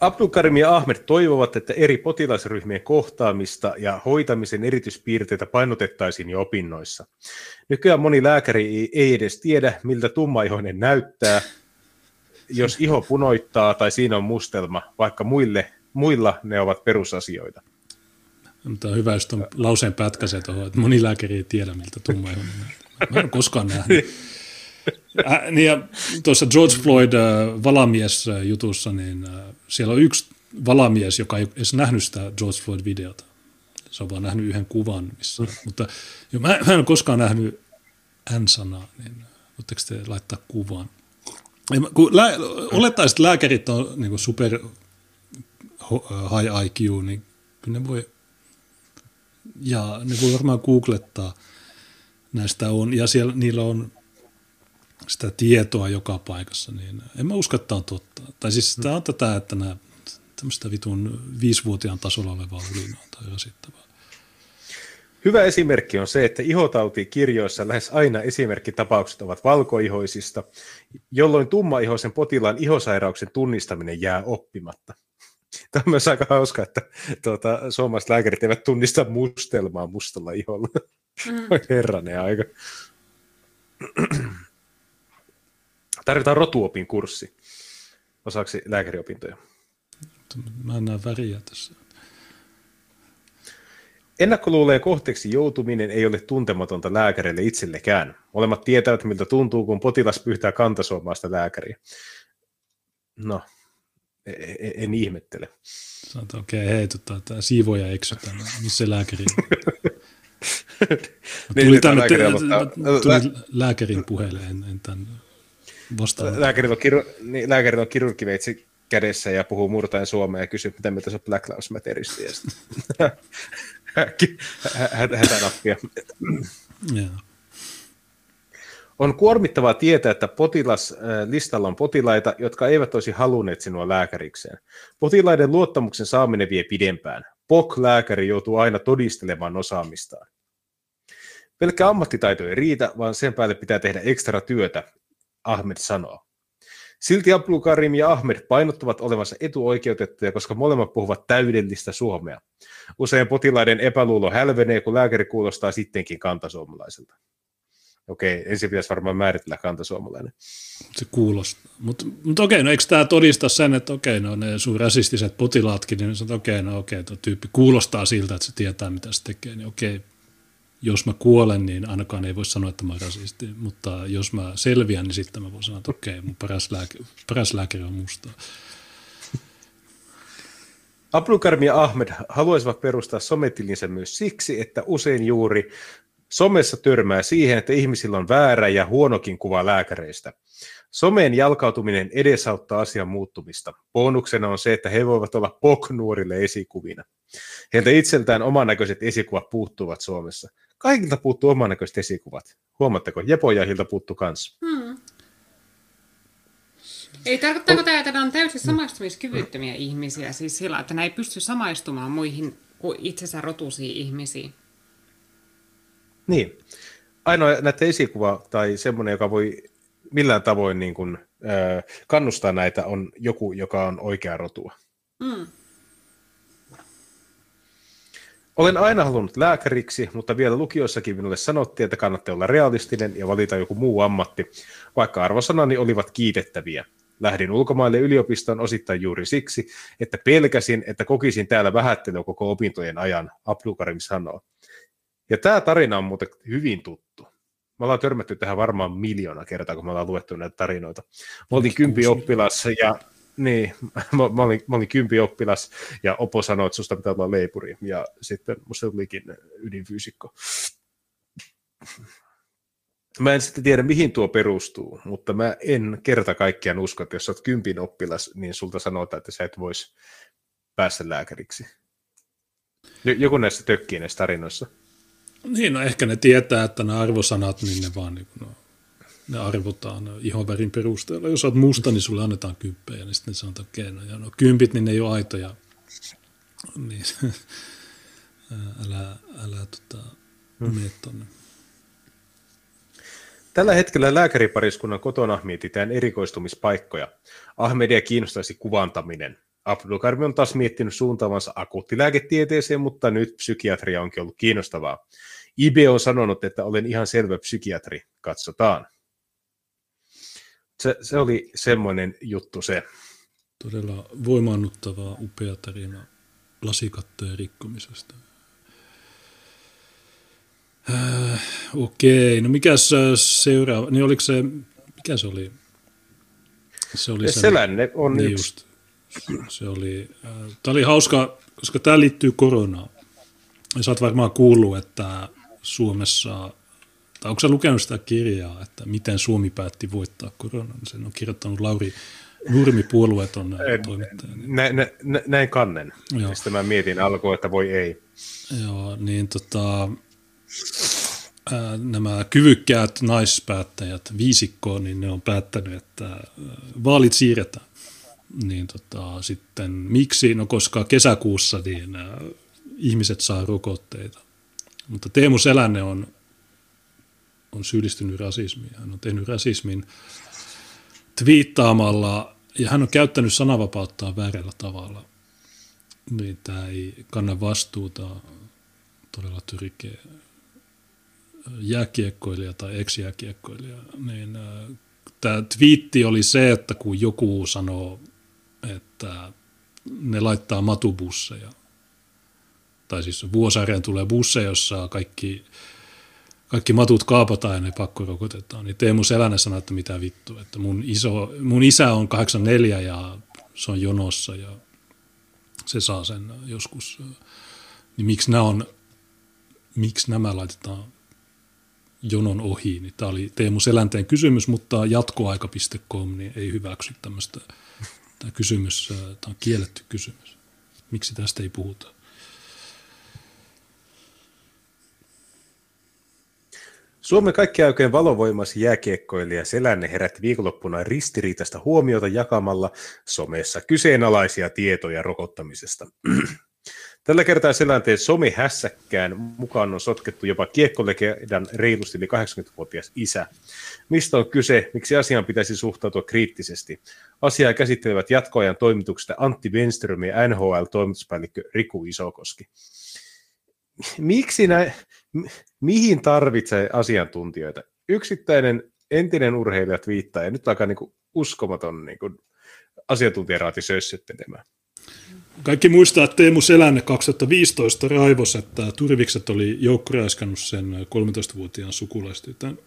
Abdulkarim ja Ahmed toivovat, että eri potilasryhmien kohtaamista ja hoitamisen erityispiirteitä painotettaisiin jo opinnoissa. Nykyään moni lääkäri ei edes tiedä, miltä tummaihoinen näyttää, jos iho punoittaa tai siinä on mustelma, vaikka muille muilla ne ovat perusasioita. Mutta on hyvä, jos tuon lauseen pätkäsee tuohon, että moni lääkäri ei tiedä, miltä tumma on. Mä en ole koskaan nähnyt. Äh, niin ja tuossa George Floyd äh, valamies-jutussa, niin äh, siellä on yksi valamies, joka ei edes nähnyt sitä George Floyd-videota. Se on vaan nähnyt yhden kuvan, missä, mutta jo, mä, mä en ole koskaan nähnyt N-sanaa, niin voitteko te laittaa kuvan? Lä- olettaisit, että lääkärit on niin super high IQ, niin kyllä ne voi, ja ne voi varmaan googlettaa näistä on, ja siellä niillä on sitä tietoa joka paikassa, niin en mä usko, että on totta. Tai siis tämä on tätä, että nämä tämmöistä vitun viisivuotiaan tasolla olevaa ulinaa tai rasittavaa. Hyvä esimerkki on se, että ihotautikirjoissa lähes aina esimerkkitapaukset ovat valkoihoisista, jolloin tummaihoisen potilaan ihosairauksen tunnistaminen jää oppimatta. Tämä on myös aika hauska, että tuota, suomalaiset lääkärit eivät tunnista mustelmaa mustalla iholla. Mm. Herranen aika. Tarvitaan rotuopin kurssi osaksi lääkäriopintoja. Mä en näe väriä tässä. Ennakkoluuleen kohteeksi joutuminen ei ole tuntematonta lääkärille itsellekään. Molemmat tietävät, miltä tuntuu, kun potilas pyytää kantasuomaista lääkäriä. No, E, e, en ihmettele. Sanotaan, okei, okay, hei, tota, tämä siivoja eksytään, missä lääkäri niin, tuli, tänne, tuli lääkärin puheelle, en, en tämän vastaan. Lääkärillä on, kiru, niin, lääkärillä on kirurgiveitsi kädessä ja puhuu murtaen suomea ja kysyy, mitä mieltä se on Black Lives Matterista. Hätänappia. Joo. On kuormittavaa tietää, että potilaslistalla on potilaita, jotka eivät olisi halunneet sinua lääkärikseen. Potilaiden luottamuksen saaminen vie pidempään. POK-lääkäri joutuu aina todistelemaan osaamistaan. Pelkkä ammattitaito ei riitä, vaan sen päälle pitää tehdä ekstra työtä, Ahmed sanoo. Silti Abdul Karim ja Ahmed painottavat olevansa etuoikeutettuja, koska molemmat puhuvat täydellistä suomea. Usein potilaiden epäluulo hälvenee, kun lääkäri kuulostaa sittenkin kantasuomalaiselta. Okei, ensin pitäisi varmaan määritellä kantasuomalainen. Se kuulostaa. Mutta mut okei, no eikö tämä todista sen, että okei, no ne sun rasistiset potilaatkin, niin sanoo, okei, no okei, tuo tyyppi kuulostaa siltä, että se tietää, mitä se tekee, niin okei, jos mä kuolen, niin ainakaan ei voi sanoa, että mä olen rasisti, mutta jos mä selviän, niin sitten mä voin sanoa, että okei, mun paras, lääke, paras lääkäri on musta. Abdulkarim ja Ahmed haluaisivat perustaa sometilinsä myös siksi, että usein juuri somessa törmää siihen, että ihmisillä on väärä ja huonokin kuva lääkäreistä. Someen jalkautuminen edesauttaa asian muuttumista. Bonuksena on se, että he voivat olla poknuorille esikuvina. Heiltä itseltään oman näköiset esikuvat puuttuvat Suomessa. Kaikilta puuttuu oman näköiset esikuvat. Huomatteko? Jepojahilta puuttuu kans. Hmm. Ei tarkoittaako tämä, että nämä on täysin samaistumiskyvyttömiä ihmisiä, siis sillä, että ne ei pysty samaistumaan muihin kuin itsensä rotuisiin ihmisiin? Niin. Ainoa näiden esikuva tai semmoinen, joka voi millään tavoin niin kuin, äh, kannustaa näitä, on joku, joka on oikea rotua. Mm. Olen aina halunnut lääkäriksi, mutta vielä lukiossakin minulle sanottiin, että kannattaa olla realistinen ja valita joku muu ammatti, vaikka arvosanani olivat kiitettäviä. Lähdin ulkomaille yliopistoon osittain juuri siksi, että pelkäsin, että kokisin täällä vähättelyä koko opintojen ajan, Abdukarim sanoo. Ja tämä tarina on muuten hyvin tuttu. Me ollaan törmätty tähän varmaan miljoona kertaa, kun me ollaan luettu näitä tarinoita. Me oltiin kympi oppilas ja niin, mä, mä, olin, mä olin kympi oppilas ja Opo sanoi, että susta pitää olla leipuri ja sitten musta tulikin ydinfyysikko. Mä en sitten tiedä, mihin tuo perustuu, mutta mä en kerta kaikkiaan usko, että jos sä oot kympin oppilas, niin sulta sanotaan, että sä et vois päästä lääkäriksi. Joku näistä tökkii näissä tarinoissa. Niin, no ehkä ne tietää, että nämä arvosanat, niin ne vaan niin no, ne arvotaan ihonvärin perusteella. Jos olet musta, niin sulle annetaan kymppejä, niin sitten ne sanotaan, että okay, no, ja no kympit, niin ne ei ole aitoja. Niin, älä, älä tota, hmm. mene tonne. Tällä hetkellä lääkäripariskunnan kotona mietitään erikoistumispaikkoja. Ahmedia kiinnostaisi kuvantaminen. Abdulkarmi on taas miettinyt suuntaavansa akuuttilääketieteeseen, mutta nyt psykiatria onkin ollut kiinnostavaa. IB on sanonut, että olen ihan selvä psykiatri. Katsotaan. Se, se oli semmoinen juttu se. Todella voimaannuttava, upea tarina lasikattojen rikkomisesta. Äh, okei, no mikä se seuraava, niin oliko se, mikä se oli? Se oli se, Selänne on niin yksi. Just, se oli, äh, tämä oli hauska, koska tämä liittyy koronaan. Ja sä oot varmaan kuullut, että Suomessa, tai onko sä lukenut sitä kirjaa, että miten Suomi päätti voittaa koronan? Sen on kirjoittanut Lauri Nurmi puolueeton toimittaja. Näin, nä, näin kannen. Joo. Mistä mä mietin alkuun, että voi ei. Joo, niin tota, nämä kyvykkäät naispäättäjät viisikkoon, niin ne on päättänyt, että vaalit siirretään. Niin tota, sitten miksi? No koska kesäkuussa niin ihmiset saa rokotteita. Mutta Teemu Selänne on, on syyllistynyt rasismiin. Hän on tehnyt rasismin twiittaamalla, ja hän on käyttänyt sananvapauttaa väärällä tavalla. Niin tämä ei kanna vastuuta todella tyrkeä jääkiekkoilija tai ex-jääkiekkoilija, niin tämä twiitti oli se, että kun joku sanoo, että ne laittaa matubusseja, tai siis Vuosaareen tulee busseja, jossa kaikki, kaikki matut kaapataan ja ne pakkorokotetaan, niin Teemu Selänne sanoi, että mitä vittu, että mun, iso, mun isä on 84 ja se on jonossa ja se saa sen joskus, niin miksi nämä, on, miksi nämä laitetaan jonon ohi, niin tämä oli Teemu Selänteen kysymys, mutta jatkoaika.com niin ei hyväksy tämmöistä. Tämä kysymys, tämä on kielletty kysymys. Miksi tästä ei puhuta? Suomen kaikki oikein valovoimaisi jääkiekkoilija Selänne herätti viikonloppuna ristiriitaista huomiota jakamalla somessa kyseenalaisia tietoja rokottamisesta. Tällä kertaa selänteen somehässäkkään mukaan on sotkettu jopa kiekkolegendan reilusti yli 80-vuotias isä. Mistä on kyse, miksi asiaan pitäisi suhtautua kriittisesti? Asiaa käsittelevät jatkoajan toimituksesta Antti Wenström ja NHL-toimituspäällikkö Riku Isokoski. Miksi näin, mihin tarvitsee asiantuntijoita? Yksittäinen entinen urheilija viittaa ja nyt alkaa niin uskomaton niin asiantuntijaraati sössöttelemään. kaikki muistaa, että Teemu Selänne 2015 raivos, että Turvikset oli joukkoraiskannut sen 13-vuotiaan sukulaistytön.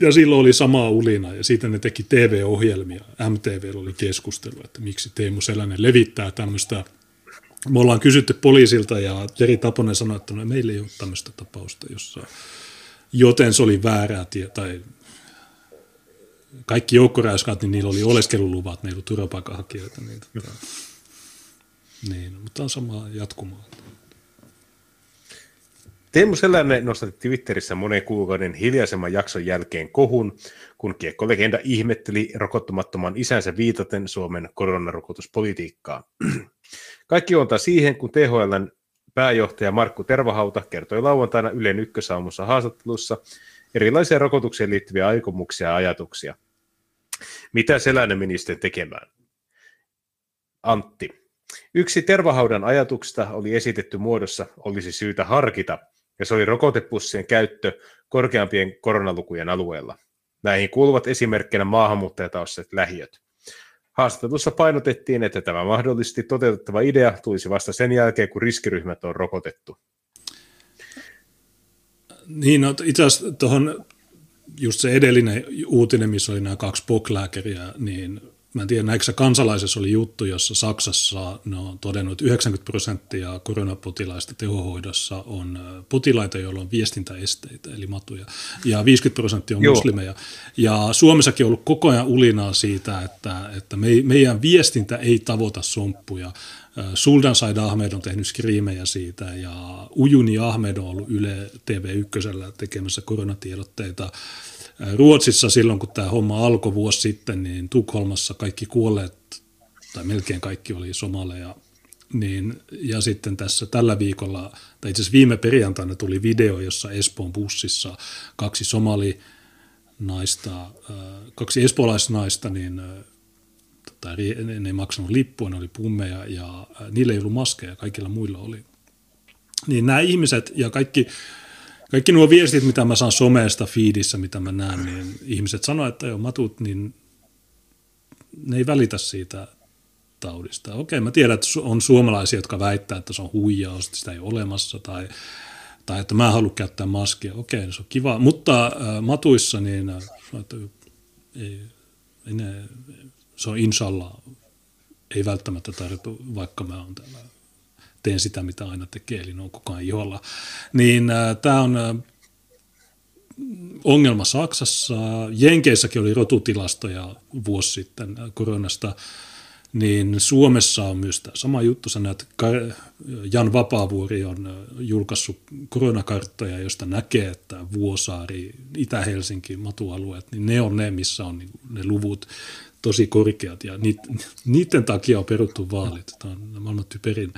Ja silloin oli sama ulina ja siitä ne teki TV-ohjelmia. MTV oli keskustelu, että miksi Teemu Selänne levittää tämmöistä. Me ollaan kysytty poliisilta ja Jeri Taponen sanoi, että no, meillä ei ole tämmöistä tapausta, jossa joten se oli väärää tie, tai kaikki joukkoräyskaat, niin niillä oli oleskeluluvat, ne ei ollut turvapaikanhakijoita. Niin, tota, niin, mutta on sama jatkumaa. Teemu Selänne nostatti Twitterissä monen kuukauden hiljaisemman jakson jälkeen kohun, kun kiekkolegenda ihmetteli rokottamattoman isänsä viitaten Suomen koronarokotuspolitiikkaa. Kaikki ontaa siihen, kun THLn pääjohtaja Markku Tervahauta kertoi lauantaina Ylen ykkösaamussa haastattelussa erilaisia rokotukseen liittyviä aikomuksia ja ajatuksia. Mitä Selänne meni sitten tekemään? Antti. Yksi Tervahaudan ajatuksista oli esitetty muodossa olisi syytä harkita, ja se oli rokotepussien käyttö korkeampien koronalukujen alueella. Näihin kuuluvat esimerkkinä maahanmuuttajataustaiset lähiöt. Haastattelussa painotettiin, että tämä mahdollisesti toteutettava idea tulisi vasta sen jälkeen, kun riskiryhmät on rokotettu. Niin, no, itse asiassa tuohon just se edellinen uutinen, missä oli nämä kaksi poklääkäriä, niin Mä en tiedä, näinkö kansalaisessa oli juttu, jossa Saksassa ne on todennut, että 90 prosenttia koronapotilaista tehohoidossa on potilaita, joilla on viestintäesteitä, eli matuja, ja 50 prosenttia on Joo. muslimeja. Ja Suomessakin on ollut koko ajan ulinaa siitä, että, että me, meidän viestintä ei tavoita somppuja. Suldan Said Ahmed on tehnyt skriimejä siitä, ja Ujuni Ahmed on ollut Yle TV1 tekemässä koronatiedotteita Ruotsissa silloin, kun tämä homma alkoi vuosi sitten, niin Tukholmassa kaikki kuolleet, tai melkein kaikki oli somaleja, niin, ja sitten tässä tällä viikolla, tai itse asiassa viime perjantaina tuli video, jossa Espoon bussissa kaksi somali naista, kaksi espoolaisnaista, niin tota, ne ei maksanut lippua, ne oli pummeja ja niillä ei ollut maskeja, kaikilla muilla oli. Niin nämä ihmiset ja kaikki kaikki nuo viestit, mitä mä saan somesta, feedissä, mitä mä näen, niin ihmiset sanoo, että joo, matut, niin ne ei välitä siitä taudista. Okei, mä tiedän, että on suomalaisia, jotka väittää, että se on huijaus, että sitä ei ole olemassa, tai, tai että mä haluan käyttää maskia. Okei, se on kiva. Mutta äh, matuissa, niin äh, että ei, ei ne, se on inshallah, ei välttämättä tarvitse, vaikka mä oon täällä teen sitä, mitä aina tekee, eli on koko ajan iholla. Niin äh, tämä on äh, ongelma Saksassa. Jenkeissäkin oli rotutilastoja vuosi sitten äh, koronasta, niin Suomessa on myös tämä sama juttu. Sä näet, Jan Vapaavuori on äh, julkaissut koronakarttoja, josta näkee, että Vuosaari, Itä-Helsinki, matualueet, niin ne on ne, missä on niin ne luvut tosi korkeat ja niiden takia on peruttu vaalit. Tämä on maailman typerin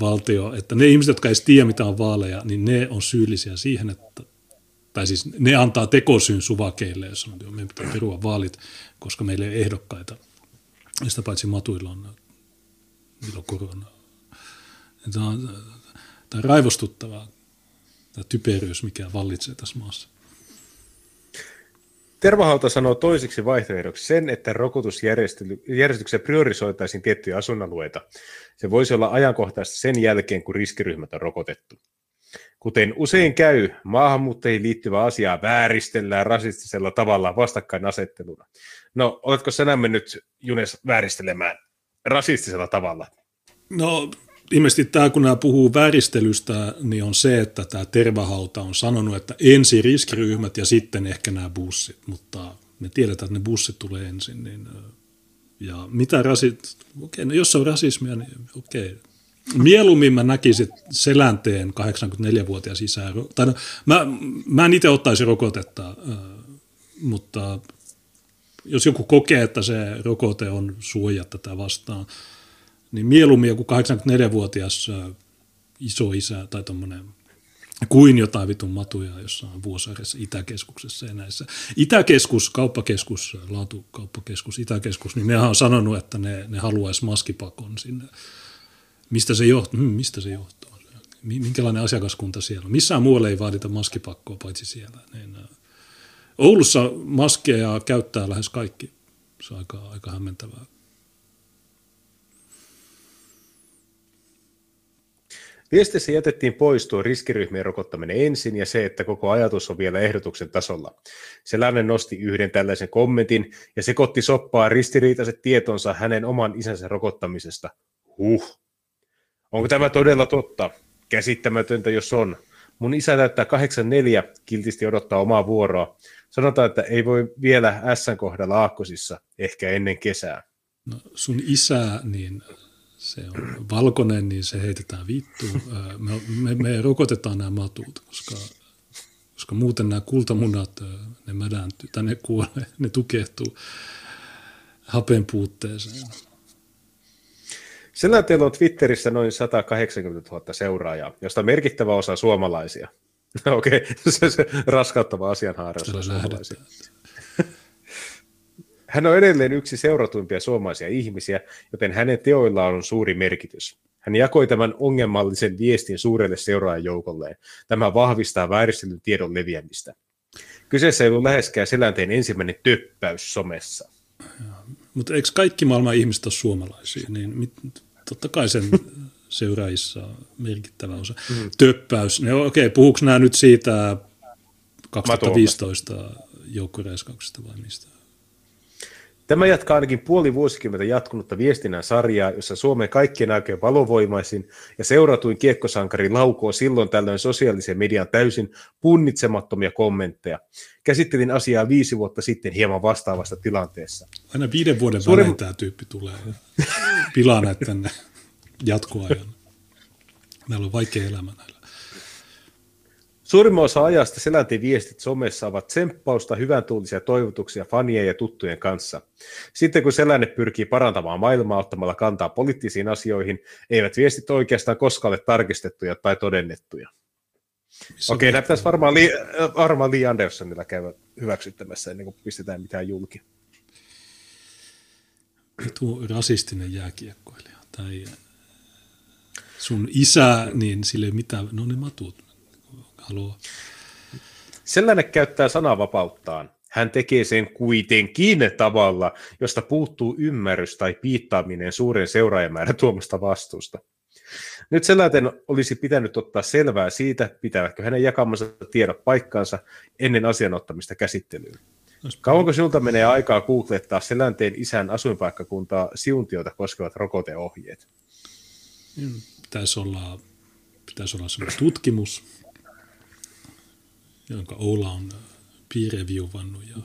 valtio, että ne ihmiset, jotka ei tiedä, mitä on vaaleja, niin ne on syyllisiä siihen, että tai siis ne antaa tekosyyn suvakeille, jos on, että meidän pitää perua vaalit, koska meillä ei ehdokkaita. Ja sitä paitsi matuilla on, on korona. Tämä on, tämä on raivostuttavaa, tämä typeryys, mikä vallitsee tässä maassa. Tervahauta sanoo toiseksi vaihtoehdoksi sen, että rokotusjärjestyksessä priorisoitaisiin tiettyjä asuinalueita. Se voisi olla ajankohtaista sen jälkeen, kun riskiryhmät on rokotettu. Kuten usein käy, maahanmuuttajiin liittyvää asiaa vääristellään rasistisella tavalla vastakkainasetteluna. No, oletko sinä mennyt, Junes, vääristelemään rasistisella tavalla? No, ilmeisesti tämä, kun nämä puhuu vääristelystä, niin on se, että tämä Tervahauta on sanonut, että ensin riskiryhmät ja sitten ehkä nämä bussit, mutta me tiedetään, että ne bussit tulee ensin. Niin, ja mitä rasit, okei, no jos on rasismia, niin okei. Mieluummin mä näkisin selänteen 84-vuotias isää, tai no, mä, mä en itse ottaisi rokotetta, mutta jos joku kokee, että se rokote on suoja tätä vastaan, niin mieluummin joku 84-vuotias isoisä tai tuommoinen kuin jotain vitun matuja jossain Vuosaaressa Itäkeskuksessa ja näissä. Itäkeskus, kauppakeskus, laatukauppakeskus, Itäkeskus, niin ne on sanonut, että ne, ne haluaisi maskipakon sinne. Mistä se johtuu? Hmm, mistä se johtuu? Minkälainen asiakaskunta siellä on? Missään muualla ei vaadita maskipakkoa paitsi siellä. Niin, Oulussa maskeja käyttää lähes kaikki. Se on aika, aika hämmentävää. Viestissä jätettiin pois tuo riskiryhmien rokottaminen ensin ja se, että koko ajatus on vielä ehdotuksen tasolla. Selänen nosti yhden tällaisen kommentin ja sekoitti soppaa ristiriitaiset tietonsa hänen oman isänsä rokottamisesta. Huh. Onko tämä todella totta? Käsittämätöntä, jos on. Mun isä täyttää 84, kiltisti odottaa omaa vuoroa. Sanotaan, että ei voi vielä S kohdalla aakkosissa, ehkä ennen kesää. No, sun isä, niin se on valkoinen, niin se heitetään vittuun. Me, me, me rokotetaan nämä matut, koska, koska muuten nämä kultamunat, ne mädäntyy tai ne kuolee, ne tukehtuu hapen puutteeseen. Sillä teillä on Twitterissä noin 180 000 seuraajaa, josta merkittävä osa suomalaisia. Okei, okay. se, se raskauttava asianhaaras on suomalaisia. Hän on edelleen yksi seuratuimpia suomalaisia ihmisiä, joten hänen teoillaan on suuri merkitys. Hän jakoi tämän ongelmallisen viestin suurelle seuraajajoukolleen. Tämä vahvistaa vääristelyn tiedon leviämistä. Kyseessä ei ollut läheskään selänteen ensimmäinen töppäys somessa. Mutta eikö kaikki maailman ihmiset ole suomalaisia? Niin mit, totta kai sen seuraajissa on merkittävä osa. Mm. Töppäys. No, okei, puhuuko nämä nyt siitä 2015 joukkoreiskauksesta vai mistä? Tämä jatkaa ainakin puoli vuosikymmentä jatkunutta viestinnän sarjaa, jossa Suomen kaikkien aikojen valovoimaisin ja seuratuin kiekkosankari laukoo silloin tällöin sosiaalisen median täysin punnitsemattomia kommentteja. Käsittelin asiaa viisi vuotta sitten hieman vastaavasta tilanteessa. Aina viiden vuoden Suurin... välein tämä tyyppi tulee ja pilaa näiden jatkoajan. Meillä on vaikea elämä näillä. Suurimman osa ajasta Seläntin viestit somessa ovat tsemppausta, hyvän tuulisia toivotuksia fanien ja tuttujen kanssa. Sitten kun Selänne pyrkii parantamaan maailmaa ottamalla kantaa poliittisiin asioihin, eivät viestit oikeastaan koskaan ole tarkistettuja tai todennettuja. Okei, nämä pitäisi varmaan Lee, varmaan Lee Andersonilla käydä hyväksyttämässä ennen kuin pistetään mitään julki. Tuo rasistinen jääkiekkoilija tai sun isä, niin sille ei mitään, no ne matut haluaa. Sellainen käyttää sananvapauttaan. Hän tekee sen kuitenkin tavalla, josta puuttuu ymmärrys tai piittaaminen suuren seuraajamäärän tuomasta vastuusta. Nyt sellainen olisi pitänyt ottaa selvää siitä, pitävätkö hänen jakamansa tiedot paikkaansa ennen asian ottamista käsittelyyn. Kauanko sinulta menee aikaa googlettaa selänteen isän asuinpaikkakuntaa siuntiota koskevat rokoteohjeet? Pitäisi olla, pitäisi olla tutkimus, jonka Oula on piireviuvannut. Ja...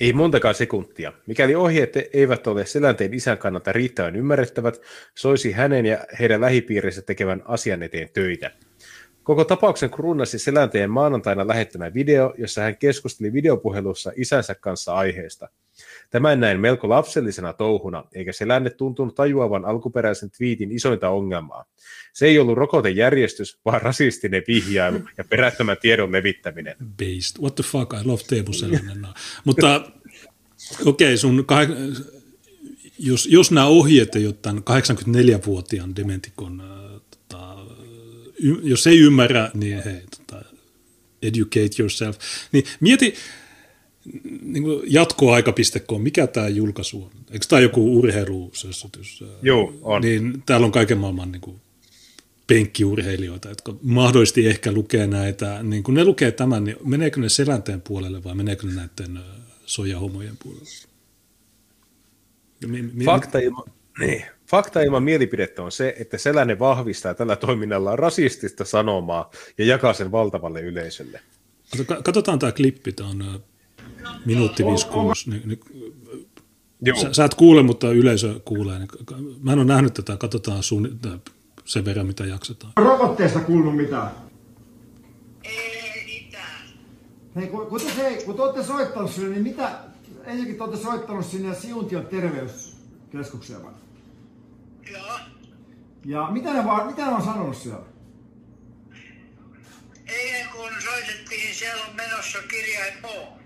Ei montakaan sekuntia. Mikäli ohjeet eivät ole selänteen isän kannalta riittävän ymmärrettävät, soisi hänen ja heidän lähipiirinsä tekevän asian eteen töitä. Koko tapauksen kruunasi selänteen maanantaina lähettämä video, jossa hän keskusteli videopuhelussa isänsä kanssa aiheesta – Tämän näin melko lapsellisena touhuna, eikä se länne tuntunut tajuavan alkuperäisen twiitin isointa ongelmaa. Se ei ollut rokotejärjestys, vaan rasistinen vihjailu ja perättömän tiedon levittäminen. Based. What the fuck, I love Teemu. Mutta okei, okay, sun kah- jos, jos nämä ohjeet ei ole tämän 84-vuotiaan dementikon, äh, tota, y- jos ei ymmärrä, niin hei, tota, educate yourself. Niin mieti, niin jatkoaika.com, mikä tämä julkaisu on? Eikö tämä joku urheilusössytys? Joo, on. Niin täällä on kaiken maailman niin kuin, penkkiurheilijoita, jotka mahdollisesti ehkä lukee näitä, niin kun ne lukee tämän, niin meneekö ne selänteen puolelle vai meneekö ne näiden sojahomojen puolelle? Mi- mi- Fakta ilman, niin. Fakta ilman mielipidettä on se, että Selänne vahvistaa tällä toiminnalla rasistista sanomaa ja jakaa sen valtavalle yleisölle. Katsotaan tämä klippi, tämä on minuutti 56. Niin, niin, Joo. Sä, sä et kuule, mutta yleisö kuulee. Niin, mä en ole nähnyt tätä, katsotaan sun, sen verran, mitä jaksetaan. Rokotteesta kuullut mitään? Ei mitään. Hei, kun, kun, te, hei, kun te olette soittanut sinne, niin mitä, ensinnäkin te olette soittanut sinne Siuntion terveyskeskukseen vai? Joo. Ja mitä ne, vaan, mitä ne on sanonut siellä? Eilen kun soitettiin, siellä on menossa kirjain O.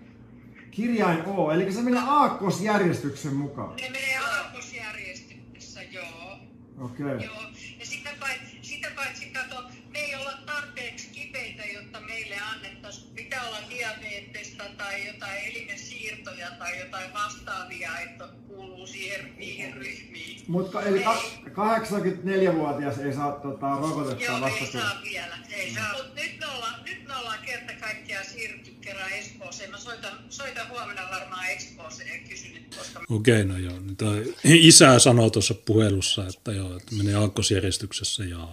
Kirjain O, eli se menee aakkosjärjestyksen mukaan. Ne menee aakkosjärjestyksessä, joo. Okei. Okay. Joo. Ja sitä paitsi, sitä paitsi kato, me ei olla tarpeeksi kipeitä, jotta meille annettaisiin pitää olla diabetesta tai jotain elimen siirtoja tai jotain vastaavia, että kuuluu siihen, niihin ryhmiin. Mutta eli ka- 84-vuotias ei saa tota, rokotetta Joo, vasta ei saa vielä. Ei saa. Mut nyt me ollaan, nyt me ollaan kerta kaikkiaan siirrytty kerran Espooseen. Mä soitan, soitan huomenna varmaan Espooseen ja kysyn, että koska... Okei, no joo. Niin toi isä sanoi tuossa puhelussa, että joo, että menee aakkosjärjestyksessä ja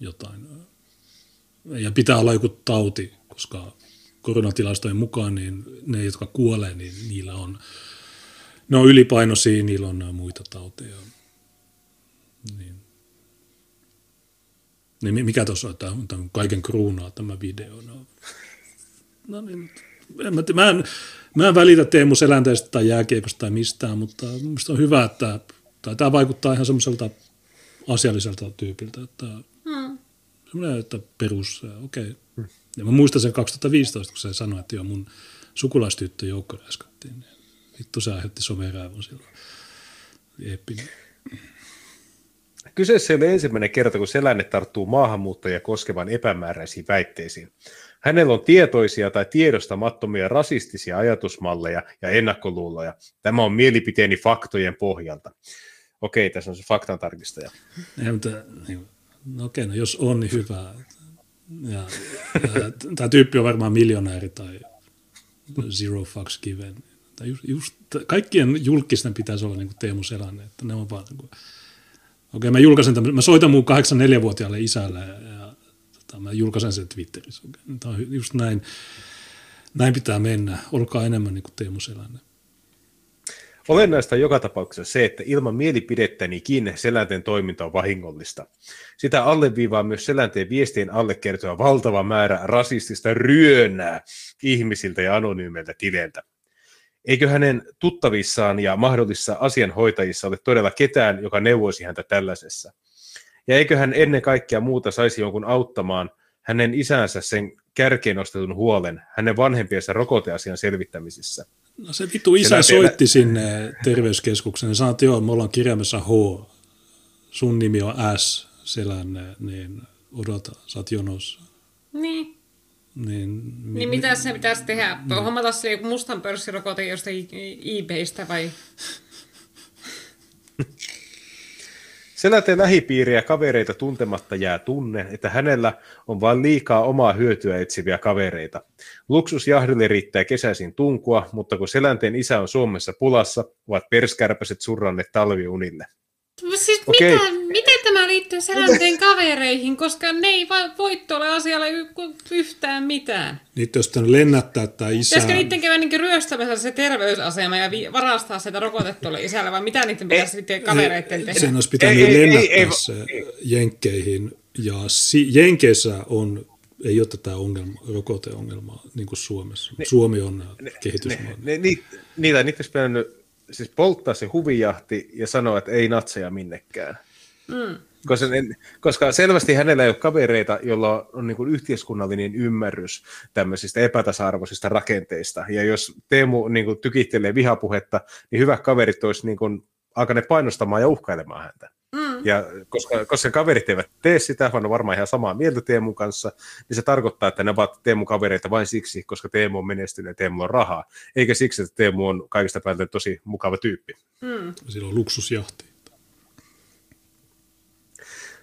jotain. Ja pitää olla joku tauti, koska koronatilastojen mukaan niin ne, jotka kuolee, niin niillä on, ne on ylipainoisia, niillä on muita tauteja. Niin. Niin mikä tuossa on, tämä on kaiken kruunaa tämä video. No, no niin, en mä, mä, en, mä en välitä Teemu Selänteestä tai jääkiekosta tai mistään, mutta minusta on hyvä, että tai tämä vaikuttaa ihan semmoiselta asialliselta tyypiltä, että hmm. semmoinen, että perus, okei. Okay. Ja mä muistan sen 2015, kun se sanoi, että joo, mun sukulaistyttö joukko räskättiin. Vittu se aiheutti someräävon silloin. Eeppinen. Kyseessä ei ole ensimmäinen kerta, kun Selänne tarttuu maahanmuuttajia koskevan epämääräisiin väitteisiin. Hänellä on tietoisia tai tiedostamattomia rasistisia ajatusmalleja ja ennakkoluuloja. Tämä on mielipiteeni faktojen pohjalta. Okei, tässä on se faktan tarkistaja. Ei, mutta, niin, no okei, no jos on, niin hyvä. Ja, tämä tyyppi on varmaan miljonääri tai zero fucks given. Just, just, kaikkien julkisten pitäisi olla niin kuin Teemu Selänne, että ne on vaan niin kuin, okei, mä julkaisen tämän, mä soitan mun 84-vuotiaalle isälle ja, ja tota, mä julkaisen sen Twitterissä. Okei. Tämä on just näin, näin pitää mennä. Olkaa enemmän niin kuin Teemu Selänne. Olennaista on joka tapauksessa se, että ilman mielipidettänikin selänteen toiminta on vahingollista. Sitä alleviivaa myös selänteen viestien alle kertoa valtava määrä rasistista ryönää ihmisiltä ja anonyymeiltä tileiltä. Eikö hänen tuttavissaan ja mahdollisissa asianhoitajissa ole todella ketään, joka neuvoisi häntä tällaisessa? Ja eikö hän ennen kaikkea muuta saisi jonkun auttamaan hänen isänsä sen kärkeen nostetun huolen hänen vanhempiensa rokoteasian selvittämisissä? No se vittu isä se soitti teillä... sinne terveyskeskukseen ja sanoi, että joo, me ollaan kirjaimessa H, sun nimi on S, selänne, niin odota, sä oot jonossa. Niin. Niin, niin mitä se pitäisi tehdä? No. Hommata se joku mustan pörssirokote jostain eBaystä vai? Selänteen lähipiiriä kavereita tuntematta jää tunne, että hänellä on vain liikaa omaa hyötyä etsiviä kavereita. Luksusjahdille riittää kesäisin tunkua, mutta kun Selänteen isä on Suomessa pulassa, ovat perskärpäset surranneet talviunille. Siis okay. mitä, miten tämä liittyy Selänteen kavereihin, koska ne ei voi tuolle asialle yhtään mitään. Niitä jos lennättää tämä isä... Pitäisikö niiden käydä niin ryöstämässä se terveysasema ja vi- varastaa sitä rokotetta isälle, vai mitä niiden pitäisi sitten kavereiden tehdä? Sen olisi pitänyt ei, lennättää ei, ei, se ei. Jenkkeihin. Ja si- Jenkeissä on ei ole tätä ongelma, rokoteongelmaa niin kuin Suomessa. Ne, Suomi on kehitysmaa. Ne, ne, niitä, niitä olisi pitänyt siis polttaa se huvijahti ja sanoa, että ei natseja minnekään. Mm. Koska, koska selvästi hänellä ei ole kavereita, joilla on niin kuin yhteiskunnallinen ymmärrys tämmöisistä epätasa-arvoisista rakenteista. Ja jos Teemu niin kuin tykittelee vihapuhetta, niin hyvät kaverit olisi niin kuin alkaneet painostamaan ja uhkailemaan häntä. Mm. Ja koska, koska kaverit eivät tee sitä, vaan on varmaan ihan samaa mieltä Teemun kanssa, niin se tarkoittaa, että ne ovat Teemun kavereita vain siksi, koska Teemu on menestynyt ja Teemu on rahaa, eikä siksi, että Teemu on kaikista päältä tosi mukava tyyppi. Mm. Sillä on luksusjahti.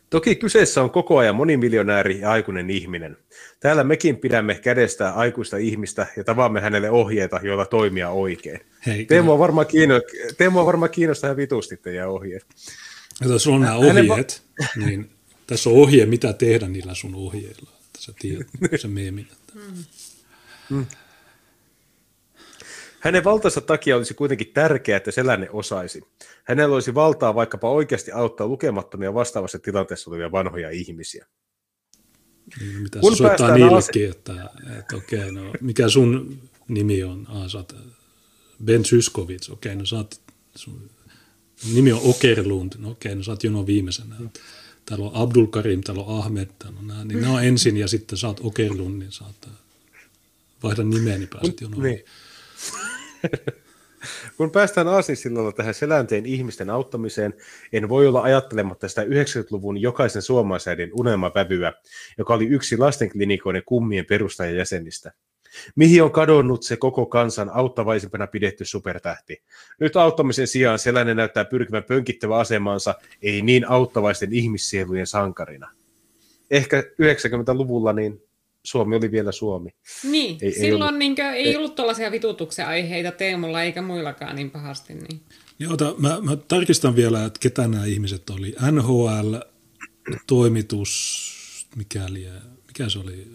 Toki kyseessä on koko ajan monimiljonääri ja aikuinen ihminen. Täällä mekin pidämme kädestä aikuista ihmistä ja tavaamme hänelle ohjeita, joilla toimia oikein. Hei, Teemu, on varmaan kiinno- Teemu on varmaan kiinnostaa ihan vitusti teidän ohjeet. Ja tässä on nämä ohjeet, niin tässä on ohje, mitä tehdä niillä sun ohjeilla. Että sä tiedät, se meemin. Mm. Hänen valtansa takia olisi kuitenkin tärkeää, että Selänne osaisi. Hänellä olisi valtaa vaikkapa oikeasti auttaa lukemattomia vastaavassa tilanteessa olevia vanhoja ihmisiä. Niin, mitä Kun se soittaa niillekin, ase- että, että okei, okay, no mikä sun nimi on? Ah, sä oot Ben Syskovits, okei, okay, no sä oot, sun nimi on Okerlund, no okei, no sä oot jono viimeisenä. Täällä on Abdul Karim, täällä on Ahmed, täällä on nämä, niin ne on ensin ja sitten oot Okerlund, niin saat vaihda nimeä, niin pääset jonoon. Niin. Kun päästään Aasinsillalla tähän selänteen ihmisten auttamiseen, en voi olla ajattelematta sitä 90-luvun jokaisen suomalaisäidin unelmavävyä, joka oli yksi lastenklinikoiden kummien perustajajäsenistä. Mihin on kadonnut se koko kansan auttavaisimpana pidetty supertähti? Nyt auttamisen sijaan sellainen näyttää pyrkivän pönkittävä asemansa ei niin auttavaisten ihmissielujen sankarina. Ehkä 90-luvulla niin Suomi oli vielä Suomi. Niin, ei, silloin ei ollut, niinkö, ei ollut tuollaisia vitutuksen aiheita Teemulla eikä muillakaan niin pahasti. Niin. Joo, ta, mä, mä tarkistan vielä, että ketä nämä ihmiset oli. NHL, toimitus, mikäli, mikä se oli,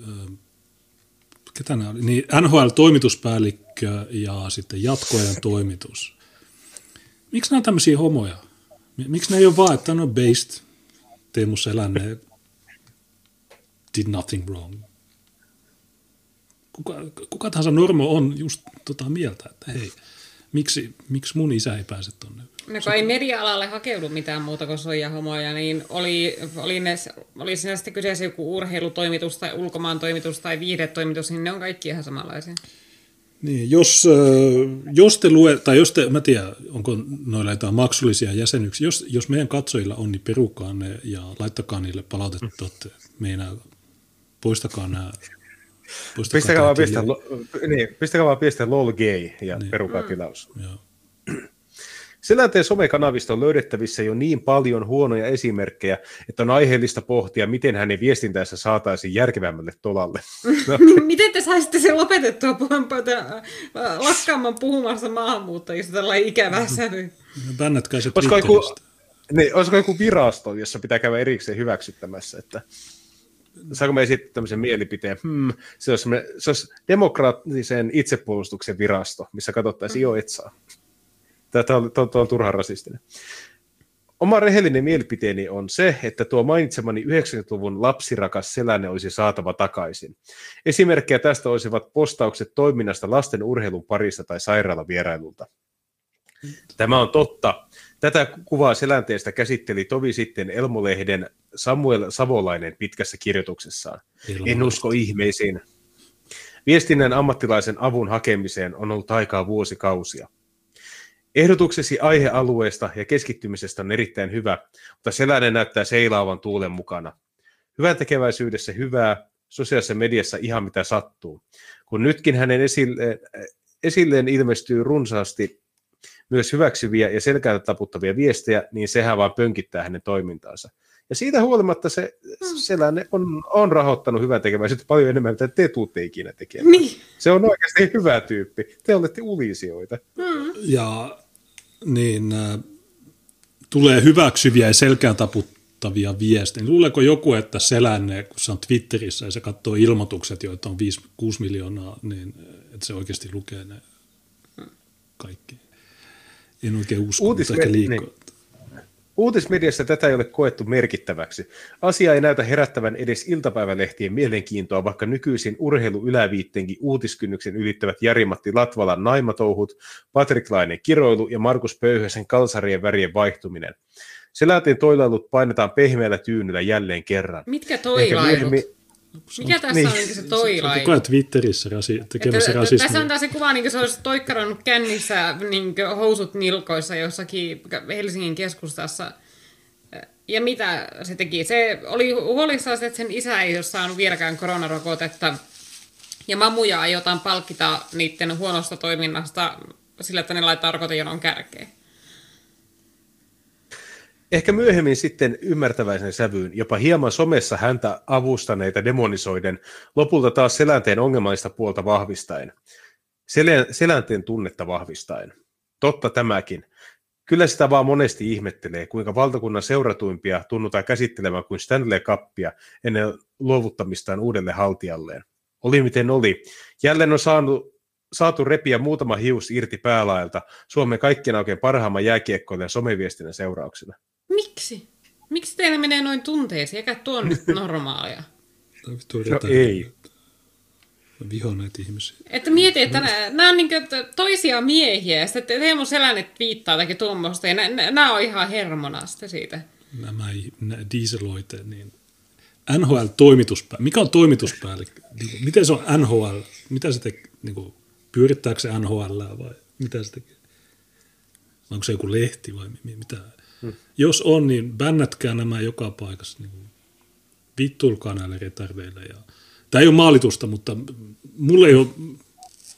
ketä nämä oli? Niin, NHL-toimituspäällikkö ja sitten jatkoajan toimitus. Miksi nämä on tämmöisiä homoja? Miksi ne ei ole vaan, että on based Teemu Selänne did nothing wrong kuka, kuka tahansa normo on just tota mieltä, että hei, miksi, miksi mun isä ei pääse tonne? No kun ei media-alalle hakeudu mitään muuta kuin soijahomoja, niin oli, oli, ne, oli siinä sitten kyseessä joku urheilutoimitus tai ulkomaan toimitus tai viihdetoimitus, niin ne on kaikki ihan samanlaisia. Niin, jos, jos te lue, tai jos te, mä tiedän, onko noilla jotain maksullisia jäsenyksiä, jos, jos meidän katsojilla on, niin perukaa ne ja laittakaa niille palautetta, että meinaa, poistakaa nämä Pistäkää vaan, pistä, niin, pistäkää vaan pistä lol gay ja niin. perukaa tilaus. Selänteen somekanavista on löydettävissä jo niin paljon huonoja esimerkkejä, että on aiheellista pohtia, miten hänen viestintänsä saataisiin järkevämmälle tolalle. No. miten te saisitte sen lopetettua lakkaamaan puhumassa maahanmuuttajista tällainen ikävä sävy? Bännätkää se olisiko joku, niin, olisiko joku virasto, jossa pitää käydä erikseen hyväksyttämässä, että saanko me esittää tämmöisen mielipiteen, hmm, se olisi, se olisi demokraattisen itsepuolustuksen virasto, missä katsottaisiin mm. jo etsaa. Tämä on, tämä on, tämä on turhan rasistinen. Oma rehellinen mielipiteeni on se, että tuo mainitsemani 90-luvun lapsirakas selänne olisi saatava takaisin. Esimerkkejä tästä olisivat postaukset toiminnasta lasten urheilun parissa tai sairaalavierailulta. Tämä on totta, Tätä kuvaa selänteestä käsitteli tovi sitten Elmolehden Samuel Savolainen pitkässä kirjoituksessaan. Ilman. En usko ihmeisiin. Viestinnän ammattilaisen avun hakemiseen on ollut aikaa vuosikausia. Ehdotuksesi aihealueesta ja keskittymisestä on erittäin hyvä, mutta seläinen näyttää seilaavan tuulen mukana. Hyvän tekeväisyydessä hyvää, sosiaalisessa mediassa ihan mitä sattuu. Kun nytkin hänen esilleen, esilleen ilmestyy runsaasti myös hyväksyviä ja selkäältä taputtavia viestejä, niin sehän vaan pönkittää hänen toimintaansa. Ja siitä huolimatta se mm. sellainen on, on rahoittanut hyvää tekeväisyyttä paljon enemmän, mitä te tuutte ikinä tekemään. Niin. Se on oikeasti hyvä tyyppi. Te olette ulisioita. Mm. Ja niin, äh, tulee hyväksyviä ja selkään taputtavia viestejä. Luuleeko joku, että Selänne, kun se on Twitterissä ja se katsoo ilmoitukset, joita on 5, 6 miljoonaa, niin että se oikeasti lukee ne kaikki? En oikein usko, Uutisme- mutta ehkä liikkuu. Niin. Uutismediassa tätä ei ole koettu merkittäväksi. Asia ei näytä herättävän edes iltapäivälehtien mielenkiintoa, vaikka nykyisin urheiluyläviitteenkin uutiskynnyksen ylittävät Jari-Matti Latvalan naimatouhut, Patrik Lainen kiroilu ja Markus Pöyhösen kalsarien värien vaihtuminen. Selänteen toilailut painetaan pehmeällä tyynnyllä jälleen kerran. Mitkä toilailut? Mikä tässä niin. on niin se toilailu? Se on Twitterissä rasi, tekemässä rasismia. Tässä on taas se kuva, niin kuin se olisi toikkarannut kännissä niin housut nilkoissa jossakin Helsingin keskustassa. Ja mitä se teki? Se oli huolissaan, että sen isä ei ole saanut vieläkään koronarokotetta. Ja mamuja aiotaan palkita niiden huonosta toiminnasta sillä, että ne laittaa rokotejonon kärkeen. Ehkä myöhemmin sitten ymmärtäväisen sävyyn, jopa hieman somessa häntä avustaneita demonisoiden, lopulta taas selänteen ongelmallista puolta vahvistaen. selänteen tunnetta vahvistaen. Totta tämäkin. Kyllä sitä vaan monesti ihmettelee, kuinka valtakunnan seuratuimpia tunnutaan käsittelemään kuin Stanley Kappia ennen luovuttamistaan uudelle haltijalleen. Oli miten oli. Jälleen on saanut, saatu repiä muutama hius irti päälaelta Suomen kaikkien oikein parhaamman jääkiekkoilijan someviestinnän seurauksena. Miksi? Miksi teillä menee noin tunteisiin, eikä tuo nyt normaalia? no ei. Viho näitä ihmisiä. Että mieti, että nämä, nämä on niin toisia miehiä, ja sitten Teemu Selänne viittaa jotakin tuommoista, ja nämä, nämä on ihan hermonasta siitä. Nämä, nämä dieseloite, niin NHL-toimituspäällikkö. Mikä on toimituspäällikkö? Niin miten se on NHL? Mitä se tekee? Niin kuin, pyörittääkö se NHL vai mitä se tekee? onko se joku lehti vai mitä. Hmm. Jos on, niin bännätkää nämä joka paikassa. Niin vittulkaa näille retardeille. Ja... Tämä ei ole maalitusta, mutta mulle ei ole,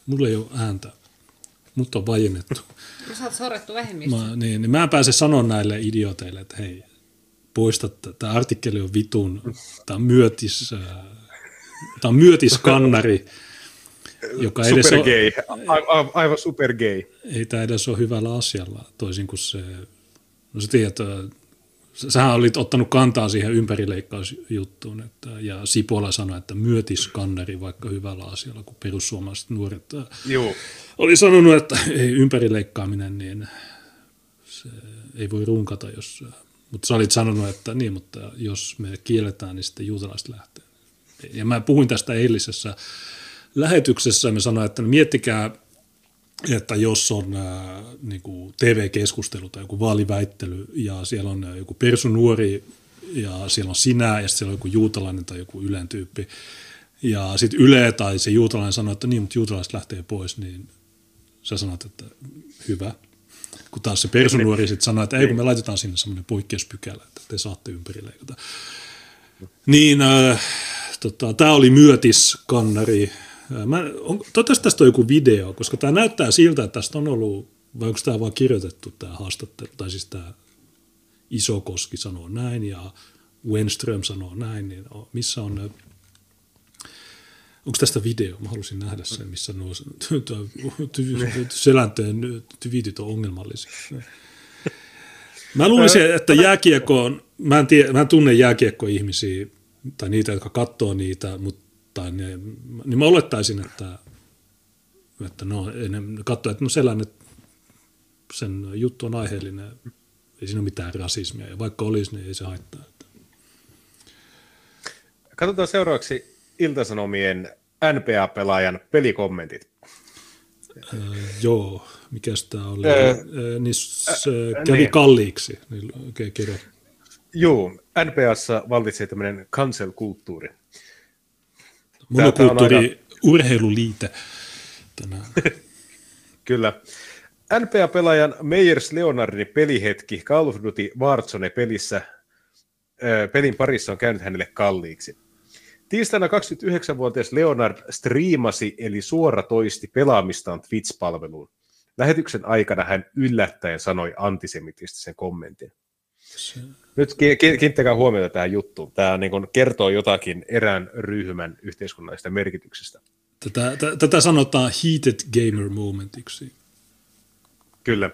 mulle ei ole ääntä. Mutta on vajennettu. Sä oot sorrettu vähemmistö. Mä, niin, niin mä en pääse sanoa näille idioteille, että hei, poista, tämä artikkeli on vitun, tämä on myötis, tämä on myötiskannari, joka edes super gay. A, aivan super gay. Ei tämä edes ole hyvällä asialla, toisin kuin se, no sä tiedät, sähän olit ottanut kantaa siihen ympärileikkausjuttuun, että, ja Sipola sanoi, että myötiskanneri vaikka hyvällä asialla, kun perussuomalaiset nuoret Joo. oli sanonut, että ei ympärileikkaaminen, niin se ei voi runkata, jos mutta sä olit sanonut, että niin, mutta jos me kielletään, niin sitten juutalaiset lähtee. Ja mä puhuin tästä eilisessä lähetyksessä, ja me sanoin, että miettikää, että jos on ää, niin kuin TV-keskustelu tai joku vaaliväittely, ja siellä on joku persunuori, ja siellä on sinä, ja siellä on joku juutalainen tai joku Ylen tyyppi, ja sitten Yle tai se juutalainen sanoo, että niin, mutta juutalaiset lähtee pois, niin sä sanot, että hyvä, kun taas se persunuori sitten sanoo, että ei kun me laitetaan sinne semmoinen poikkeuspykälä, että te saatte ympärileikata. Niin äh, tota, tämä oli myötiskannari. Mä, on, toivottavasti tästä on joku video, koska tämä näyttää siltä, että tästä on ollut, vai onko tämä vaan kirjoitettu tämä haastattelu, tai siis tämä Isokoski sanoo näin ja Wenström sanoo näin, niin missä on Onko tästä video? Mä halusin nähdä sen, missä nuo selänteen tyvityt on ongelmallisia. Mä luulisin, että jääkiekko on, mä en, tiedä, mä en tunne jääkiekko-ihmisiä tai niitä, jotka katsoo niitä, mutta ne, niin mä olettaisin, että, että no, ne katsoo, että no sellainen, sen juttu on aiheellinen, ei siinä ole mitään rasismia, ja vaikka olisi, niin ei se haittaa. Katsotaan seuraavaksi Iltasanomien NPA-pelaajan pelikommentit. Äh, joo, mikä tämä oli? Äh, äh, niin se äh, kävi niin. kalliiksi. Niin, okay, kerro. Joo, NPAssa vallitsee tämmöinen cancel-kulttuuri. Monokulttuuri, aika... urheiluliite tänään. Kyllä. NPA-pelaajan Meyers Leonardin pelihetki Call of Duty Warzone-pelissä pelin parissa on käynyt hänelle kalliiksi. Tiistaina 29-vuotias Leonard striimasi eli suoratoisti pelaamistaan Twitch-palveluun. Lähetyksen aikana hän yllättäen sanoi antisemitistisen kommentin. Nyt kiinnittäkää huomiota tähän juttuun. Tämä niin kertoo jotakin erään ryhmän yhteiskunnallisesta merkityksestä. Tätä, t- tätä sanotaan heated gamer momentiksi. Kyllä.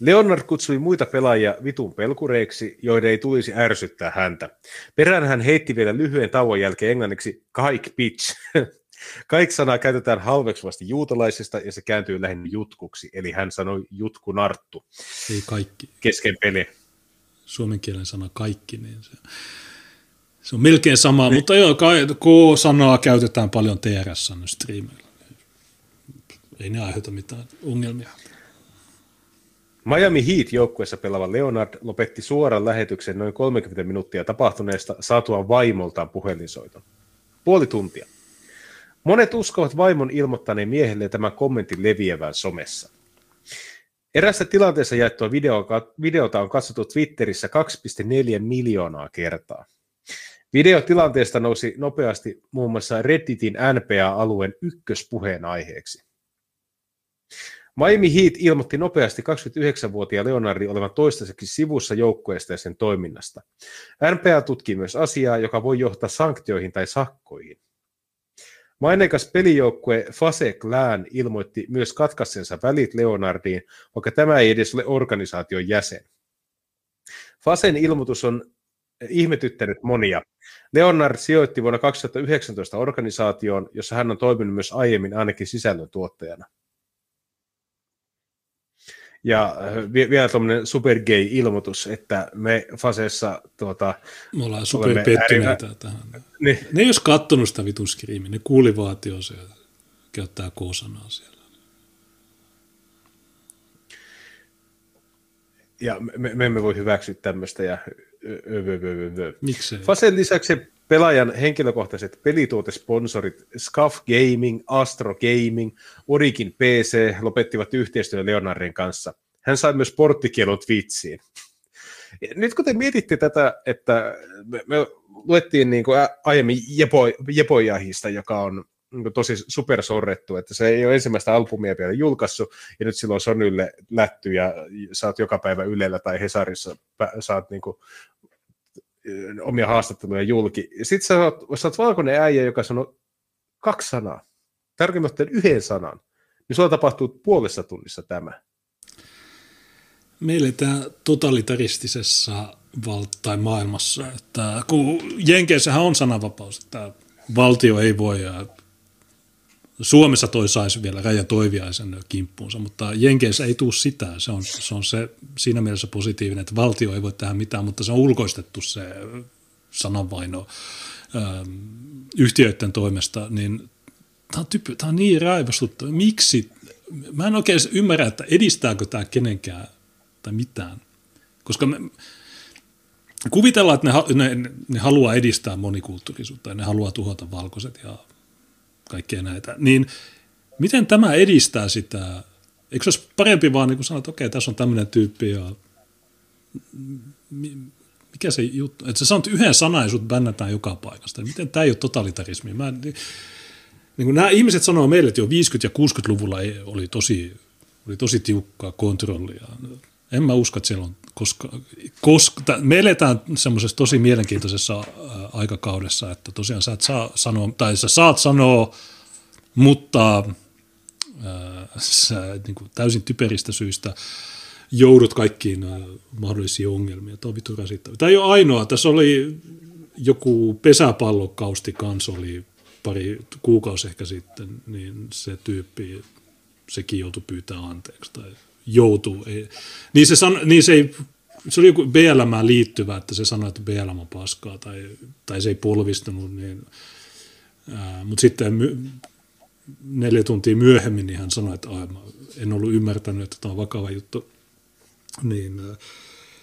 Leonard kutsui muita pelaajia vitun pelkureiksi, joiden ei tulisi ärsyttää häntä. Perään hän heitti vielä lyhyen tauon jälkeen englanniksi kaik bitch. Kaik-sanaa käytetään halveksuvasti juutalaisesta ja se kääntyy lähinnä jutkuksi, eli hän sanoi jutkunarttu. Ei kaikki. Kesken peli. Suomen kielen sana kaikki, niin se, se on melkein sama, niin. mutta joo, K-sanaa käytetään paljon TRS-streameilla. Ei ne aiheuta mitään ongelmia. Miami Heat joukkueessa pelaava Leonard lopetti suoran lähetyksen noin 30 minuuttia tapahtuneesta saatua vaimoltaan puhelinsoiton. Puoli tuntia. Monet uskovat vaimon ilmoittaneen miehelle tämän kommentin leviävän somessa. Erässä tilanteessa jaettua videota on katsottu Twitterissä 2,4 miljoonaa kertaa. Videotilanteesta nousi nopeasti muun muassa Redditin NPA-alueen ykköspuheen aiheeksi. Miami Heat ilmoitti nopeasti 29-vuotiaan Leonardi olevan toistaiseksi sivussa joukkueesta ja sen toiminnasta. NPA tutkii myös asiaa, joka voi johtaa sanktioihin tai sakkoihin. Maineikas pelijoukkue Fase Clan ilmoitti myös katkassensa välit Leonardiin, vaikka tämä ei edes ole organisaation jäsen. Fasen ilmoitus on ihmetyttänyt monia. Leonard sijoitti vuonna 2019 organisaatioon, jossa hän on toiminut myös aiemmin ainakin sisällön tuottajana. Ja vielä tuommoinen supergay-ilmoitus, että me Fasessa tuota, Me ollaan superpettyneitä tähän. Niin. Ne ei olisi kattonut sitä vitun skriimiä, ne kuuli vaatio se käyttää K-sanaa siellä. Ja me, me emme voi hyväksyä tämmöistä. Ja... Miksei? Fasen lisäksi pelaajan henkilökohtaiset pelituotesponsorit Scuff Gaming, Astro Gaming, Origin PC lopettivat yhteistyön Leonardin kanssa. hän sai myös porttikielon Twitchiin. Nyt kun te mietitte tätä, että me, me luettiin niin kuin aiemmin Jepo, Jepojahista, joka on niin tosi supersorrettu, että se ei ole ensimmäistä albumia vielä julkaissut, ja nyt silloin Sonylle lätty, ja saat joka päivä Ylellä tai Hesarissa, saat niin kuin, omia haastatteluja julki. Sitten sä oot, sä oot valkoinen äijä, joka sanoo kaksi sanaa, tarkemmin yhden sanan, niin sulla tapahtuu puolessa tunnissa tämä. Me eletään totalitaristisessa val- tai maailmassa, että kun Jenkeissähän on sananvapaus, että valtio ei voi Suomessa toi saisi vielä Raja Toiviaisen kimppuunsa, mutta Jenkeissä ei tule sitä. Se on, se on se siinä mielessä positiivinen, että valtio ei voi tehdä mitään, mutta se on ulkoistettu se sananvaino ähm, yhtiöiden toimesta, niin tämä on, typy, tämä on niin raivostuttava. Miksi? Mä en oikein ymmärrä, että edistääkö tämä kenenkään tai mitään. Koska me, kuvitellaan, että ne, ne, ne haluaa edistää monikulttuurisuutta ja ne haluaa tuhota valkoiset ja kaikkea näitä, niin miten tämä edistää sitä? Eikö se olisi parempi vaan niin sanoa, että okei, tässä on tämmöinen tyyppi ja mikä se juttu, että sä sanot yhden sanan ja sut bännätään joka paikasta. Miten tämä ei ole totalitarismi? Mä, niin, niin kuin nämä ihmiset sanoo meille, että jo 50- ja 60-luvulla oli tosi, oli tosi tiukkaa kontrollia. En mä usko, että siellä on koska, koska me eletään semmoisessa tosi mielenkiintoisessa aikakaudessa, että tosiaan sä et saa sanoa, tai sä saat sanoa, mutta sä niin kuin täysin typeristä syistä joudut kaikkiin mahdollisiin ongelmiin. Tämä on vitu. Tämä ei ole ainoa. Tässä oli joku pesäpallokausti kanssa oli pari kuukausi ehkä sitten, niin se tyyppi, sekin joutui pyytää anteeksi tai joutuu. Ei. Niin, se san, niin se ei se oli joku BLM liittyvä, että se sanoi, että BLM on paskaa tai, tai se ei polvistunut, niin, mutta sitten my, neljä tuntia myöhemmin niin hän sanoi, että en ollut ymmärtänyt, että tämä on vakava juttu. Niin,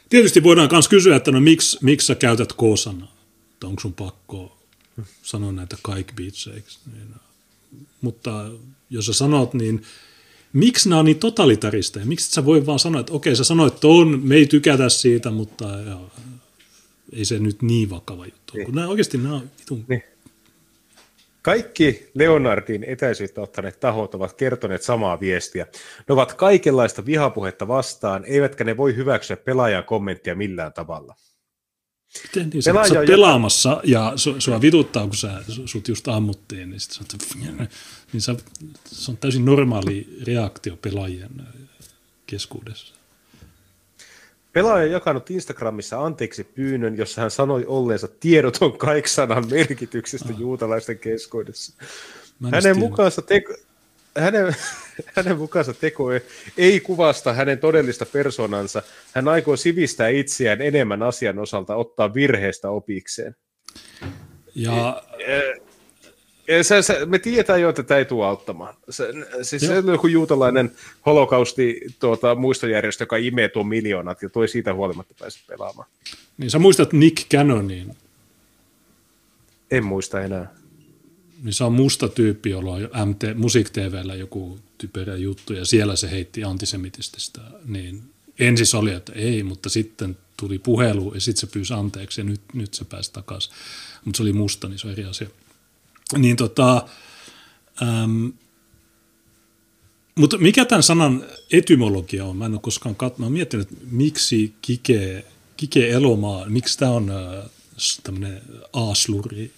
tietysti voidaan myös kysyä, että no miksi, miksi sä käytät K-sanaa, että onko sun pakko sanoa näitä kaikki beatseiksi. Niin, mutta jos sä sanot, niin miksi nämä on niin totalitaristeja? Miksi sä voi vaan sanoa, että okei, sä sanoit on, me ei tykätä siitä, mutta ja, ei se nyt niin vakava juttu. Niin. Kun nämä oikeasti nämä on vitun... Niin. Kaikki Leonardin etäisyyttä ottaneet tahot ovat kertoneet samaa viestiä. Ne ovat kaikenlaista vihapuhetta vastaan, eivätkä ne voi hyväksyä pelaajan kommenttia millään tavalla. Miten niin, sä, sä pelaamassa ja su, sua vituttaa, kun sä, sut just ammuttiin, niin, sit sä, niin sä, se on täysin normaali reaktio pelaajien äh, keskuudessa. Pelaaja on jakanut Instagramissa anteeksi pyynnön, jossa hän sanoi olleensa tiedoton kaiksanan merkityksestä ah. juutalaisten keskuudessa. Hänen mukaansa, teko, hänen, hänen mukaansa teko ei kuvasta hänen todellista persoonansa. Hän aikoo sivistää itseään enemmän asian osalta, ottaa virheestä opikseen. Ja... Se, se, me tiedetään jo, että tämä ei tule auttamaan. Se, siis se on joku juutalainen holokausti tuota, muistojärjestö, joka imee tuon miljoonat ja toi siitä huolimatta pääse pelaamaan. Niin sä muistat Nick Cannonin? En muista enää niin se on musta tyyppi, jolla on MT, Musiik TVllä joku typerä juttu, ja siellä se heitti antisemitististä, niin ensin se oli, että ei, mutta sitten tuli puhelu, ja sitten se pyysi anteeksi, ja nyt, nyt se pääsi takaisin. Mutta se oli musta, niin se on eri asia. Niin tota, äm, mutta mikä tämän sanan etymologia on? Mä en ole koskaan katsonut. Mä miettinyt, että miksi kike, kike elomaa, miksi tämä on äh, tämmöinen aasluri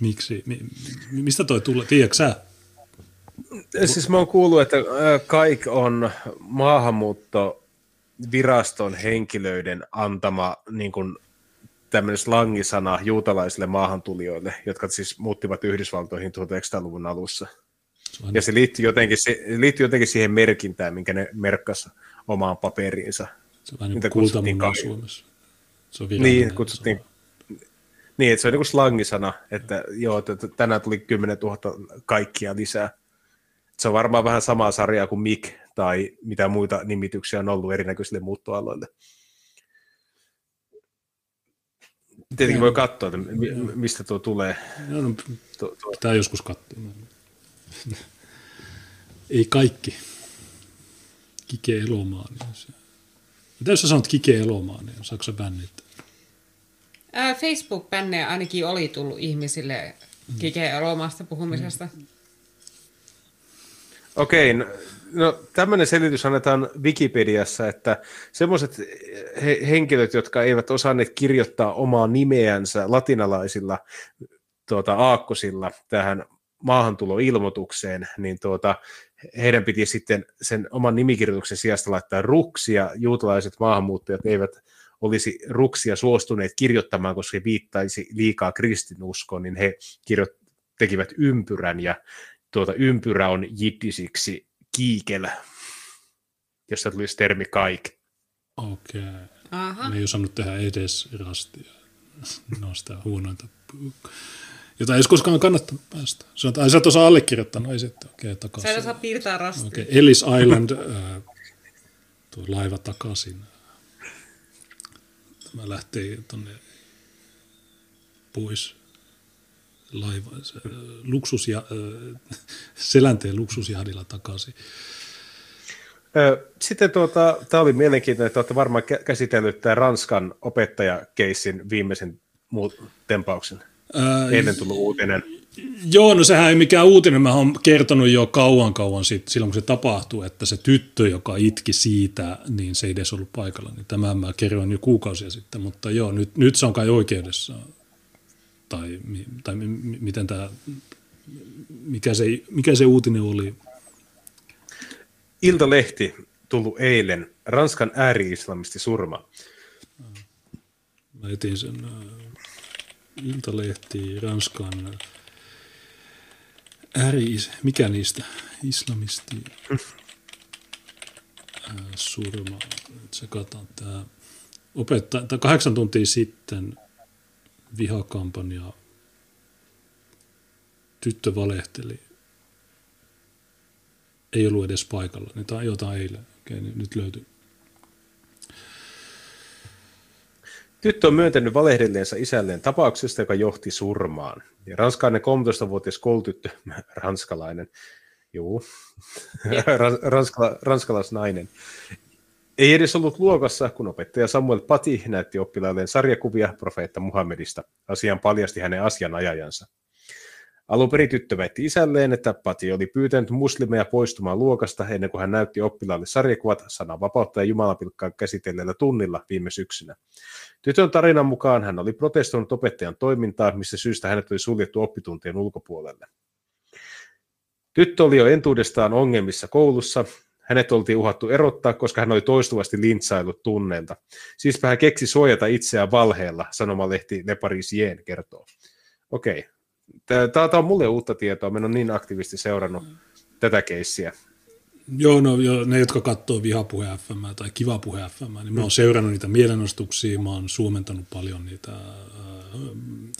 Miksi? Mi, mistä toi tulee? Tiedätkö sä? Siis mä oon kuullut, että kaik on maahanmuuttoviraston henkilöiden antama niin kuin, tämmöinen slangisana juutalaisille maahantulijoille, jotka siis muuttivat Yhdysvaltoihin 1900-luvun alussa. Ja se liittyy, jotenkin, se liittyy jotenkin siihen merkintään, minkä ne merkkasi omaan paperiinsa. Se on vähän niin kuin Suomessa. Se on niin, kutsuttiin niin, että se on niin kuin slangisana, että joo, että tänään tuli 10 000 kaikkia lisää. Se on varmaan vähän samaa sarjaa kuin Mik tai mitä muita nimityksiä on ollut erinäköisille muuttoaloille. Tietenkin voi katsoa, että mistä tuo tulee. Joo, no, pitää joskus katsoa. Ei kaikki. Kike Elomaa. Niin se. Mitä jos sä sanot Kike Elomaa, niin saako sä bännit? Facebook-bännejä ainakin oli tullut ihmisille Kike Elomaasta puhumisesta. Okei, no, no tämmöinen selitys annetaan Wikipediassa, että semmoiset he, henkilöt, jotka eivät osanneet kirjoittaa omaa nimeänsä latinalaisilla tuota, aakkosilla tähän maahantuloilmoitukseen, niin tuota, heidän piti sitten sen oman nimikirjoituksen sijasta laittaa ruksia. Juutalaiset maahanmuuttajat eivät olisi ruksia suostuneet kirjoittamaan, koska he viittaisi liikaa kristinuskoon, niin he kirjo- tekivät ympyrän, ja tuota ympyrä on jiddisiksi kiikel, josta tulisi termi kaik. Okei. Okay. Ne ei osannut tehdä edes rastia. No sitä huonointa jota ei olisi koskaan kannattanut päästä. Sanotaan, sä et osaa allekirjoittanut, ei sitten, okei, okay, takaisin. Sä et osaa piirtää rastia. Okei, okay. Ellis Island, äh, tuo laiva takaisin. Tämä lähtee tuonne pois laiva, luksus ja, selänteen luksusjahdilla takaisin. Sitten tuota, tämä oli mielenkiintoinen, että olette varmaan käsitellyt tämän Ranskan opettajakeissin viimeisen tempauksen. Ää, Eilen tullut uutinen. Joo, no sehän ei mikään uutinen. Mä oon kertonut jo kauan kauan sit, silloin, kun se tapahtui, että se tyttö, joka itki siitä, niin se ei edes ollut paikalla. Niin tämä mä kerroin jo kuukausia sitten, mutta joo, nyt, nyt se on kai oikeudessa. Tai, tai miten tämä, mikä se, mikä se uutinen oli? Iltalehti tullut eilen. Ranskan ääri-islamisti surma. Mä etin sen Iltalehti Ranskan ääri, mikä niistä, islamisti surma, se katsotaan tämä opettaa, tai kahdeksan tuntia sitten vihakampanja, tyttö valehteli, ei ollut edes paikalla, niin jotain eilen, okei, niin nyt löytyy. Tyttö on myöntänyt valehdelleensa isälleen tapauksesta, joka johti surmaan. Ja ranskalainen 13-vuotias koulutyttö, ranskalainen, juu, ranskala, ranskalaisnainen, ei edes ollut luokassa, kun opettaja Samuel Pati näytti oppilailleen sarjakuvia profeetta Muhammedista. Asian paljasti hänen asianajajansa. Alun perin tyttö väitti isälleen, että Pati oli pyytänyt muslimeja poistumaan luokasta ennen kuin hän näytti oppilaalle sarjakuvat sananvapautta ja jumalapilkkaa käsitelleellä tunnilla viime syksynä. Tytön tarinan mukaan hän oli protestoinut opettajan toimintaa, missä syystä hänet oli suljettu oppituntien ulkopuolelle. Tyttö oli jo entuudestaan ongelmissa koulussa. Hänet oltiin uhattu erottaa, koska hän oli toistuvasti lintsailut tunneilta. Siispä hän keksi suojata itseään valheella, sanomalehti Le Parisien kertoo. Okei, Tämä on mulle uutta tietoa, minä olen niin aktiivisesti seurannut mm. tätä keissiä. Joo, no jo, ne, jotka katsoo vihapuhe FM tai kiva puhe FM, niin mä oon seurannut niitä mielenostuksia, mä oon suomentanut paljon niitä äh,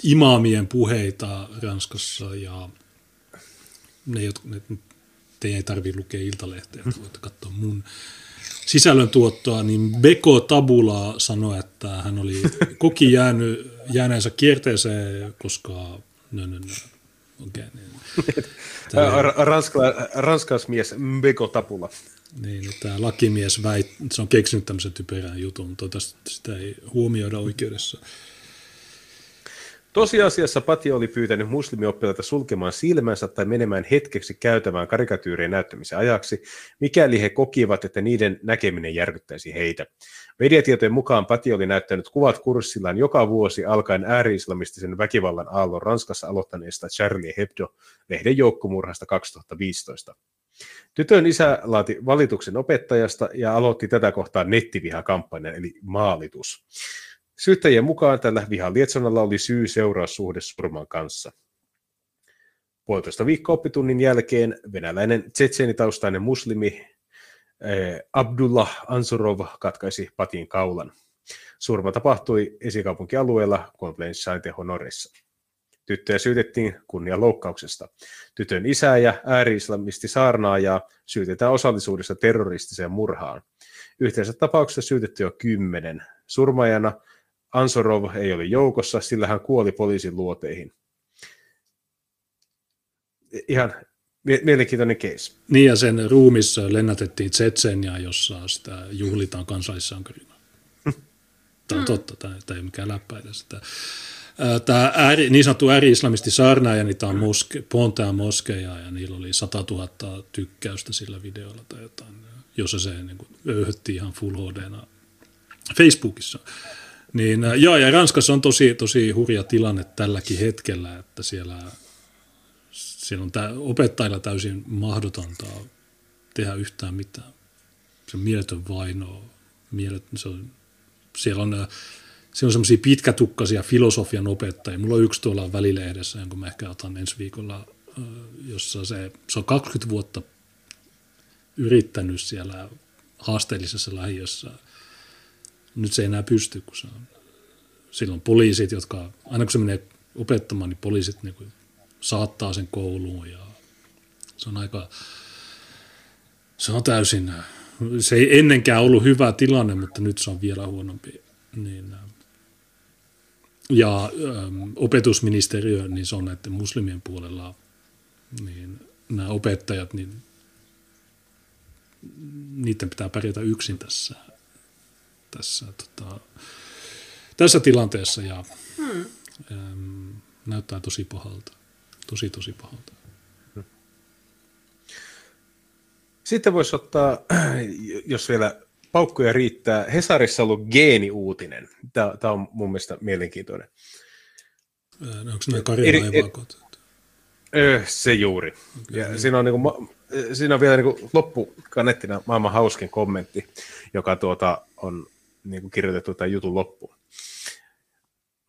imaamien puheita Ranskassa ja ne, jotka, ne, teidän ei tarvitse lukea iltalehteä, että voitte katsoa mun sisällöntuottoa, niin Beko Tabula sanoi, että hän oli koki jäänyt, jääneensä kierteeseen, koska no, no, no. Okay, niin. Ranskala, ranskalaismies Beko Tapula. Niin, niin tämä lakimies väit, se on keksinyt tämmöisen typerän jutun, mutta sitä ei huomioida oikeudessa. Tosiasiassa Pati oli pyytänyt muslimioppilaita sulkemaan silmänsä tai menemään hetkeksi käytävään karikatyyrien näyttämisen ajaksi, mikäli he kokivat, että niiden näkeminen järkyttäisi heitä. Mediatietojen mukaan Pati oli näyttänyt kuvat kurssillaan joka vuosi alkaen ääri-islamistisen väkivallan aallon Ranskassa aloittaneesta Charlie Hebdo-lehden joukkomurhasta 2015. Tytön isä laati valituksen opettajasta ja aloitti tätä kohtaa nettivihakampanjan, eli maalitus. Syyttäjien mukaan tällä vihan lietsonnalla oli syy seuraussuhde surman kanssa. Puolitoista viikkoa oppitunnin jälkeen venäläinen tsetseenitaustainen muslimi eh, Abdullah Ansurov katkaisi patin kaulan. Surma tapahtui esikaupunkialueella Comblain de Honoressa. Tyttöjä syytettiin kunnianloukkauksesta. Tytön isää ja ääri-islamisti saarnaajaa syytetään osallisuudesta terroristiseen murhaan. Yhteensä tapauksessa syytetty jo kymmenen. Surmaajana Ansorov ei ole joukossa, sillä hän kuoli poliisin luoteihin. Ihan Mielenkiintoinen case. Niin ja sen ruumissa lennätettiin Tsetseniaa, jossa sitä juhlitaan kansallissankarina. Tämä on totta, tämä, tämä ei ole mikään läppä edes. Tämä ääri, niin sanottu ääri-islamisti saarnaaja, niin tämä on moske, Pontea moskeja ja niillä oli 100 000 tykkäystä sillä videolla tai jotain, jossa se niin kuin, ihan full HDna Facebookissa. Niin, joo, ja Ranskassa on tosi, tosi hurja tilanne tälläkin hetkellä, että siellä, siellä on tää, opettajilla täysin mahdotonta tehdä yhtään mitään. Se on mieletön vaino. Mielet, se on, siellä on, siellä on semmoisia pitkätukkaisia filosofian opettajia. Mulla on yksi tuolla välilehdessä, jonka mä ehkä otan ensi viikolla, jossa se, se on 20 vuotta yrittänyt siellä haasteellisessa lähiössä – nyt se ei enää pysty, kun se on, silloin poliisit, jotka, aina kun se menee opettamaan, niin poliisit niin kuin saattaa sen kouluun ja se on aika, se on täysin, se ei ennenkään ollut hyvä tilanne, mutta nyt se on vielä huonompi. Niin, ja äm, opetusministeriö, niin se on näiden muslimien puolella, niin nämä opettajat, niin niiden pitää pärjätä yksin tässä tässä, tota, tässä tilanteessa ja hmm. äm, näyttää tosi pahalta. Tosi, tosi pahalta. Sitten voisi ottaa, jos vielä paukkuja riittää, Hesarissa on ollut geeniuutinen. Tämä, tämä on mun mielestä mielenkiintoinen. Ää, onko ne karjala-evakot? Se juuri. Okay. Ja siinä, on niin kuin, siinä on vielä niin loppukanettina maailman hauskin kommentti, joka tuota, on niin kuin kirjoitettu tämän jutun loppuun.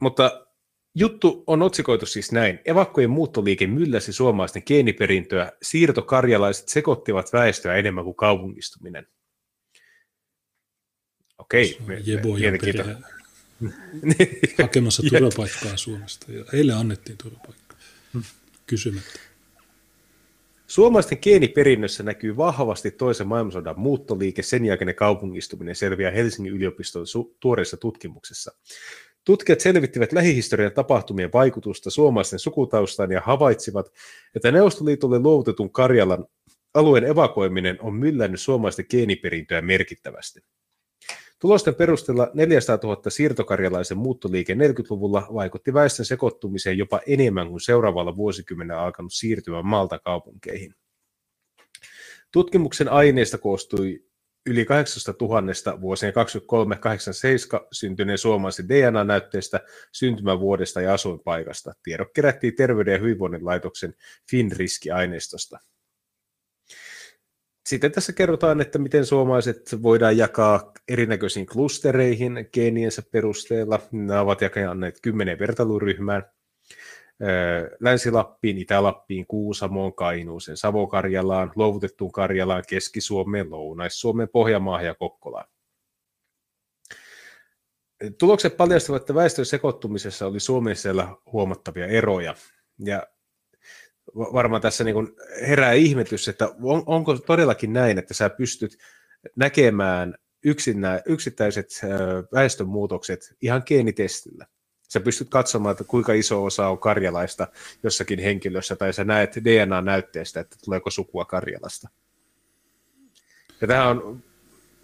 Mutta juttu on otsikoitu siis näin. Evakkojen muuttoliike mylläsi suomalaisten geeniperintöä, siirtokarjalaiset sekoittivat väestöä enemmän kuin kaupungistuminen. Okei, mielenkiintoinen. hakemassa turvapaikkaa Suomesta ja heille annettiin turvapaikkaa hmm. kysymättä. Suomalaisten geeniperinnössä näkyy vahvasti toisen maailmansodan muuttoliike, sen jälkeinen kaupungistuminen selviää Helsingin yliopiston su- tuoreessa tutkimuksessa. Tutkijat selvittivät lähihistorian tapahtumien vaikutusta suomalaisten sukutaustaan ja havaitsivat, että Neuvostoliitolle luovutetun Karjalan alueen evakuoiminen on myllännyt suomalaisten geeniperintöä merkittävästi. Tulosten perusteella 400 000 siirtokarjalaisen muuttoliike 40-luvulla vaikutti väestön sekoittumiseen jopa enemmän kuin seuraavalla vuosikymmenellä alkanut siirtymä maalta kaupunkeihin. Tutkimuksen aineista koostui yli 800 000 vuosien 23-87 syntyneen suomalaisen DNA-näytteestä, syntymävuodesta ja asuinpaikasta. Tiedot kerättiin Terveyden ja hyvinvoinnin laitoksen FINRISKI-aineistosta. Sitten tässä kerrotaan, että miten suomalaiset voidaan jakaa erinäköisiin klustereihin geeniensä perusteella. Nämä ovat jakaneet kymmenen vertailuryhmään. Länsi-Lappiin, Itä-Lappiin, Kuusamoon, Kainuuseen, Savo-Karjalaan, luovutettuun Karjalaan, Keski-Suomeen, Lounais-Suomeen, Pohjanmaahan ja Kokkolaan. Tulokset paljastavat, että väestön sekoittumisessa oli Suomessa huomattavia eroja. Ja varmaan tässä niin kuin herää ihmetys, että on, onko todellakin näin, että sä pystyt näkemään yksinä, yksittäiset väestönmuutokset ihan geenitestillä. Sä pystyt katsomaan, että kuinka iso osa on karjalaista jossakin henkilössä, tai sä näet DNA-näytteestä, että tuleeko sukua Karjalasta. Ja tämä on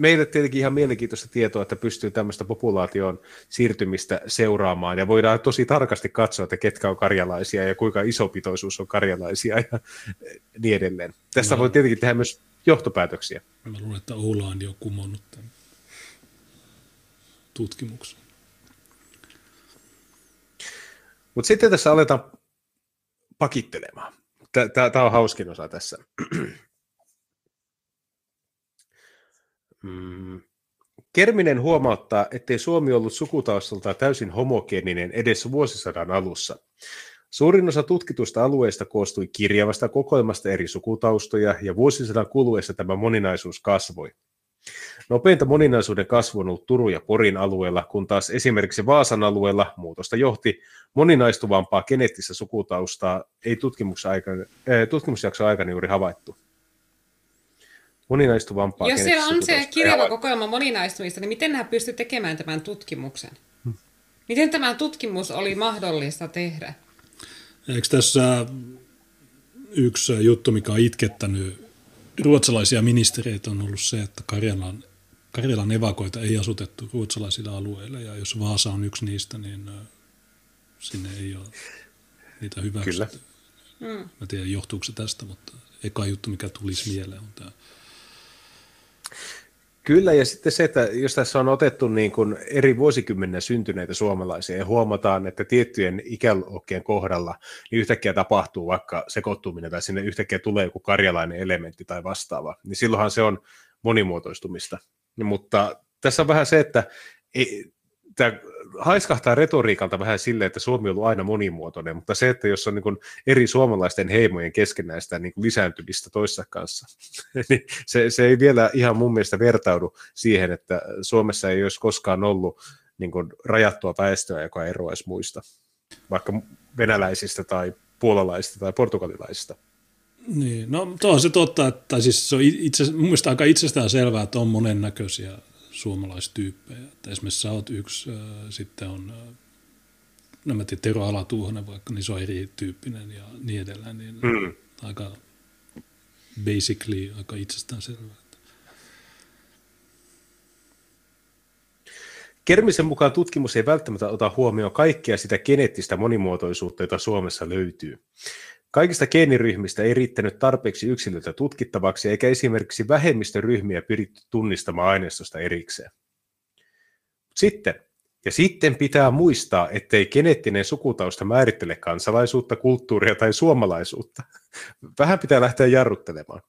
meille tietenkin ihan mielenkiintoista tietoa, että pystyy tämmöistä populaation siirtymistä seuraamaan ja voidaan tosi tarkasti katsoa, että ketkä on karjalaisia ja kuinka iso pitoisuus on karjalaisia ja niin edelleen. Tästä voi tietenkin tehdä myös johtopäätöksiä. Mä luulen, että Oula on jo kumonnut tämän tutkimuksen. Mutta sitten tässä aletaan pakittelemaan. Tämä on hauskin osa tässä. Mm. Kerminen huomauttaa, ettei Suomi ollut sukutaustalta täysin homogeeninen edes vuosisadan alussa. Suurin osa tutkitusta alueista koostui kirjavasta kokoelmasta eri sukutaustoja, ja vuosisadan kuluessa tämä moninaisuus kasvoi. Nopeinta moninaisuuden kasvu on ollut Turun ja Porin alueella, kun taas esimerkiksi Vaasan alueella muutosta johti moninaistuvampaa geneettistä sukutaustaa ei tutkimusjakson aikana juuri havaittu moninaistuvampaa. Jos siellä on se kirjava kokoelma moninaistumista, niin miten nämä pystyy tekemään tämän tutkimuksen? Miten tämä tutkimus oli mahdollista tehdä? Eikö tässä yksi juttu, mikä on itkettänyt ruotsalaisia ministereitä on ollut se, että Karjalan, Karjalan evakoita ei asutettu ruotsalaisilla alueilla ja jos Vaasa on yksi niistä, niin sinne ei ole niitä hyväksytty. Kyllä. Mm. Mä tiedän, johtuuko se tästä, mutta eka juttu, mikä tulisi mieleen, on tämä. Kyllä, ja sitten se, että jos tässä on otettu niin kuin eri vuosikymmenen syntyneitä suomalaisia ja huomataan, että tiettyjen ikäluokkien kohdalla niin yhtäkkiä tapahtuu vaikka sekoittuminen tai sinne yhtäkkiä tulee joku karjalainen elementti tai vastaava, niin silloinhan se on monimuotoistumista. Mutta tässä on vähän se, että ei, tämä haiskahtaa retoriikalta vähän silleen, että Suomi on ollut aina monimuotoinen, mutta se, että jos on niin eri suomalaisten heimojen keskenäistä niin lisääntymistä toissa kanssa, niin se, se ei vielä ihan mun mielestä vertaudu siihen, että Suomessa ei olisi koskaan ollut niin kuin rajattua väestöä, joka eroaisi muista, vaikka venäläisistä tai puolalaisista tai portugalilaisista. Niin, no tuo on se totta, että siis se on itse, mun mielestä aika itsestään selvää, että on monennäköisiä suomalaistyyppejä. Että esimerkiksi sä oot yksi, äh, sitten on, äh, no mä tiedän, Tero Alatuuhonen vaikka, niin se on erityyppinen ja niin edelleen. Niin mm. Aika basically aika itsestään selvää. Kermisen mukaan tutkimus ei välttämättä ota huomioon kaikkea sitä geneettistä monimuotoisuutta, jota Suomessa löytyy. Kaikista geeniryhmistä ei riittänyt tarpeeksi yksilöitä tutkittavaksi, eikä esimerkiksi vähemmistöryhmiä pyritty tunnistamaan aineistosta erikseen. Sitten, ja sitten pitää muistaa, ettei geneettinen sukutausta määrittele kansalaisuutta, kulttuuria tai suomalaisuutta. Vähän pitää lähteä jarruttelemaan.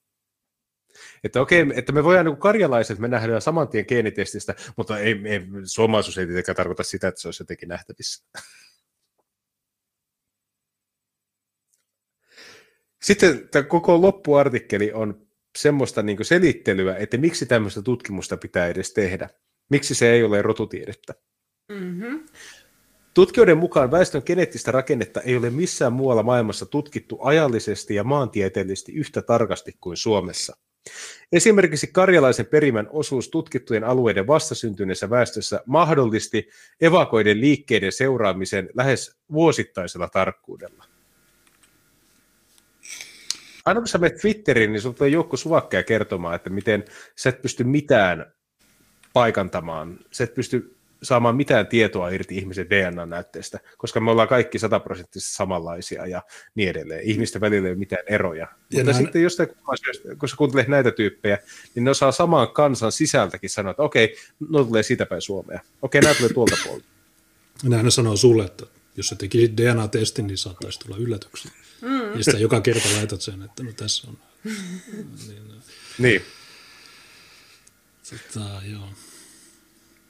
Että okei, että me voidaan niin karjalaiset, me nähdään saman tien geenitestistä, mutta ei, ei, suomalaisuus ei tietenkään tarkoita sitä, että se olisi jotenkin nähtävissä. Sitten tämä koko loppuartikkeli on semmoista niin selittelyä, että miksi tämmöistä tutkimusta pitää edes tehdä. Miksi se ei ole rotutiedettä. Mm-hmm. Tutkijoiden mukaan väestön geneettistä rakennetta ei ole missään muualla maailmassa tutkittu ajallisesti ja maantieteellisesti yhtä tarkasti kuin Suomessa. Esimerkiksi karjalaisen perimän osuus tutkittujen alueiden vastasyntyneessä väestössä mahdollisti evakoiden liikkeiden seuraamisen lähes vuosittaisella tarkkuudella aina kun sä menet Twitteriin, niin sulla tulee joukko suvakkeja kertomaan, että miten sä et pysty mitään paikantamaan, sä et pysty saamaan mitään tietoa irti ihmisen DNA-näytteestä, koska me ollaan kaikki sataprosenttisesti samanlaisia ja niin edelleen. Ihmisten välillä ei ole mitään eroja. Ja Mutta näin... sitten jostain kun sä kuuntelet näitä tyyppejä, niin ne osaa saman kansan sisältäkin sanoa, että okei, no tulee siitä päin Suomea. Okei, nämä tulee tuolta puolta. Näin ne sanoo sulle, että jos sä tekisit DNA-testin, niin saattaisi tulla yllätyksiä. Mm. Ja sitä joka kerta laitat sen, että no tässä on. niin. niin. Tota, joo.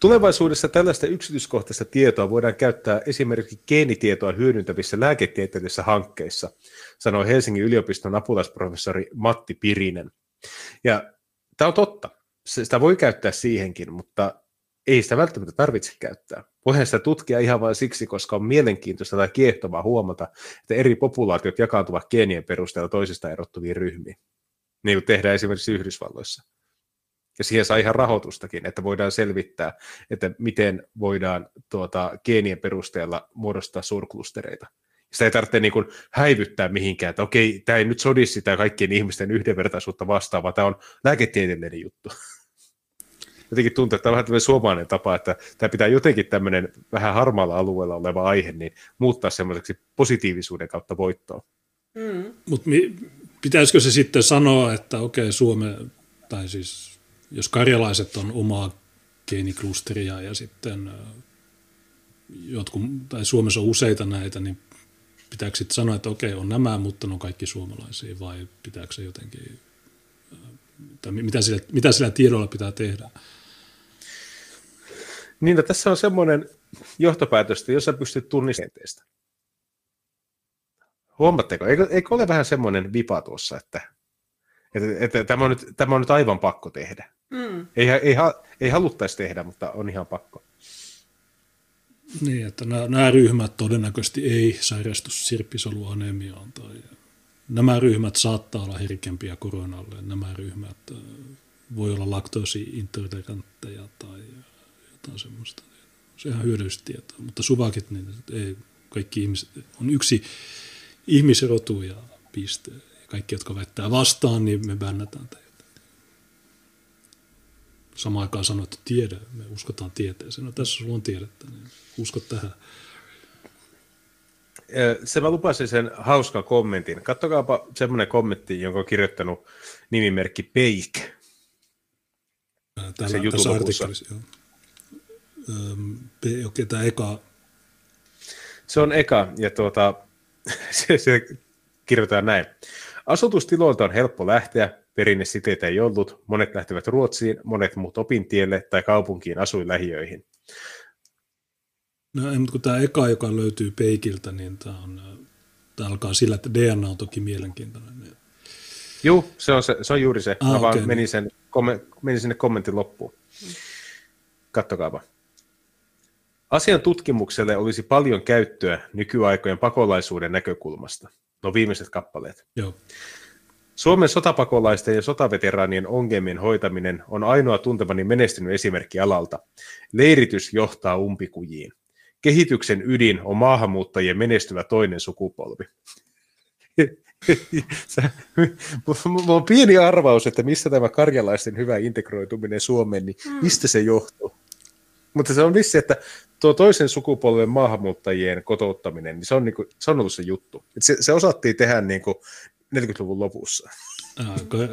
Tulevaisuudessa tällaista yksityiskohtaista tietoa voidaan käyttää esimerkiksi geenitietoa hyödyntävissä lääketieteellisissä hankkeissa, sanoi Helsingin yliopiston apulaisprofessori Matti Pirinen. Ja tämä on totta. Sitä voi käyttää siihenkin, mutta ei sitä välttämättä tarvitse käyttää. Voihan sitä tutkia ihan vain siksi, koska on mielenkiintoista tai kiehtovaa huomata, että eri populaatiot jakaantuvat geenien perusteella toisista erottuviin ryhmiin. Niin kuin tehdään esimerkiksi Yhdysvalloissa. Ja siihen saa ihan rahoitustakin, että voidaan selvittää, että miten voidaan tuota, geenien perusteella muodostaa suurklustereita. Sitä ei tarvitse niin kuin häivyttää mihinkään, että okei, tämä ei nyt sodi sitä kaikkien ihmisten yhdenvertaisuutta vastaan, vaan tämä on lääketieteellinen juttu jotenkin tuntuu, että tämä on vähän tämmöinen suomalainen tapa, että tämä pitää jotenkin tämmöinen vähän harmaalla alueella oleva aihe, niin muuttaa semmoiseksi positiivisuuden kautta voittoa. Mm. Mutta pitäisikö se sitten sanoa, että okei, Suome, tai siis jos karjalaiset on omaa geeniklusteria ja sitten jotkut, tai Suomessa on useita näitä, niin pitääkö sitten sanoa, että okei, on nämä, mutta ne on kaikki suomalaisia, vai pitääkö se jotenkin, tai mitä sillä, mitä sillä tiedolla pitää tehdä? Niin, no, tässä on semmoinen johtopäätös, että jos sä pystyt tunnistamaan Huomatteko, eikö, eikö ole vähän semmoinen vipa tuossa, että, että, että tämä, on nyt, tämä on nyt aivan pakko tehdä. Mm. Ei, ei, ei haluttaisi tehdä, mutta on ihan pakko. Niin, että nämä, nämä ryhmät todennäköisesti ei sairastu sirppisoluanemiaan tai nämä ryhmät saattaa olla herkempiä koronalle. Nämä ryhmät voi olla laktoosiintolerantteja tai jotain semmoista. Se on ihan hyödyllistä tietoa, mutta suvakit, niin ei, kaikki ihmiset, on yksi ihmisrotu ja piste. kaikki, jotka väittää vastaan, niin me bännätään teitä. Samaan aikaan sanoa, että tiede, me uskotaan tieteeseen. No tässä sulla on tiedettä, niin usko tähän. Se mä lupasin sen hauskan kommentin. Kattokaapa semmoinen kommentti, jonka on kirjoittanut nimimerkki Peik. Täällä, se tässä artikkelissa, joo. Öö, okei, tämä eka. Se on eka, ja tuota, se, se kirjoitetaan näin. Asutustiloilta on helppo lähteä, perinnesiteitä ei ollut, monet lähtevät Ruotsiin, monet muut opintielle tai kaupunkiin asuinlähiöihin. No, mutta kun tämä eka, joka löytyy Peikiltä, niin tämä, on, tämä alkaa sillä, että DNA on toki mielenkiintoinen. Joo, se on, se, se on juuri se. Ah, Mä okay. vaan menin, sen, komme, menin sinne kommentin loppuun. Kattokaapa. Asian tutkimukselle olisi paljon käyttöä nykyaikojen pakolaisuuden näkökulmasta. No viimeiset kappaleet. Joo. Suomen sotapakolaisten ja sotaveteraanien ongelmien hoitaminen on ainoa tuntemani menestynyt esimerkki alalta. Leiritys johtaa umpikujiin. Kehityksen ydin on maahanmuuttajien menestyvä toinen sukupolvi. Mulla on pieni arvaus, että mistä tämä karjalaisten hyvä integroituminen Suomeen, niin mm. mistä se johtuu? Mutta se on vissi, että tuo toisen sukupolven maahanmuuttajien kotouttaminen, niin se on, niinku, se on ollut se juttu. Se, se osattiin tehdä niinku 40-luvun lopussa.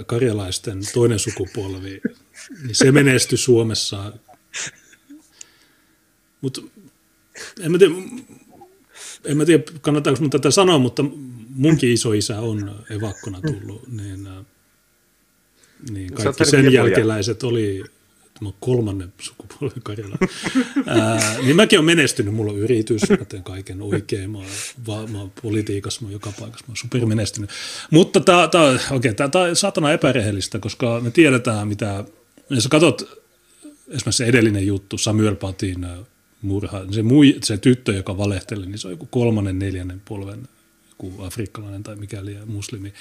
Karjalaisten toinen sukupolvi, niin se menestyi Suomessa. Mutta en mä tiedä, en mä tiedä kannattaako mun tätä sanoa, mutta munkin isoisä on evakkona tullut, niin, niin kaikki sen jälkeläiset oli mä kolmannen sukupolven Karjala. Ää, niin mäkin olen menestynyt, mulla on yritys, mä teen kaiken oikein, mä oon, mä oon politiikassa, mä oon joka paikassa, mä oon supermenestynyt. Mutta tämä okay, on saatana epärehellistä, koska me tiedetään, mitä, jos katsot esimerkiksi se edellinen juttu, Samuel Patin murha, se, mui, se tyttö, joka valehteli, niin se on joku kolmannen, neljännen polven joku afrikkalainen tai mikäli muslimi.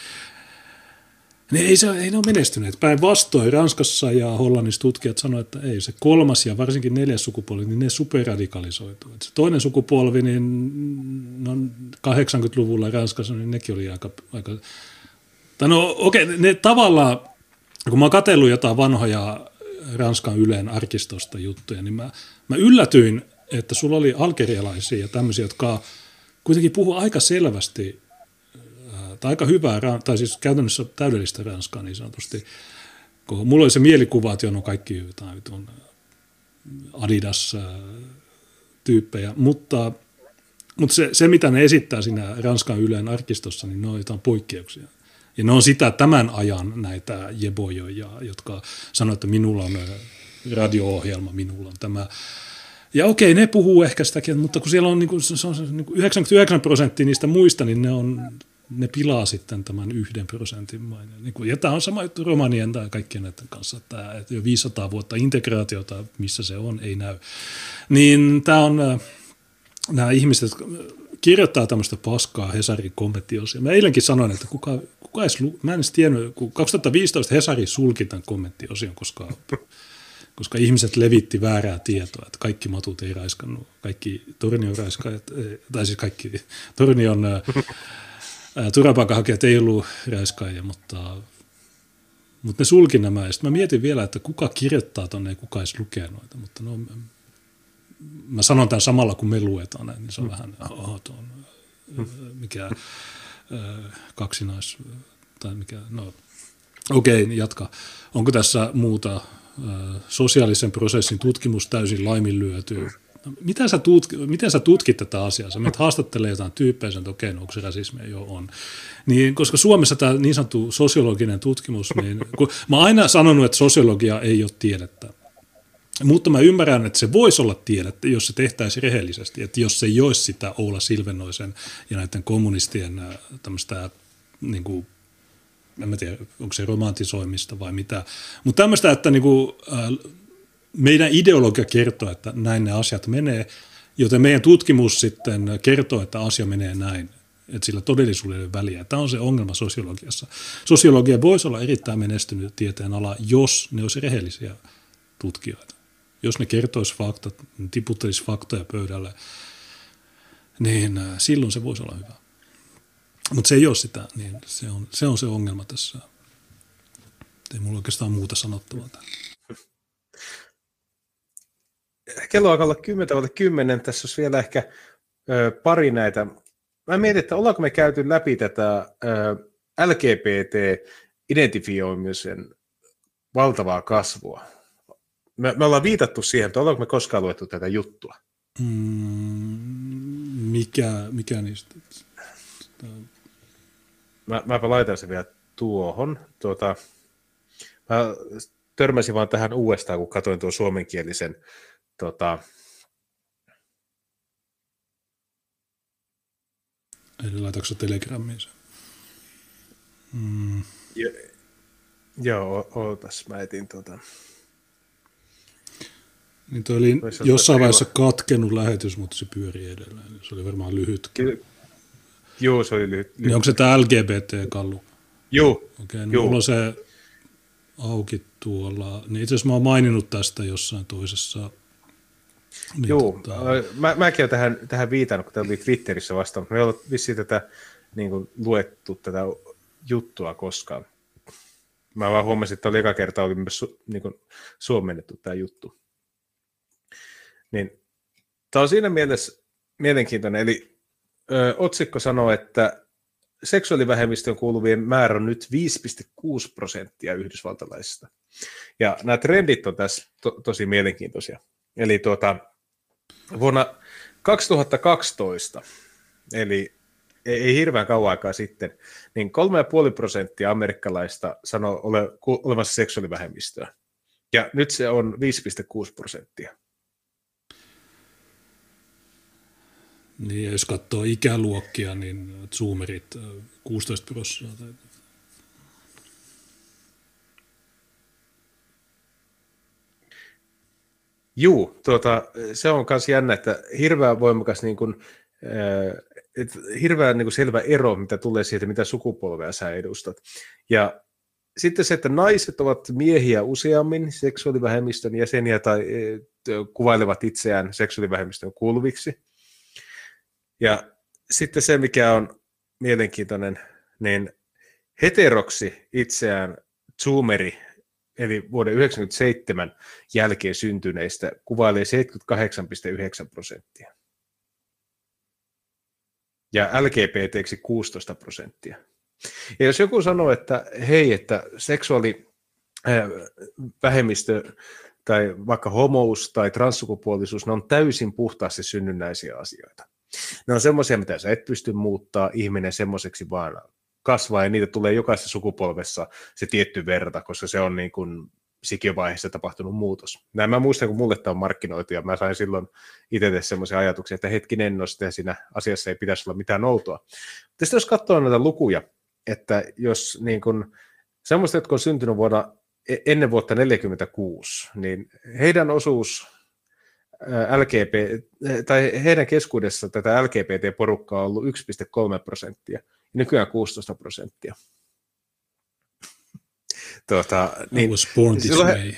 Niin ei, se, ei ne ole menestyneet. Päinvastoin Ranskassa ja Hollannissa tutkijat sanoivat, että ei se kolmas ja varsinkin neljäs sukupolvi, niin ne superradikalisoituu. se toinen sukupolvi, niin no 80-luvulla Ranskassa, niin nekin oli aika... aika tai no okei, okay, ne tavallaan, kun mä oon katsellut jotain vanhoja Ranskan Yleen arkistosta juttuja, niin mä, mä yllätyin, että sulla oli algerialaisia ja tämmöisiä, jotka kuitenkin puhuu aika selvästi tai aika hyvää, tai siis käytännössä täydellistä ranskaa niin sanotusti. Mulla oli se mielikuva, että on kaikki jotain Adidas-tyyppejä, mutta, mutta se, se, mitä ne esittää siinä Ranskan Yleen arkistossa, niin ne on jotain poikkeuksia. Ja ne on sitä tämän ajan näitä jebojoja, jotka sanoo, että minulla on radio-ohjelma, minulla on tämä. Ja okei, ne puhuu ehkä sitäkin, mutta kun siellä on, niin kuin, se on niin kuin 99 prosenttia niistä muista, niin ne on ne pilaa sitten tämän yhden prosentin maineen. Niin ja tämä on sama juttu romanien tai kaikkien näiden kanssa, että, jo 500 vuotta integraatiota, missä se on, ei näy. Niin tämä on, äh, nämä ihmiset kirjoittaa tämmöistä paskaa Hesarin kommenttiosia. Mä eilenkin sanoin, että kuka, kuka edes, mä en edes tiennyt, kun 2015 Hesari sulki tämän kommenttiosion, koska, koska ihmiset levitti väärää tietoa, että kaikki matut ei raiskannut, kaikki tornion raiskaajat, tai siis kaikki tornion äh, turvapaikanhakijat ei ollut räiskaajia, mutta, mutta ne sulki nämä. Ja mä mietin vielä, että kuka kirjoittaa tuonne ja kuka edes lukee noita. Mutta no, mä sanon tämän samalla, kun me luetaan näin, niin se on mm. vähän, oh, tuon, mm. mikä kaksinais, tai mikä, no okei, okay, jatka. Onko tässä muuta sosiaalisen prosessin tutkimus täysin laiminlyöty? Mitä sä tutk, miten sä tutkit tätä asiaa? Sä menet haastattelee jotain tyyppejä, että okei, no onko se rasismia? Joo, on. Niin, koska Suomessa tämä niin sanottu sosiologinen tutkimus, niin kun, mä oon aina sanonut, että sosiologia ei ole tiedettä. Mutta mä ymmärrän, että se voisi olla tiedettä, jos se tehtäisiin rehellisesti. Että jos se ei olisi sitä Oula Silvenoisen ja näiden kommunistien äh, tämmöistä niin kuin, en mä tiedä, onko se romantisoimista vai mitä. Mutta tämmöistä, että niin kuin, äh, meidän ideologia kertoo, että näin ne asiat menee, joten meidän tutkimus sitten kertoo, että asia menee näin, että sillä todellisuudelle väliä. Tämä on se ongelma sosiologiassa. Sosiologia voisi olla erittäin menestynyt tieteen ala, jos ne olisi rehellisiä tutkijoita. Jos ne kertoisi faktat, ne tiputtelisi faktoja pöydälle, niin äh, silloin se voisi olla hyvä. Mutta se ei ole sitä, niin se on se, on se ongelma tässä. Ei mulla oikeastaan muuta sanottavaa tähän. Kello alkaa olla 10 10. Tässä olisi vielä ehkä ö, pari näitä. Mä mietin, että ollaanko me käyty läpi tätä ö, LGBT-identifioimisen valtavaa kasvua. Me, me ollaan viitattu siihen, että ollaanko me koskaan luettu tätä juttua? Mm, mikä, mikä niistä? Mä, mäpä laitan sen vielä tuohon. Tuota, mä törmäsin vaan tähän uudestaan, kun katsoin tuon suomenkielisen tota, Eli laitatko Telegrammiin sen? Mm. Jo, joo, ootas, mä etin tuota. Niin toi oli Toisaalta jossain vaiheessa katkenut lähetys, mutta se pyöri edelleen. Se oli varmaan lyhyt. Ky- Joo, se oli lyhyt. lyhyt. Niin onko se tämä LGBT-kallu? Joo. Okei, okay, no mulla on se auki tuolla. Niin itse asiassa mä oon maininnut tästä jossain toisessa. Niin Joo, tota... mä, mäkin olen tähän, tähän viitannut, kun tämä oli Twitterissä vastaan. Me ei ole vissiin tätä niin kuin, luettu tätä juttua koskaan. Mä vaan huomasin, että oli eka kerta oli myös su, niin kuin, suomennettu tämä juttu. Niin, tämä on siinä mielessä mielenkiintoinen. Eli ö, otsikko sanoo, että seksuaalivähemmistöön kuuluvien määrä on nyt 5,6 prosenttia yhdysvaltalaisista. Ja nämä trendit on tässä to, tosi mielenkiintoisia. Eli tuota, vuonna 2012, eli ei, ei hirveän kauan aikaa sitten, niin 3,5 prosenttia amerikkalaista sanoo ole, olemassa seksuaalivähemmistöä. Ja nyt se on 5,6 prosenttia. Niin, ja jos katsoo ikäluokkia, niin Zoomerit 16 prosenttia. Juu, tuota, se on myös jännä, että hirveän voimakas, niin kuin, että hirveän niin kuin selvä ero, mitä tulee siitä, mitä sukupolvea sä edustat. Ja sitten se, että naiset ovat miehiä useammin seksuaalivähemmistön jäseniä tai kuvailevat itseään seksuaalivähemmistön kuuluviksi. Ja sitten se, mikä on mielenkiintoinen, niin heteroksi itseään Zoomeri, eli vuoden 1997 jälkeen syntyneistä, kuvailee 78,9 prosenttia. Ja LGBTksi 16 prosenttia. Ja jos joku sanoo, että hei, että seksuaali vähemmistö tai vaikka homous tai transsukupuolisuus, ne on täysin puhtaasti synnynnäisiä asioita. Ne on semmoisia, mitä sä et pysty muuttaa ihminen semmoiseksi vaan kasvaa, ja niitä tulee jokaisessa sukupolvessa se tietty verta, koska se on niin kuin sikiövaiheessa tapahtunut muutos. Näin mä muistan, kun mulle tämä on markkinoitu, ja mä sain silloin itse semmoisia ajatuksia, että hetkinen, no sitten siinä asiassa ei pitäisi olla mitään outoa. Mutta sitten jos katsoo näitä lukuja, että jos niin kuin, semmoista, jotka on syntynyt vuonna e-, ennen vuotta 1946, niin heidän osuus LGB, tai heidän keskuudessa tätä LGBT-porukkaa on ollut 1,3 prosenttia, nykyään 16 prosenttia. Tuota, niin, I was born this silloin, way.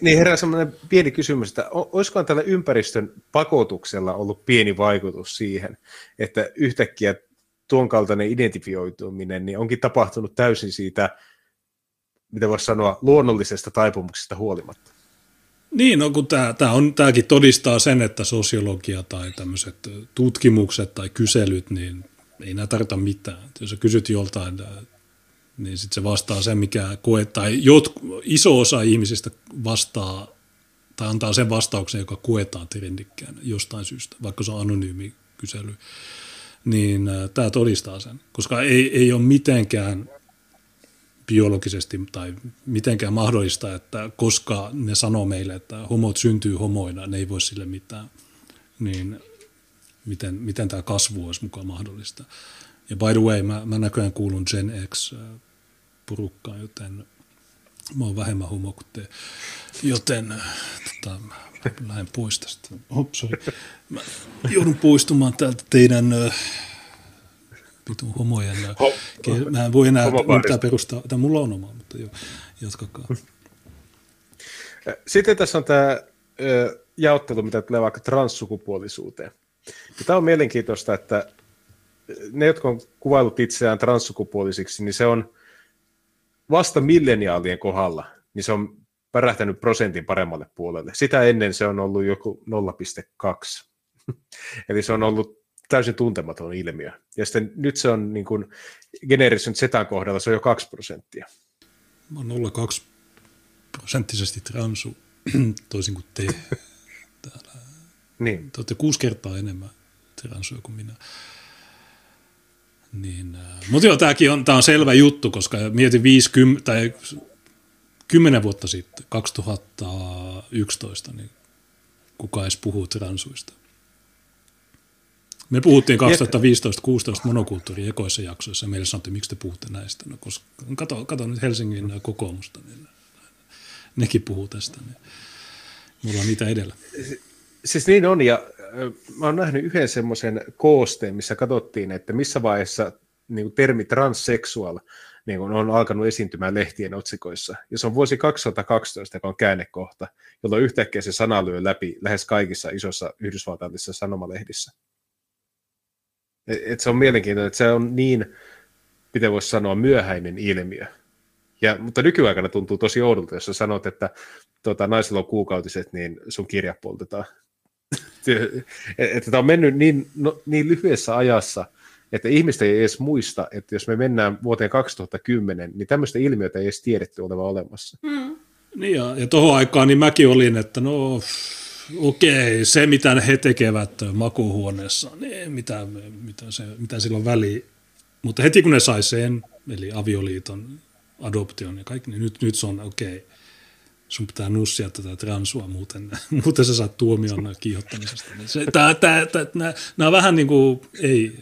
Niin herää semmoinen pieni kysymys, että olisikohan tällä ympäristön pakotuksella ollut pieni vaikutus siihen, että yhtäkkiä tuon kaltainen identifioituminen niin onkin tapahtunut täysin siitä, mitä voisi sanoa, luonnollisesta taipumuksesta huolimatta. Niin, no kun tämä, tämä on, tämäkin todistaa sen, että sosiologia tai tämmöiset tutkimukset tai kyselyt, niin ei nämä tarvita mitään. Jos sä kysyt joltain, niin sitten se vastaa sen, mikä koet, tai jot, iso osa ihmisistä vastaa tai antaa sen vastauksen, joka koetaan trendikkään jostain syystä, vaikka se on anonyymi kysely, niin tämä todistaa sen, koska ei, ei ole mitenkään biologisesti tai mitenkään mahdollista, että koska ne sanoo meille, että homot syntyy homoina, ne ei voi sille mitään, niin miten, miten tämä kasvu olisi mukaan mahdollista. Ja by the way, mä, mä näköjään kuulun Gen X-porukkaan, joten mä oon vähemmän homo kuin te. Joten tota, lähden pois tästä. Sorry. Mä joudun poistumaan täältä teidän vitun homojen. Ho, mä en voi enää mitään perustaa, tai mulla on oma, mutta joo, jatkakaa. Sitten tässä on tämä jaottelu, mitä tulee vaikka transsukupuolisuuteen. Tämä on mielenkiintoista, että ne, jotka on kuvailut itseään transsukupuolisiksi, niin se on vasta milleniaalien kohdalla, niin se on pärähtänyt prosentin paremmalle puolelle. Sitä ennen se on ollut joku 0,2. Eli se on ollut täysin tuntematon ilmiö. Ja sitten nyt se on niin kuin geneerisen Zetan kohdalla se on jo 2 prosenttia. Mä oon 0,2 prosenttisesti transu, toisin kuin te. Täällä. Niin. Te olette kuusi kertaa enemmän transuja kuin minä. Niin, äh, mutta joo, tämäkin on, tämä on selvä juttu, koska mietin 50, tai 10 vuotta sitten, 2011, niin kuka edes puhuu transuista. Me puhuttiin 2015-16 monokulttuuri ekoissa jaksoissa ja meille sanottiin, miksi te puhutte näistä. No, koska kato, kato nyt Helsingin kokoomusta, niin nekin puhuu tästä. Niin mulla on niitä edellä. Siis niin on, ja mä oon nähnyt yhden semmoisen koosteen, missä katsottiin, että missä vaiheessa niin kuin termi transseksual niin kuin on alkanut esiintymään lehtien otsikoissa. Ja se on vuosi 2012, joka on käännekohta, jolloin yhtäkkiä se sana lyö läpi lähes kaikissa isossa yhdysvaltalaisissa sanomalehdissä. Et, et se on mielenkiintoinen, että se on niin, miten voisi sanoa, myöhäinen ilmiö. Ja, mutta nykyaikana tuntuu tosi oudolta, jos sä sanot, että tota, naisilla on kuukautiset, niin sun kirja poltetaan. että tämä on mennyt niin, no, niin lyhyessä ajassa, että ihmiset ei edes muista, että jos me mennään vuoteen 2010, niin tämmöistä ilmiötä ei edes tiedetty olevan olemassa. Mm. Niin ja, ja tuohon aikaan niin mäkin olin, että no okei, se mitä he tekevät makuuhuoneessa, niin mitä, mitä, se, mitä sillä on väliä. Mutta heti kun ne sai sen, eli avioliiton, adoption ja kaikki, niin nyt, nyt se on okei sun pitää nussia tätä transua, muuten, muuten sä saat tuomion kiihottamisesta. Niin nää, nää vähän niin kuin, ei,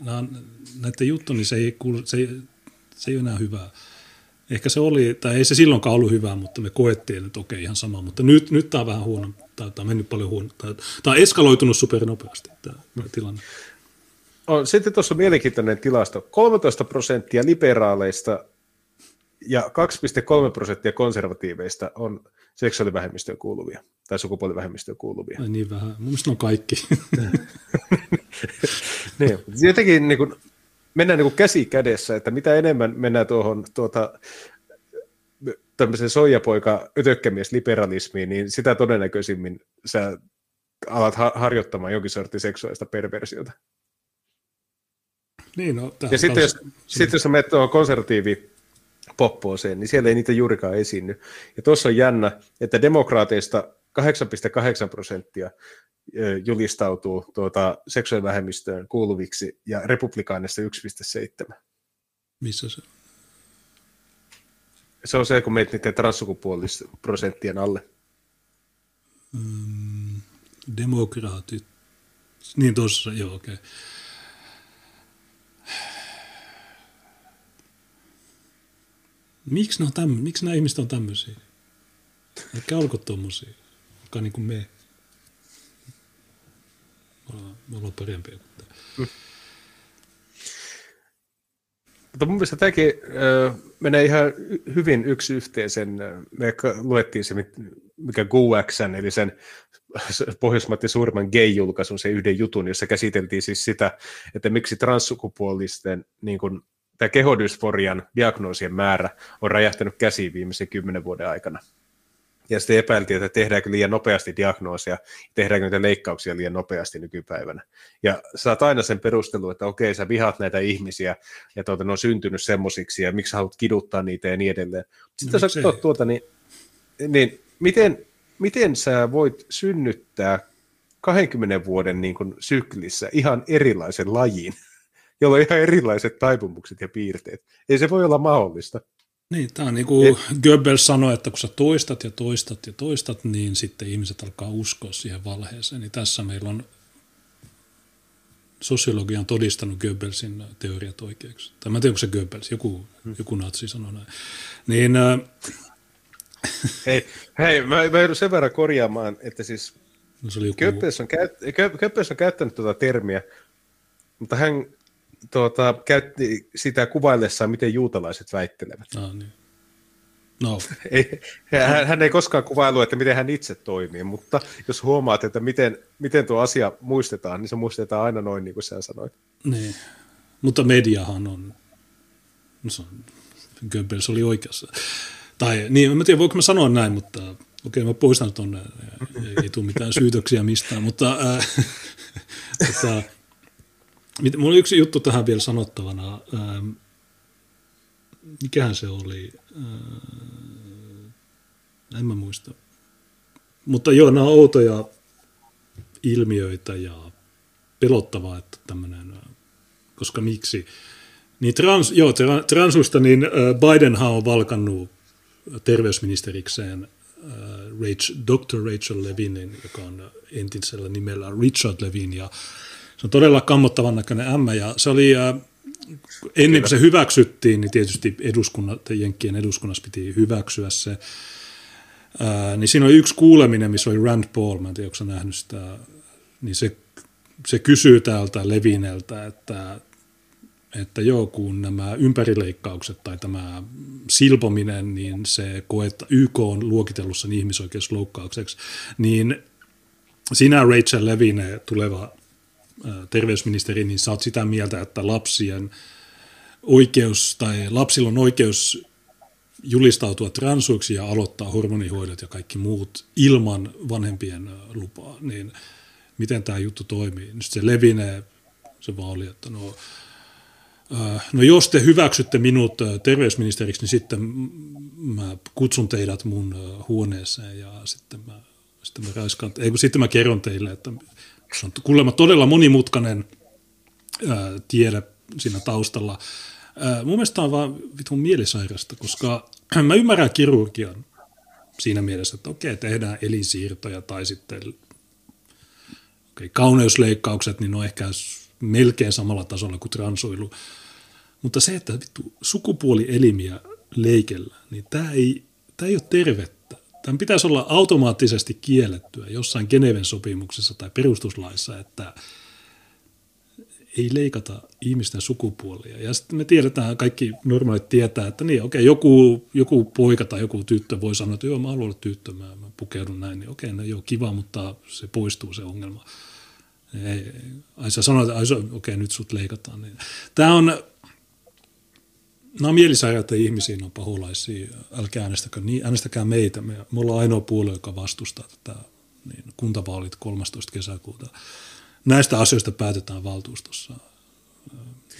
nää, näiden juttu, niin se ei, kuulu, se, ei, se ei ole enää hyvää. Ehkä se oli, tai ei se silloinkaan ollut hyvää, mutta me koettiin, että okei, ihan sama. Mutta nyt, nyt tämä on vähän huono, tämä on mennyt paljon huono. Tämä, on eskaloitunut supernopeasti, tämä, tilanne. On, sitten tuossa on mielenkiintoinen tilasto. 13 prosenttia liberaaleista ja 2,3 prosenttia konservatiiveista on seksuaalivähemmistöön kuuluvia tai sukupuolivähemmistöön kuuluvia. Ai niin vähän. Mun mielestä on kaikki. niin. Jotenkin niin kuin, mennään niin kuin käsi kädessä, että mitä enemmän mennään tuohon tuota, tämmöisen soijapoika ötökkämies liberalismiin, niin sitä todennäköisimmin sä alat ha- harjoittamaan jonkin sortin seksuaalista perversiota. Niin, no, ja sitten jos, sit jos menet tuohon konservatiivi poppooseen, niin siellä ei niitä juurikaan esiinny. Ja tuossa on jännä, että demokraateista 8,8 prosenttia julistautuu tuota seksuaalivähemmistöön kuuluviksi ja republikaanista 1,7. Missä se Se on se, kun meitä niiden transsukupuolisprosenttien alle. Mm, demokraatit. Niin tuossa, joo, okei. Okay. Miksi, ne on tämmö, miksi nämä ihmiset on tämmöisiä? Eikä olko tuommoisia, jotka niin kuin me. Me ollaan parempia kuin tämä. Mm. Mutta mun mielestä tämäkin äh, menee ihan hyvin yksi yhteisen. Me luettiin se, mikä GUXn, eli sen Pohjoismaiden suurimman gay-julkaisun, se yhden jutun, jossa käsiteltiin siis sitä, että miksi transsukupuolisten niin kuin, tämä kehodysforian diagnoosien määrä on räjähtänyt käsiin viimeisen kymmenen vuoden aikana. Ja sitten epäiltiin, että tehdäänkö liian nopeasti diagnoosia, tehdäänkö niitä leikkauksia liian nopeasti nykypäivänä. Ja saat aina sen perustelun, että okei, sä vihaat näitä ihmisiä, ja tuota, ne on syntynyt semmosiksi, ja miksi haluat kiduttaa niitä ja niin edelleen. Sitten no, jos katsot tuota, niin, niin miten, miten sä voit synnyttää 20 vuoden niin kuin, syklissä ihan erilaisen lajin? Jolla on ihan erilaiset taipumukset ja piirteet. Ei se voi olla mahdollista. Niin, tämä on niin kuin Et... Goebbels sanoi, että kun sä toistat ja toistat ja toistat, niin sitten ihmiset alkaa uskoa siihen valheeseen. Niin tässä meillä on sosiologia on todistanut Goebbelsin teoriat oikeaksi. Tai mä en tiedä, onko se Goebbels, joku, hmm. joku natsi sanoi näin. Niin, äh... hei, hei mä, mä joudun sen verran korjaamaan, että siis no, se oli joku... Goebbels, on käyt, Goebbels on käyttänyt tuota termiä, mutta hän tuota, käytti sitä kuvaillessaan, miten juutalaiset väittelevät. Ah, niin. No. ei, hän, hän ei koskaan kuvailu, että miten hän itse toimii, mutta jos huomaat, että miten, miten tuo asia muistetaan, niin se muistetaan aina noin, niin kuin sä sanoit. Niin. Mutta mediahan on, no se on Goebbels oli oikeassa. Tai niin, en tiedä voiko mä sanoa näin, mutta okei mä poistan tuonne, ei, ei tule mitään syytöksiä mistään, mutta äh, tota, mulla oli yksi juttu tähän vielä sanottavana. Ähm, mikähän se oli? Äh, en mä muista. Mutta joo, nämä on outoja ilmiöitä ja pelottavaa, että tämmöinen, koska miksi? Niin trans, joo, transusta, niin Bidenhan on valkannut terveysministerikseen Rachel, Dr. Rachel Levinin, joka on entisellä nimellä Richard Levin, ja se on todella kammottavan näköinen ämmä, ja se oli, ennen kuin se hyväksyttiin, niin tietysti eduskunnan, Jenkkien eduskunnassa piti hyväksyä se, Ää, niin siinä oli yksi kuuleminen, missä oli Rand Paul, mä en tiedä, onko nähnyt sitä, niin se, se kysyy täältä Levineltä, että, että joo, kun nämä ympärileikkaukset tai tämä silpominen, niin se koetta YK on luokitellut sen ihmisoikeusloukkaukseksi, niin sinä Rachel Levine, tuleva terveysministeri, niin sä oot sitä mieltä, että lapsien oikeus tai lapsilla on oikeus julistautua transuiksi ja aloittaa hormonihoidot ja kaikki muut ilman vanhempien lupaa, niin miten tämä juttu toimii. Nyt se levinee, se vaan oli, että no, no jos te hyväksytte minut terveysministeriksi, niin sitten mä kutsun teidät mun huoneeseen ja sitten mä, sitten mä raiskaan, ei sitten mä kerron teille, että se on kuulemma todella monimutkainen ää, tiede siinä taustalla, Ää, mun mielestä on vaan vitun mielisairasta, koska mä ymmärrän kirurgian siinä mielessä, että okei, tehdään elinsiirtoja tai sitten okei, kauneusleikkaukset, niin on ehkä melkein samalla tasolla kuin transoilu. Mutta se, että vittu sukupuolielimiä leikellä, niin tämä ei, tämä ei ole tervettä. Tämän pitäisi olla automaattisesti kiellettyä jossain Geneven sopimuksessa tai perustuslaissa, että ei leikata ihmisten sukupuolia. Ja sitten me tiedetään, kaikki normaalit tietää, että niin, okei, joku, joku poika tai joku tyttö voi sanoa, että joo, mä haluan olla tyttö, mä, mä pukeudun näin, niin okei, no joo, kiva, mutta se poistuu se ongelma. Ei, ai sä sanoit, että okei, nyt sut leikataan. Niin. Tämä on, nämä on mielisairaita ihmisiä, on paholaisia, älkää äänestäkää, niin, äänestäkää meitä. Me, me ollaan ainoa puolue, joka vastustaa tätä niin, kuntavaalit 13. kesäkuuta näistä asioista päätetään valtuustossa.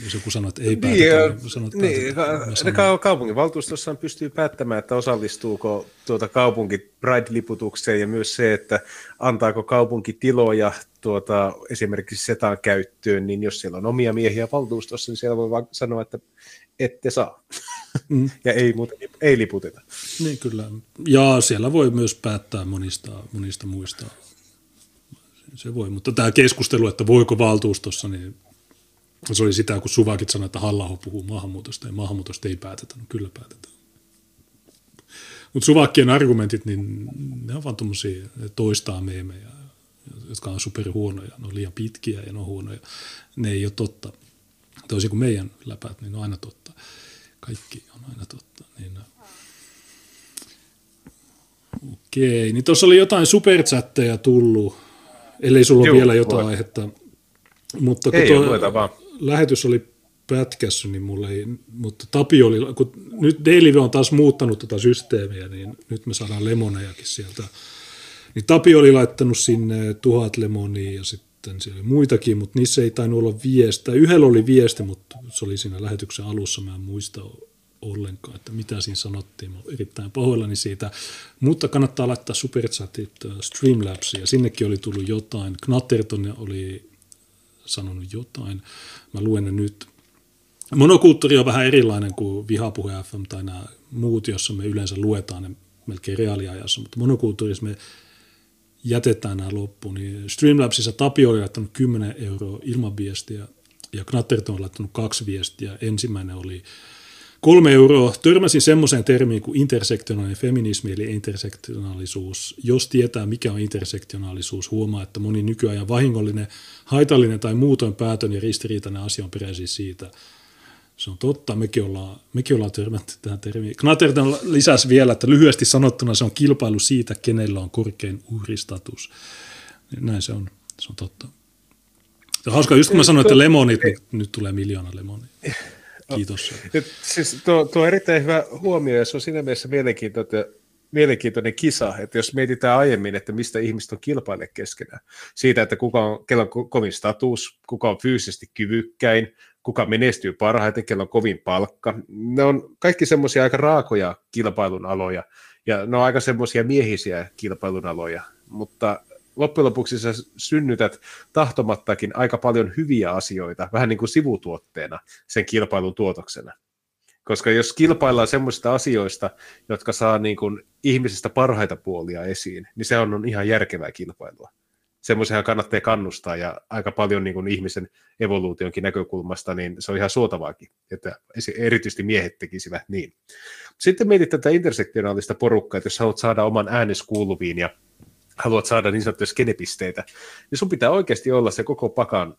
Jos joku sanoo, että ei niin, päätetä, niin, sanoo, että niin, päätetään. kaupunginvaltuustossa pystyy päättämään, että osallistuuko tuota kaupunki Pride-liputukseen ja myös se, että antaako kaupunki tiloja tuota, esimerkiksi setaan käyttöön, niin jos siellä on omia miehiä valtuustossa, niin siellä voi vaan sanoa, että ette saa. Mm. ja ei, muuta, ei liputeta. Niin kyllä. Ja siellä voi myös päättää monista, monista muista se voi. Mutta tämä keskustelu, että voiko valtuustossa, niin se oli sitä, kun Suvakit sanoi, että halla puhuu maahanmuutosta ja maahanmuutosta ei päätetä. No kyllä päätetään. Mutta Suvakkien argumentit, niin ne on vaan tuommoisia, toistaa meemejä, jotka on superhuonoja. Ne on liian pitkiä ja ne on huonoja. Ne ei ole totta. Toisin kuin meidän läpät, niin ne on aina totta. Kaikki on aina totta. Niin, Okei, niin tuossa oli jotain superchatteja tullut ellei sulla ole vielä jotain voi. aihetta. Mutta kun ei, tuo vaan. lähetys oli pätkässä, niin mulle ei, mutta Tapio oli, kun nyt Daily on taas muuttanut tätä systeemiä, niin nyt me saadaan lemonejakin sieltä. Niin Tapio oli laittanut sinne tuhat lemonia ja sitten siellä oli muitakin, mutta niissä ei tainnut olla viestiä. Yhdellä oli viesti, mutta se oli siinä lähetyksen alussa, mä en muista ollenkaan, että mitä siinä sanottiin. Mä erittäin pahoillani siitä. Mutta kannattaa laittaa superchatit äh, Streamlabsiin ja sinnekin oli tullut jotain. Knatterton oli sanonut jotain. Mä luen ne nyt. Monokulttuuri on vähän erilainen kuin Vihapuhe FM tai nämä muut, jossa me yleensä luetaan ne melkein reaaliajassa, mutta monokulttuurissa me jätetään nämä loppuun. Niin Streamlabsissa Tapio oli laittanut 10 euroa ilman viestiä ja Knatterton on laittanut kaksi viestiä. Ensimmäinen oli Kolme euroa. Törmäsin semmoiseen termiin kuin intersektionaalinen feminismi eli intersektionaalisuus. Jos tietää, mikä on intersektionaalisuus, huomaa, että moni nykyajan vahingollinen, haitallinen tai muutoin päätön ja ristiriitainen asia on peräisin siitä. Se on totta, mekin ollaan, mekin ollaan törmätty tähän termiin. Knaterton lisäsi vielä, että lyhyesti sanottuna se on kilpailu siitä, kenellä on korkein uhristatus. Näin se on, se on totta. Hauska, just kun mä sanoin, että lemonit, niin nyt tulee miljoona lemonia. Kiitos. Siis tuo, tuo on erittäin hyvä huomio ja se on siinä mielessä mielenkiintoinen, mielenkiintoinen kisa, että jos mietitään aiemmin, että mistä ihmiset on kilpaille keskenään, siitä, että kuka on, kellä on kovin status, kuka on fyysisesti kyvykkäin, kuka menestyy parhaiten, kellä on kovin palkka, ne on kaikki semmoisia aika raakoja kilpailun aloja, ja ne on aika semmoisia miehisiä kilpailun aloja, mutta loppujen lopuksi sä synnytät tahtomattakin aika paljon hyviä asioita, vähän niin kuin sivutuotteena sen kilpailun tuotoksena. Koska jos kilpaillaan semmoisista asioista, jotka saa niin kuin ihmisistä parhaita puolia esiin, niin se on ihan järkevää kilpailua. Semmoisenhan kannattaa kannustaa ja aika paljon niin kuin ihmisen evoluutionkin näkökulmasta, niin se on ihan suotavaakin, että erityisesti miehet tekisivät niin. Sitten mietit tätä intersektionaalista porukkaa, että jos haluat saada oman äänes kuuluviin ja haluat saada niin sanottuja skenepisteitä, niin sun pitää oikeasti olla se koko pakan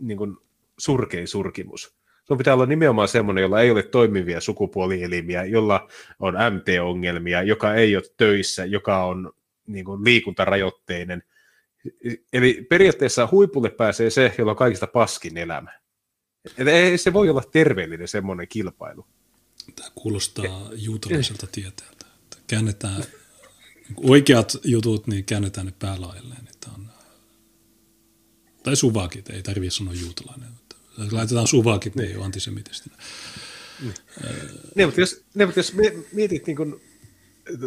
niin kuin surkein surkimus. Sun pitää olla nimenomaan semmoinen, jolla ei ole toimivia sukupuolielimiä, jolla on MT-ongelmia, joka ei ole töissä, joka on niin kuin liikuntarajoitteinen. Eli periaatteessa huipulle pääsee se, jolla on kaikista paskin elämä. Et ei se voi olla terveellinen semmoinen kilpailu. Tämä kuulostaa juutalaiselta tieteeltä. Käännetään oikeat jutut, niin käännetään ne päälailleen. On, tai suvakit, ei tarvitse sanoa juutalainen. Laitetaan suvakit, niin ei ole antisemitistä. Niin. Ne, mutta jos, ne, mutta jos mietit niin kuin,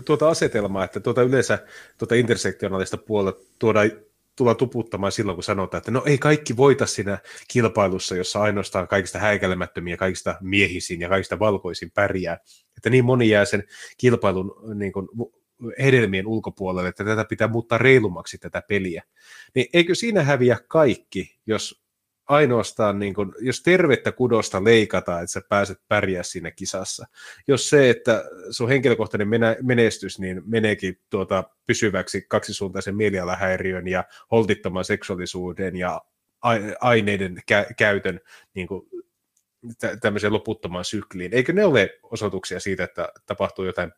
tuota asetelmaa, että tuota yleensä tuota intersektionaalista puolta tuodaan tullaan tuputtamaan silloin, kun sanotaan, että no ei kaikki voita siinä kilpailussa, jossa ainoastaan kaikista häikäilemättömiä, kaikista miehisin ja kaikista valkoisin pärjää. Että niin moni jää sen kilpailun niin kuin, hedelmien ulkopuolelle, että tätä pitää muuttaa reilummaksi tätä peliä. Niin eikö siinä häviä kaikki, jos ainoastaan, niin kun, jos tervettä kudosta leikataan, että sä pääset pärjää siinä kisassa. Jos se, että sun henkilökohtainen menestys niin meneekin tuota pysyväksi kaksisuuntaisen mielialahäiriön ja holtittoman seksuaalisuuden ja aineiden kä- käytön niin kuin, tämmöiseen loputtomaan sykliin. Eikö ne ole osoituksia siitä, että tapahtuu jotain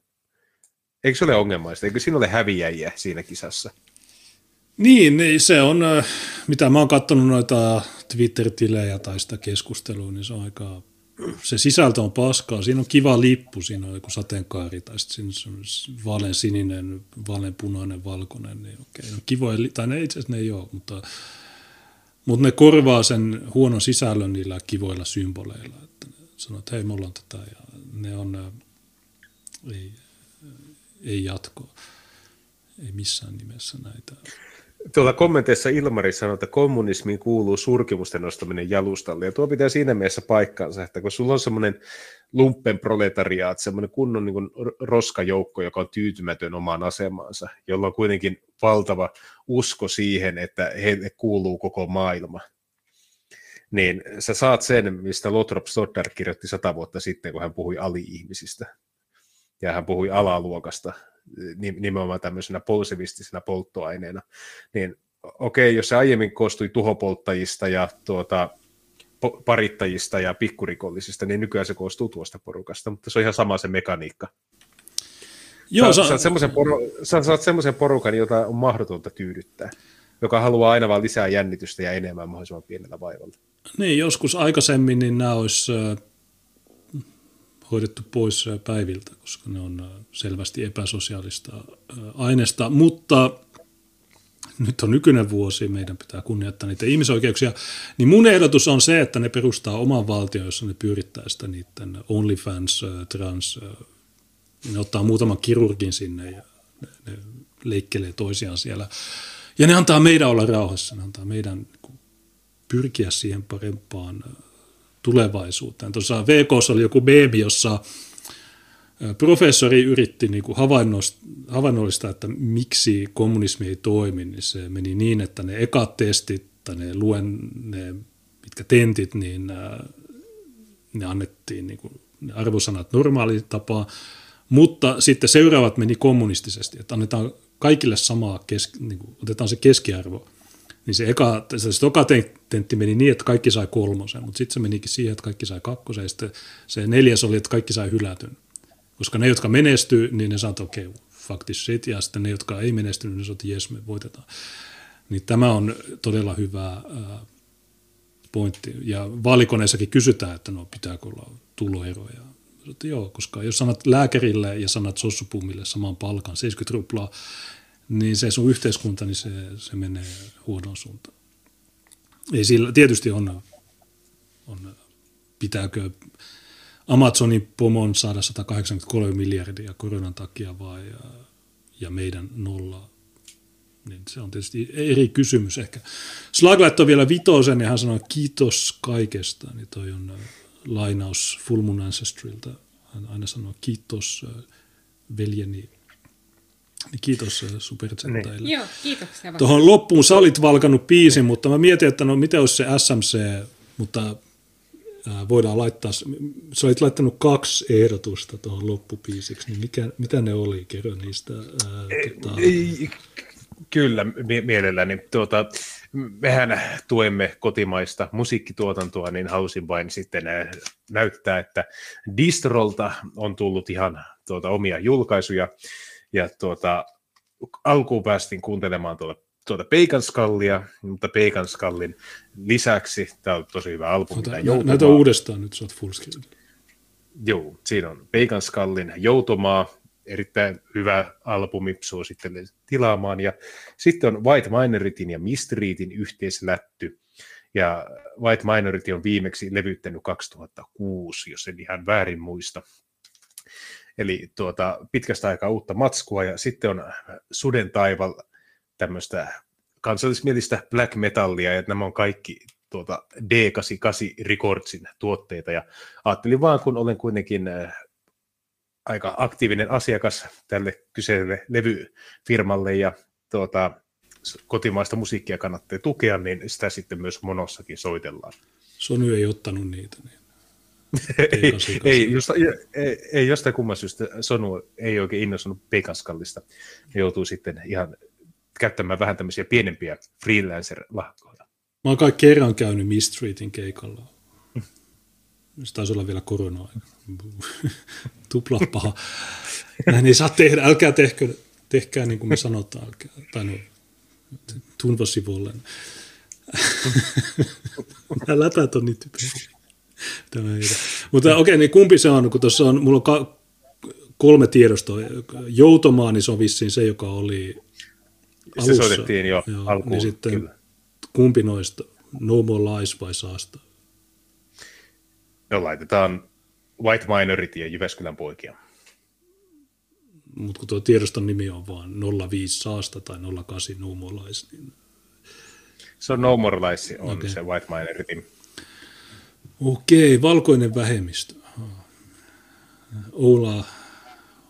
Eikö se ole ongelmaista? Eikö siinä ole häviäjiä siinä kisassa? Niin, niin se on, mitä mä oon katsonut noita Twitter-tilejä tai sitä keskustelua, niin se on aika, se sisältö on paskaa. Siinä on kiva lippu, siinä on joku sateenkaari tai sitten siinä on vaalean sininen, vaalean punainen, valkoinen, niin okei, no kivoja, tai ne itse asiassa ne ei ole, mutta, mutta ne korvaa sen huonon sisällön niillä kivoilla symboleilla, että sanoo, että hei, me ollaan tätä, ja ne on, ei, ei jatkoa. Ei missään nimessä näitä. Tuolla kommenteissa Ilmari sanoi, että kommunismiin kuuluu surkimusten nostaminen jalustalle. Ja tuo pitää siinä mielessä paikkaansa, että kun sulla on semmoinen lumpen proletariaat, semmoinen kunnon niin kuin roskajoukko, joka on tyytymätön omaan asemaansa, jolla on kuitenkin valtava usko siihen, että heille kuuluu koko maailma, niin sä saat sen, mistä Lothrop Stoddard kirjoitti sata vuotta sitten, kun hän puhui ali-ihmisistä ja hän puhui alaluokasta nimenomaan tämmöisenä positivistisena polttoaineena, niin okei, jos se aiemmin koostui tuhopolttajista ja tuota, parittajista ja pikkurikollisista, niin nykyään se koostuu tuosta porukasta, mutta se on ihan sama se mekaniikka. Joo, sä, sä, saat semmoisen poru, sä saat semmoisen porukan, jota on mahdotonta tyydyttää, joka haluaa aina vaan lisää jännitystä ja enemmän mahdollisimman pienellä vaivalla. Niin, joskus aikaisemmin niin nämä olisi hoidettu pois päiviltä, koska ne on selvästi epäsosiaalista aineesta, mutta nyt on nykyinen vuosi, meidän pitää kunnioittaa niitä ihmisoikeuksia, niin mun ehdotus on se, että ne perustaa oman valtion, jossa ne pyörittää sitä niiden OnlyFans, trans, ne ottaa muutaman kirurgin sinne ja ne, ne leikkelee toisiaan siellä. Ja ne antaa meidän olla rauhassa, ne antaa meidän niin pyrkiä siihen parempaan tulevaisuuteen. Tuossa VK oli joku beebi, jossa professori yritti niin kuin havainnollistaa, että miksi kommunismi ei toimi, niin se meni niin, että ne ekat testit tai ne luen, ne mitkä tentit, niin ne annettiin niin kuin, ne arvosanat normaali tapaa, mutta sitten seuraavat meni kommunistisesti, että annetaan kaikille samaa, kes, niin kuin, otetaan se keskiarvo – niin se eka, se toka tentti meni niin, että kaikki sai kolmosen, mutta sitten se menikin siihen, että kaikki sai kakkosen, ja sitten se neljäs oli, että kaikki sai hylätyn. Koska ne, jotka menestyy, niin ne sanoivat, okei, okay, fuck this shit, ja sitten ne, jotka ei menestynyt, niin sanoivat, jes, me voitetaan. Niin tämä on todella hyvä pointti. Ja vaalikoneessakin kysytään, että no pitääkö olla tuloeroja. Että joo, koska jos sanat lääkärille ja sanat sossupumille saman palkan, 70 ruplaa, niin se sun yhteiskunta, niin se, se menee huonoon suuntaan. Ei sillä, tietysti on, on pitääkö Amazonin pomon saada 183 miljardia koronan takia vai ja meidän nolla niin se on tietysti eri kysymys ehkä. Slag laittoi vielä vitosen ja hän sanoi kiitos kaikesta, niin toi on äh, lainaus Full Moon Ancestrilta. Hän aina sanoo kiitos äh, veljeni niin kiitos äh, superchattajille. Niin. Joo, kiitoksia. Tuohon loppuun sä olit valkannut biisin, mutta mä mietin, että no mitä olisi se SMC, mutta voidaan laittaa, sä olit laittanut kaksi ehdotusta tuohon loppupiisiksi, niin mikä, mitä ne oli, kerro niistä. Ää, tota... ei, Kyllä, mielelläni. Tuota, mehän tuemme kotimaista musiikkituotantoa, niin halusin vain sitten näyttää, että Distrolta on tullut ihan tuota, omia julkaisuja, ja tuota, alkuun päästiin kuuntelemaan tuota, tuota Bacon Skullia, mutta Bacon Skullin lisäksi, tämä on tosi hyvä albumi. Ota, näytä uudestaan nyt, sä oot full. Joo, siinä on Bacon Skullin Joutomaa, erittäin hyvä albumi, suosittelen tilaamaan. Ja sitten on White Minoritin ja Mistreetin yhteislätty. Ja White Minority on viimeksi levyttänyt 2006, jos en ihan väärin muista. Eli tuota, pitkästä aikaa uutta matskua. Ja sitten on Suden taival tämmöistä kansallismielistä black metallia, ja nämä on kaikki tuota D88 Recordsin tuotteita, ja ajattelin vaan, kun olen kuitenkin aika aktiivinen asiakas tälle kyseiselle levyfirmalle ja tuota, kotimaista musiikkia kannattaa tukea, niin sitä sitten myös monossakin soitellaan. Sony ei ottanut niitä. Niin. Ei, ei, just, ei, ei jostain kumman syystä Sonu ei oikein innostunut Pekaskallista. Ne joutuu sitten ihan käyttämään vähän tämmöisiä pienempiä freelancer-lahkoja. Mä oon kai kerran käynyt Mistreetin keikalla. Se taisi olla vielä korona Tupla paha. Näin ei saa tehdä. Älkää tehkö, tehkää niin kuin me sanotaan. Älkää, tai no, tunvasivulle. Nämä läpät on niin typeriä. Mutta okei, okay, niin kumpi se on, kun tuossa on, mulla on ka- kolme tiedostoa. Joutomaa, niin se on vissiin se, joka oli alussa. Se soitettiin jo Joo, alkuun, niin sitten kyllä. kumpi noista, No More Lies vai Saasta? No laitetaan White Minority ja Jyväskylän poikia. Mutta kun tuo tiedoston nimi on vaan 05 Saasta tai 08 No More Lies, niin... Se on No More Lies, on okay. se White Minority. Okei, valkoinen vähemmistö. Oula,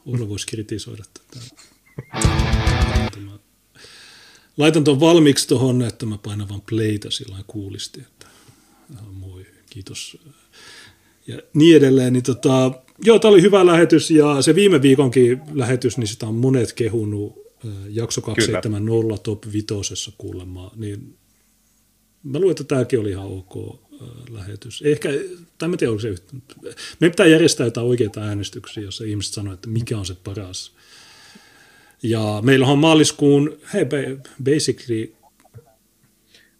Oula voisi kritisoida tätä. Laitan tuon valmiiksi tuohon, että mä painan vaan playtä sillä kuulisti, että moi, kiitos ja niin edelleen. Niin tota, joo, tämä oli hyvä lähetys ja se viime viikonkin lähetys, niin sitä on monet kehunut jakso 270 Kyllä. top vitosessa kuulemma, niin mä luulen, että tämäkin oli ihan ok lähetys. Ehkä, tai mä tiedä, onko se yhtä. Me pitää järjestää jotain oikeita äänestyksiä, jossa ihmiset sanoo, että mikä on se paras. Ja meillä on maaliskuun, hei, basically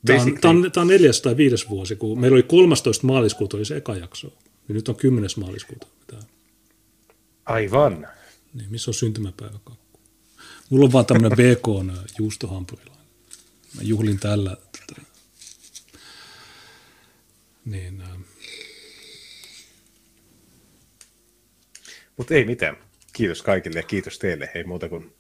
Tämä on, tämä, on, tämä on neljäs tai viides vuosi, kun meillä oli 13. maaliskuuta oli se eka jakso. Ja nyt on 10. maaliskuuta. Mitä? Aivan. Niin, missä on syntymäpäivä kakku? Mulla on vaan tämmöinen BK juustohampurilainen. Mä juhlin tällä. Tätä. Niin, äh. Mutta ei mitään. Kiitos kaikille ja kiitos teille. Ei muuta kuin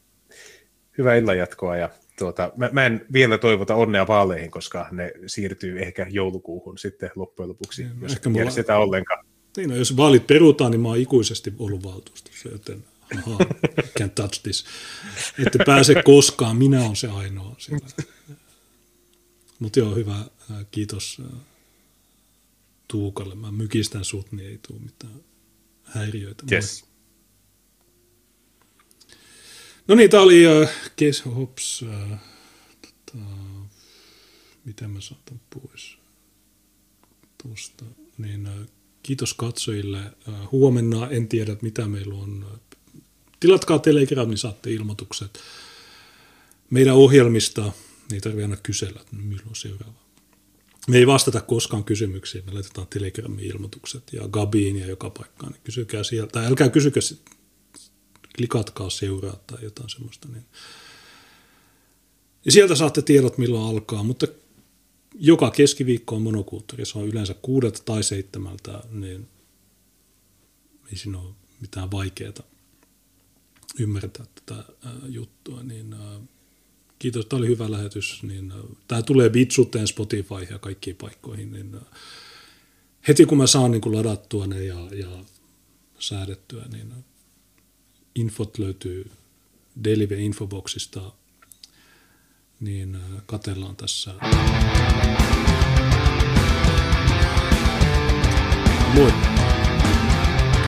hyvää illanjatkoa ja tuota, mä, mä en vielä toivota onnea vaaleihin, koska ne siirtyy ehkä joulukuuhun sitten loppujen lopuksi, niin, jos ehkä järjestetään mulla... ollenkaan. Niin, no, jos vaalit perutaan, niin mä oon ikuisesti ollut valtuustossa, joten aha, can't touch this. Ette pääse koskaan, minä olen se ainoa siellä. Mutta joo, hyvä, kiitos Tuukalle. Mä mykistän sut, niin ei tule mitään häiriöitä. Yes. No niin, tää oli uh, Case Hops. Uh, tota, miten mä saatan pois tuosta. Niin, uh, kiitos katsojille. Uh, huomenna en tiedä, mitä meillä on. Tilatkaa Telegram, niin saatte ilmoitukset meidän ohjelmista. Ei tarvitse aina kysellä, että milloin seuraava. Me ei vastata koskaan kysymyksiin, me laitetaan Telegramin ilmoitukset ja Gabiin ja joka paikkaan, niin kysykää sieltä, tai älkää kysykö, klikatkaa seuraa tai jotain semmoista. Niin. Ja sieltä saatte tiedot milloin alkaa, mutta joka keskiviikko on monokulttuuri, se on yleensä kuudelta tai seitsemältä, niin ei siinä ole mitään vaikeaa ymmärtää tätä juttua, niin kiitos, tämä oli hyvä lähetys. Niin, tämä tulee Bitsuteen, Spotify ja kaikkiin paikkoihin. Niin, heti kun mä saan niin kuin ladattua ne ja, ja säädettyä, niin infot löytyy Delive Infoboxista, niin katellaan tässä. Moi!